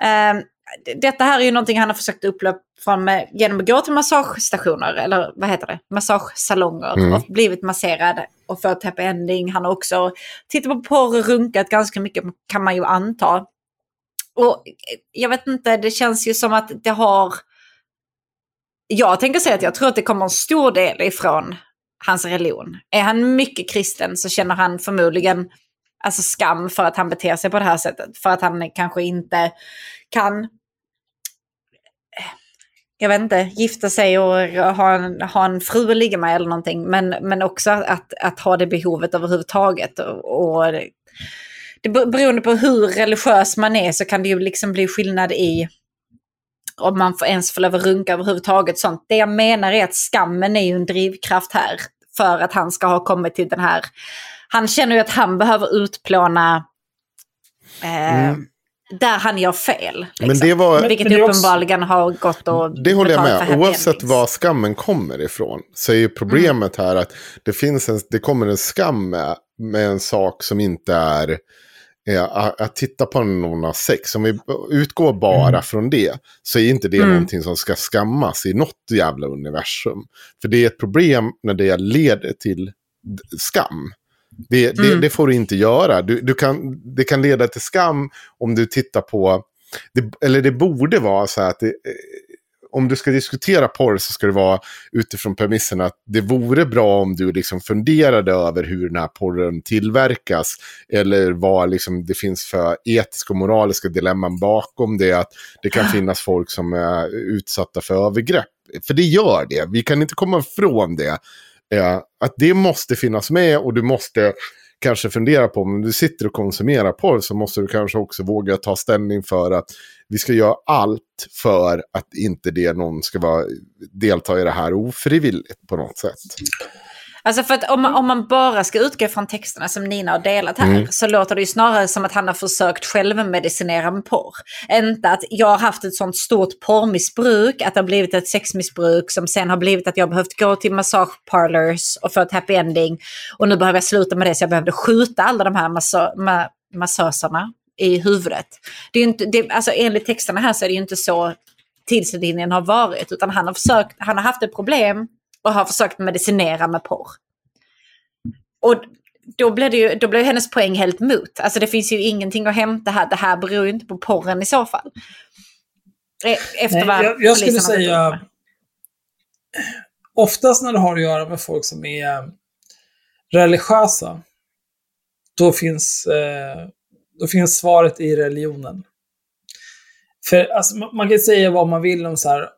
Eh, detta här är ju någonting han har försökt från med, genom att gå till massagestationer, eller vad heter det, massagesalonger Mm. och blivit masserad och fått happy ending. Han har också tittat på porr och runkat ganska mycket kan man ju anta. Och jag vet inte, det känns ju som att det har... Jag tänker säga att jag tror att det kommer en stor del ifrån hans religion. Är han mycket kristen så känner han förmodligen alltså skam för att han beter sig på det här sättet. För att han kanske inte kan, jag vet inte, gifta sig och ha en, ha en fru att ligga med eller någonting. Men, men också att, att ha det behovet överhuvudtaget. Och, och det, beroende på hur religiös man är så kan det ju liksom bli skillnad i om man får ens får lov att runka överhuvudtaget. Sånt. Det jag menar är att skammen är ju en drivkraft här för att han ska ha kommit till den här... Han känner ju att han behöver utplåna eh, Mm. där han gör fel. Liksom. Men det var... Vilket Men det är också- uppenbarligen har gått och Det håller jag med. Oavsett var skammen kommer ifrån. Så är ju problemet Mm. här att det, finns en, det kommer en skam med, med en sak som inte är eh, att, titta på någon har sex. Om vi utgår bara Mm. från det så är inte det Mm. någonting som ska skammas i något jävla universum. För det är ett problem när det leder till skam. Det, det, Mm. det får du inte göra. Du, du kan, det kan leda till skam om du tittar på... Det, eller det borde vara så här att eh, om du ska diskutera porr så ska det vara utifrån premissen att det vore bra om du liksom funderade över hur den här porren tillverkas. Eller vad liksom det finns för etiska och moraliska dilemman bakom det. Att det kan <sighs> finnas folk som är utsatta för övergrepp. För det gör det. Vi kan inte komma ifrån det. Eh, att det måste finnas med och du måste kanske fundera på om du sitter och konsumerar porr så måste du kanske också våga ta ställning för att vi ska göra allt för att inte det någon ska vara, delta i det här ofrivilligt på något sätt. Alltså för att om man, om man bara ska utgå från texterna som Nina har delat här Mm. så låter det ju snarare som att han har försökt självmedicinera med porr. Inte att jag har haft ett sånt stort porrmissbruk, att det har blivit ett sexmissbruk som sen har blivit att jag har behövt gå till massageparlors och få ett happy ending. Och nu behöver jag sluta med det så jag behövde skjuta alla de här massa, ma, massöserna i huvudet. Det är inte, det, alltså enligt texterna här så är det ju inte så tidslinjen har varit. Utan han har, försökt, han har haft ett problem och har försökt medicinera med porr. Och då blir, det ju, då blir hennes poäng helt mot. Alltså det finns ju ingenting att hämta här. Det här beror ju inte på porren i så fall. E- Efter Nej, vad jag, jag skulle säga, oftast när det har att göra med folk som är religiösa, då finns, eh, då finns svaret i religionen. För alltså, man, man kan säga vad man vill om så här,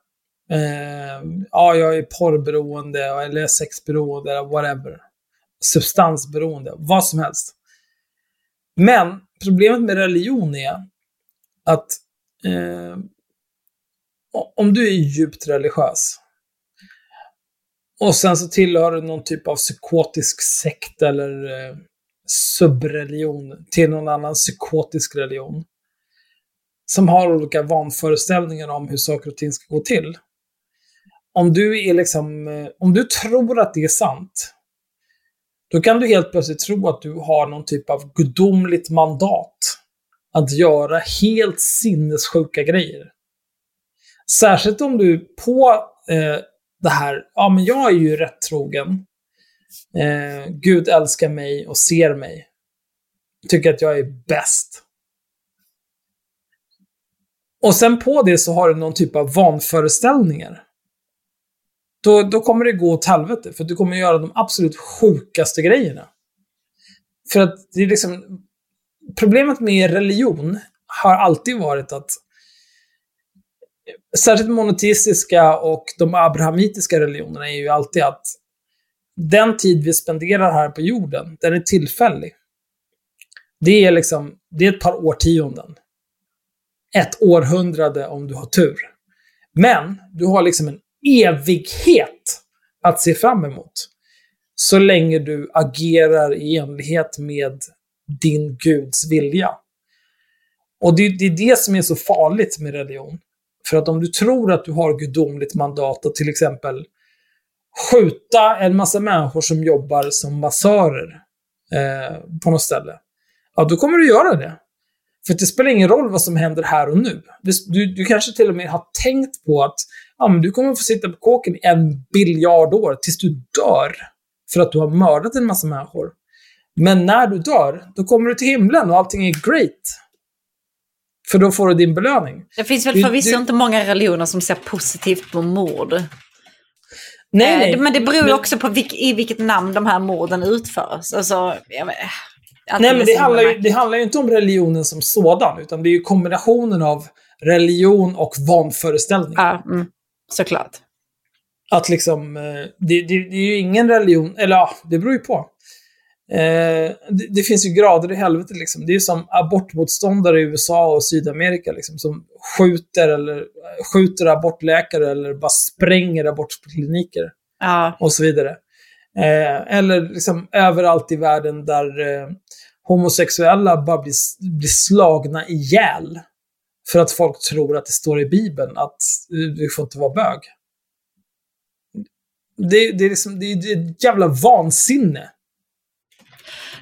eh, ja, jag är porrberoende, eller är sexberoende, eller whatever. Substansberoende, vad som helst. Men problemet med religion är att eh, om du är djupt religiös och sen så tillhör du någon typ av psykotisk sekt eller eh, subreligion till någon annan psykotisk religion som har olika vanföreställningar om hur saker och ting ska gå till. Om du är liksom, eh, om du tror att det är sant, då kan du helt plötsligt tro att du har någon typ av gudomligt mandat att göra helt sinnessjuka grejer. Särskilt om du på eh, det här, ja men jag är ju rätt trogen. Eh, Gud älskar mig och ser mig. Tycker att jag är bäst. Och sen på det så har du någon typ av vanföreställningar. Då, då kommer det gå åt helvete, för du kommer göra de absolut sjukaste grejerna. För att det är liksom... Problemet med religion har alltid varit att särskilt monoteistiska och de abrahamitiska religionerna är ju alltid att den tid vi spenderar här på jorden, den är tillfällig. Det är liksom, det är ett par årtionden. Ett århundrade om du har tur. Men du har liksom en evighet att se fram emot. Så länge du agerar i enlighet med din Guds vilja. Och det, det är det som är så farligt med religion. För att om du tror att du har gudomligt mandat att till exempel skjuta en massa människor som jobbar som massörer eh, på något ställe. Ja, då kommer du göra det. För det spelar ingen roll vad som händer här och nu. Du, du kanske till och med har tänkt på att ja, men du kommer få sitta på kåken i en biljard år tills du dör. För att du har mördat en massa människor. Men när du dör, då kommer du till himlen och allting är great. För då får du din belöning. Det finns väl förvisso inte många religioner som ser positivt på mord. Nej, Eh, nej. Men det beror Men- också på vilk, i vilket namn de här morden utförs. Alltså, jag vet, allting Nej, men det handlar, ju, det handlar ju inte om religionen som sådan, utan det är ju kombinationen av religion och vanföreställning. Ja, mm, såklart. Att liksom, eh, det, det, det är ju ingen religion, eller ja, det beror ju på. Eh, det, det finns ju grader i helvetet liksom. Det är ju som abortmotståndare i USA och Sydamerika liksom, som skjuter, eller, skjuter abortläkare eller bara spränger abortkliniker Ja, och så vidare. Eh, eller liksom överallt i världen där eh, homosexuella bara blir, blir slagna ihjäl. För att folk tror att det står i Bibeln att du får inte vara bög. Det, det, är, liksom, det, är, det är ett jävla vansinne.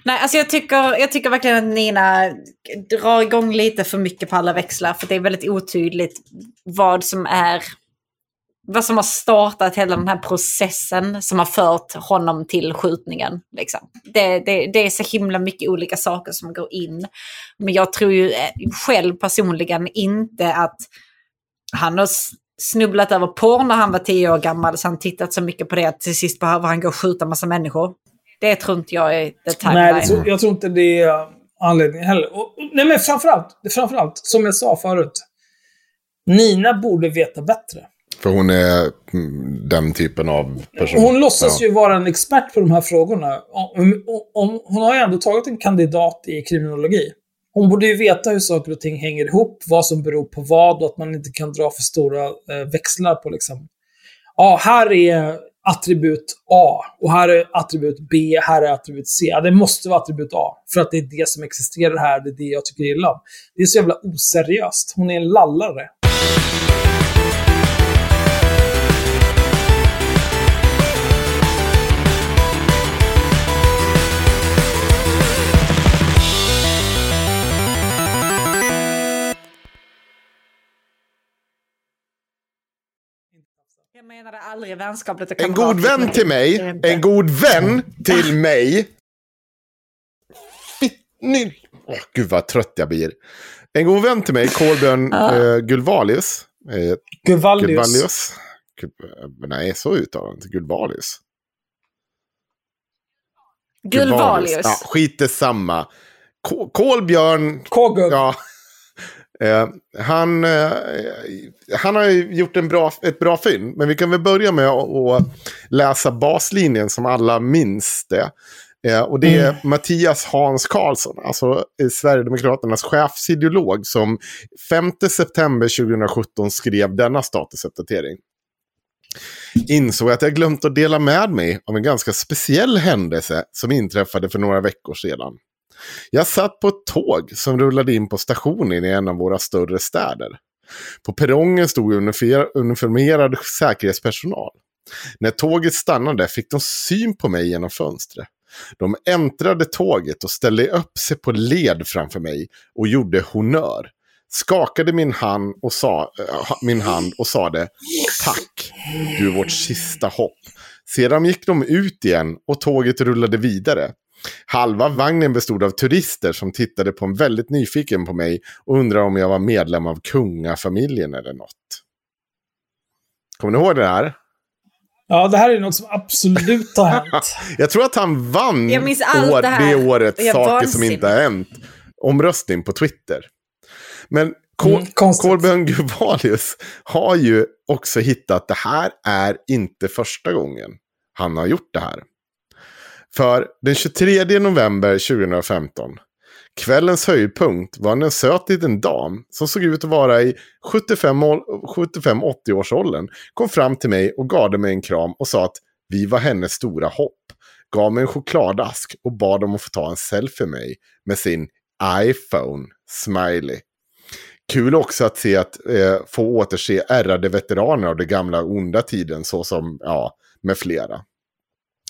Nej, alltså jag tycker, jag tycker verkligen att Nina drar igång lite för mycket på alla växlar. För det är väldigt otydligt vad som är... Vad som har startat hela den här processen som har fört honom till skjutningen. Liksom. Det, det, det är så himla mycket olika saker som går in. Men jag tror ju eh, själv personligen inte att han har snubblat över porr när han var tio år gammal. Så han tittat så mycket på det att till sist behöver han gå och skjuta massa människor. Det tror inte jag är the timeline. Nej, tror- jag tror inte det är anledningen heller. Och, nej, men framförallt, framförallt, som jag sa förut. Nina borde veta bättre. För hon är mm, den typen av person. Hon låtsas Ja. ju vara en expert på de här frågorna. Om, om, hon har ju ändå tagit en kandidat i kriminologi. Hon borde ju veta hur saker och ting hänger ihop, vad som beror på vad och att man inte kan dra för stora eh, växlar på liksom. Ja, här är attribut A och här är attribut B, här är attribut C. Ja, det måste vara attribut A, för att det är det som existerar här, det är det jag tycker illa om. Det är så jävla oseriöst. Hon är en lallare. Jag menade aldrig vänskapligt och En god vän till mig. En god vän till mig. Fitt- ny- Åh, gud vad trött jag blir. En god vän till mig, Kolbjörn <laughs> Ja. eh, Gulvalius. Eh, Guvallius. Gulvalius. Gul- Nej, så uttalar han inte. Gulvalius. Gulvalius. Ja, skit det samma. Ko- Kolbjörn K-gugg. Ja. Eh, han, eh, han har ju gjort en bra, ett bra fynd, men vi kan väl börja med att, läsa baslinjen som alla minns det. Eh, och det är Mattias Hans Karlsson, alltså eh, Sverigedemokraternas chefsideolog, som 5 september 2017 skrev denna statusuppdatering. Insåg att jag glömt att dela med mig av en ganska speciell händelse som inträffade för några veckor sedan. Jag satt på ett tåg som rullade in på stationen i en av våra större städer. På perrongen stod uniformerad säkerhetspersonal. När tåget stannade fick de syn på mig genom fönstret. De äntrade tåget och ställde upp sig på led framför mig och gjorde honör. Skakade min hand och sa, äh, min hand och sade tack, du är vårt sista hopp. Sedan gick de ut igen och tåget rullade vidare. Halva vagnen bestod av turister som tittade på en väldigt nyfiken på mig och undrade om jag var medlem av kungafamiljen eller något. Kommer ni ihåg det här? Ja, det här är något som absolut har hänt. <laughs> Jag tror att han vann Jag minns allt år, det här. det året Jag saker som vansinnig. inte har hänt. Omröstning på Twitter. Men Mm. Kolbjörn Guvalius har ju också hittat det här är inte första gången han har gjort det här. För den 23 november 2015, kvällens höjdpunkt var när en söt liten dam som såg ut att vara i 75-80 års åldern kom fram till mig och gav mig en kram och sa att vi var hennes stora hopp. gav mig en chokladask och bad om att få ta en selfie med mig med sin iPhone, smiley. Kul också att se att eh, få återse ärrade veteraner av den gamla onda tiden såsom, ja, med flera.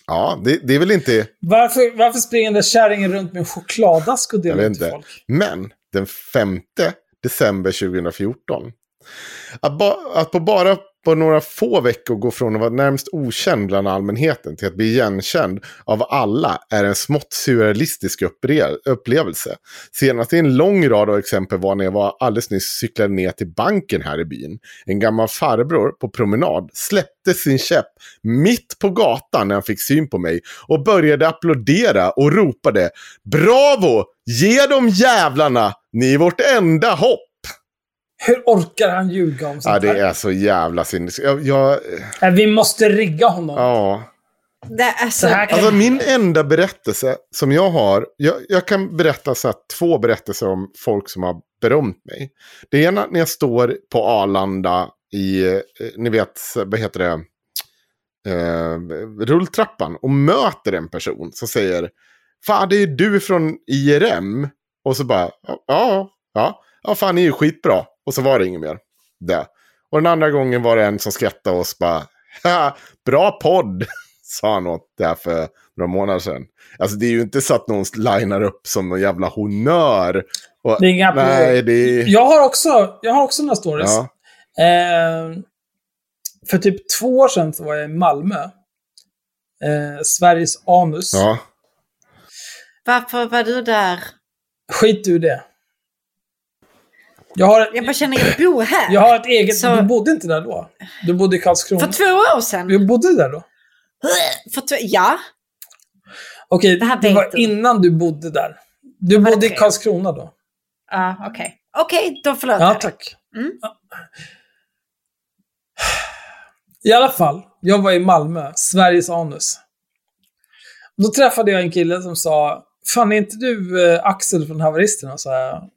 Ja, det, det är väl inte... Varför, varför springer den där kärringen runt med en chokladask och delar ut till folk? Men den 5 december 2014. Att, ba, att på bara på några få veckor gå från att vara närmast okänd bland allmänheten till att bli igenkänd av alla är en smått surrealistisk upplevelse. Senast i en lång rad av exempel var när jag var alldeles nyss cyklade ner till banken här i byn. En gammal farbror på promenad släppte sin käpp mitt på gatan när han fick syn på mig och började applådera och ropade Bravo! Ge dem jävlarna! Ni är vårt enda hopp! Hur orkar han ljuga om sånt Ja, det här? är så jävla sinnes... Jag, jag, Vi måste rigga honom. ja. Det är så... Här Alltså min enda berättelse som jag har, jag, jag kan berätta så här, två berättelser om folk som har berömt mig. Det ena när jag står på Arlanda i, eh, ni vet, vad heter det, eh, rulltrappan och möter en person som säger, fan det är du från IRM. Och så bara, ja, ja, ja, ja fan ni är ju skitbra. Och så var det inget mer. Det. Och den andra gången var det en som skrattade och bara, "Ha, bra podd <laughs> sa han åt det här för några månader sedan. Alltså det är ju inte så att någon linar upp som någon jävla honör. Och, Det är inga nej, det är... Jag har också, jag har också några stories. Ja. Eh, för typ två år sedan så var jag i Malmö. Eh, Sveriges anus. Ja. Varför var du där? Skit ur det. Jag har, Jag bara känner, jag bor här. jag har ett eget... Så- Du bodde inte där då? Du bodde i Karlskrona? För två år sedan. Du bodde där då? För två... Ja. Okej, Det här det vet var du. innan du bodde där. Du var det bodde i. Karlskrona då? Ja, okej. Okej, då förlåter Ja, jag. tack. Mm. Ja. I alla fall, jag var i Malmö, Sveriges anus. Då träffade jag en kille som sa, fan är inte du eh, Axel från Haveristerna? Så jag,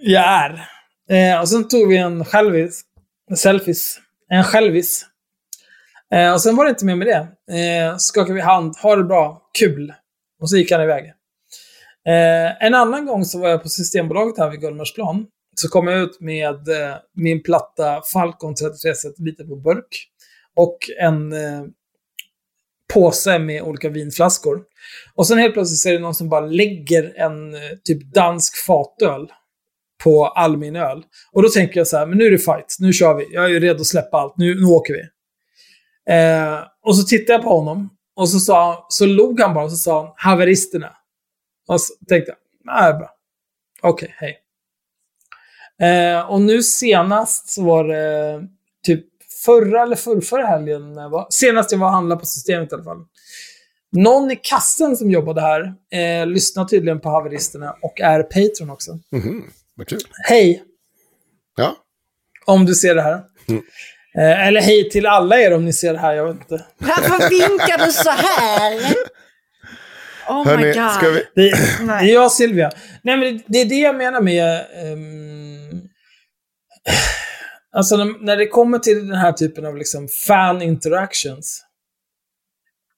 jag är. Eh, och sen tog vi en självis, en selfies, en självis. Eh, och sen var det inte mer med det. Eh, skakade vi hand, ha det bra, kul. Och så gick han iväg. Eh, en annan gång så var jag på Systembolaget här vid Gullmarsplan. Så kom jag ut med eh, min platta Falcon 33 liter på burk. Och en eh, påse med olika vinflaskor. Och sen helt plötsligt så är det någon som bara lägger en eh, typ dansk fatöl på all min öl. Och då tänker jag så här, men nu är det fight, nu kör vi. Jag är ju redo att släppa allt, nu, nu åker vi. Eh, och så tittade jag på honom och så, sa, så log han bara och så sa han haveristerna. Och så tänkte jag, nej, bra. Okej, hej. Eh, och nu senast så var det typ förra eller förrförra helgen. när jag var, senast jag var och handlade på systemet i alla fall. Någon i kassen som jobbade här eh, lyssnar tydligen på haveristerna och är Patreon också. Mhm, vad kul. Hej, Ja. om du ser det här. Mm. Eh, eller hej till alla er om ni ser det här, jag vet inte. Varför vinkar du så här? Oh my Hörni, god. ska vi... Det, det är jag och Silvia. Nej, men det, det är det jag menar med... ehm, alltså när, när det kommer till den här typen av liksom fan interactions.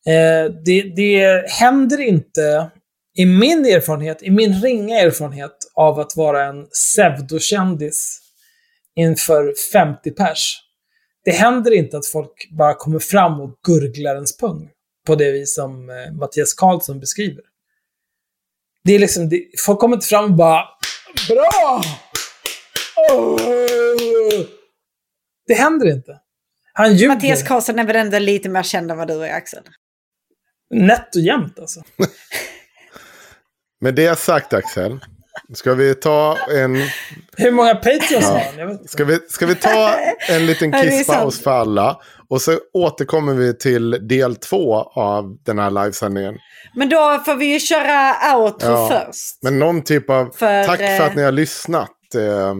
Eh, det, det händer inte, i min erfarenhet, i min ringa erfarenhet av att vara en pseudokändis inför 50 pers. Det händer inte att folk bara kommer fram och gurglar ens pung på det vis som eh, Mattias Karlsson beskriver. Det är liksom, det, folk kommer inte fram och bara Bra! Åh! Det händer inte. Han ljuger. Mattias Karlsson är väl ändå lite mer känd än vad du är, Axel? Nätt och jämnt alltså. <laughs> Med det sagt Axel, ska vi ta en... Hur många Patreons har inte. Ska vi, ska vi ta en liten Ja, kisspaus för alla? Och så återkommer vi till del två av den här livesändningen. Men då får vi ju köra outro Ja. först. Men någon typ av... För, tack för eh, att ni har lyssnat. Eh,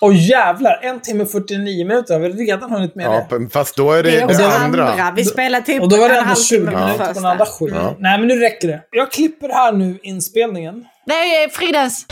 Åh jävlar, en timme och 49 minuter har vi redan hunnit med ja, det. fast då är det Det är det, andra. andra. Vi spelar typ Och då var det en ändå 20 halvtimme på minuter på den andra skiten. Ja. Nej, men nu räcker det. Jag klipper här nu inspelningen. Nej, Fridens!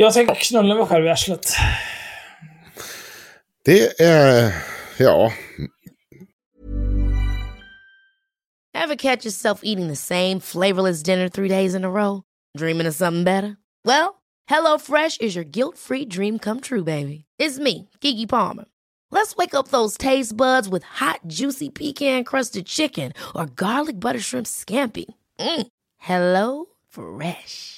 Jag tänker knulla mig själv i arslet. Det är... Ja. Ever catch yourself eating the same flavorless dinner three days in a row? Dreaming of something better? Well, hello fresh is your guilt-free dream come true, baby. It's me, Kiki Palmer. Let's wake up those taste buds with hot, juicy pecan-crusted chicken or garlic butter shrimp scampi. Mm. Hello Fresh.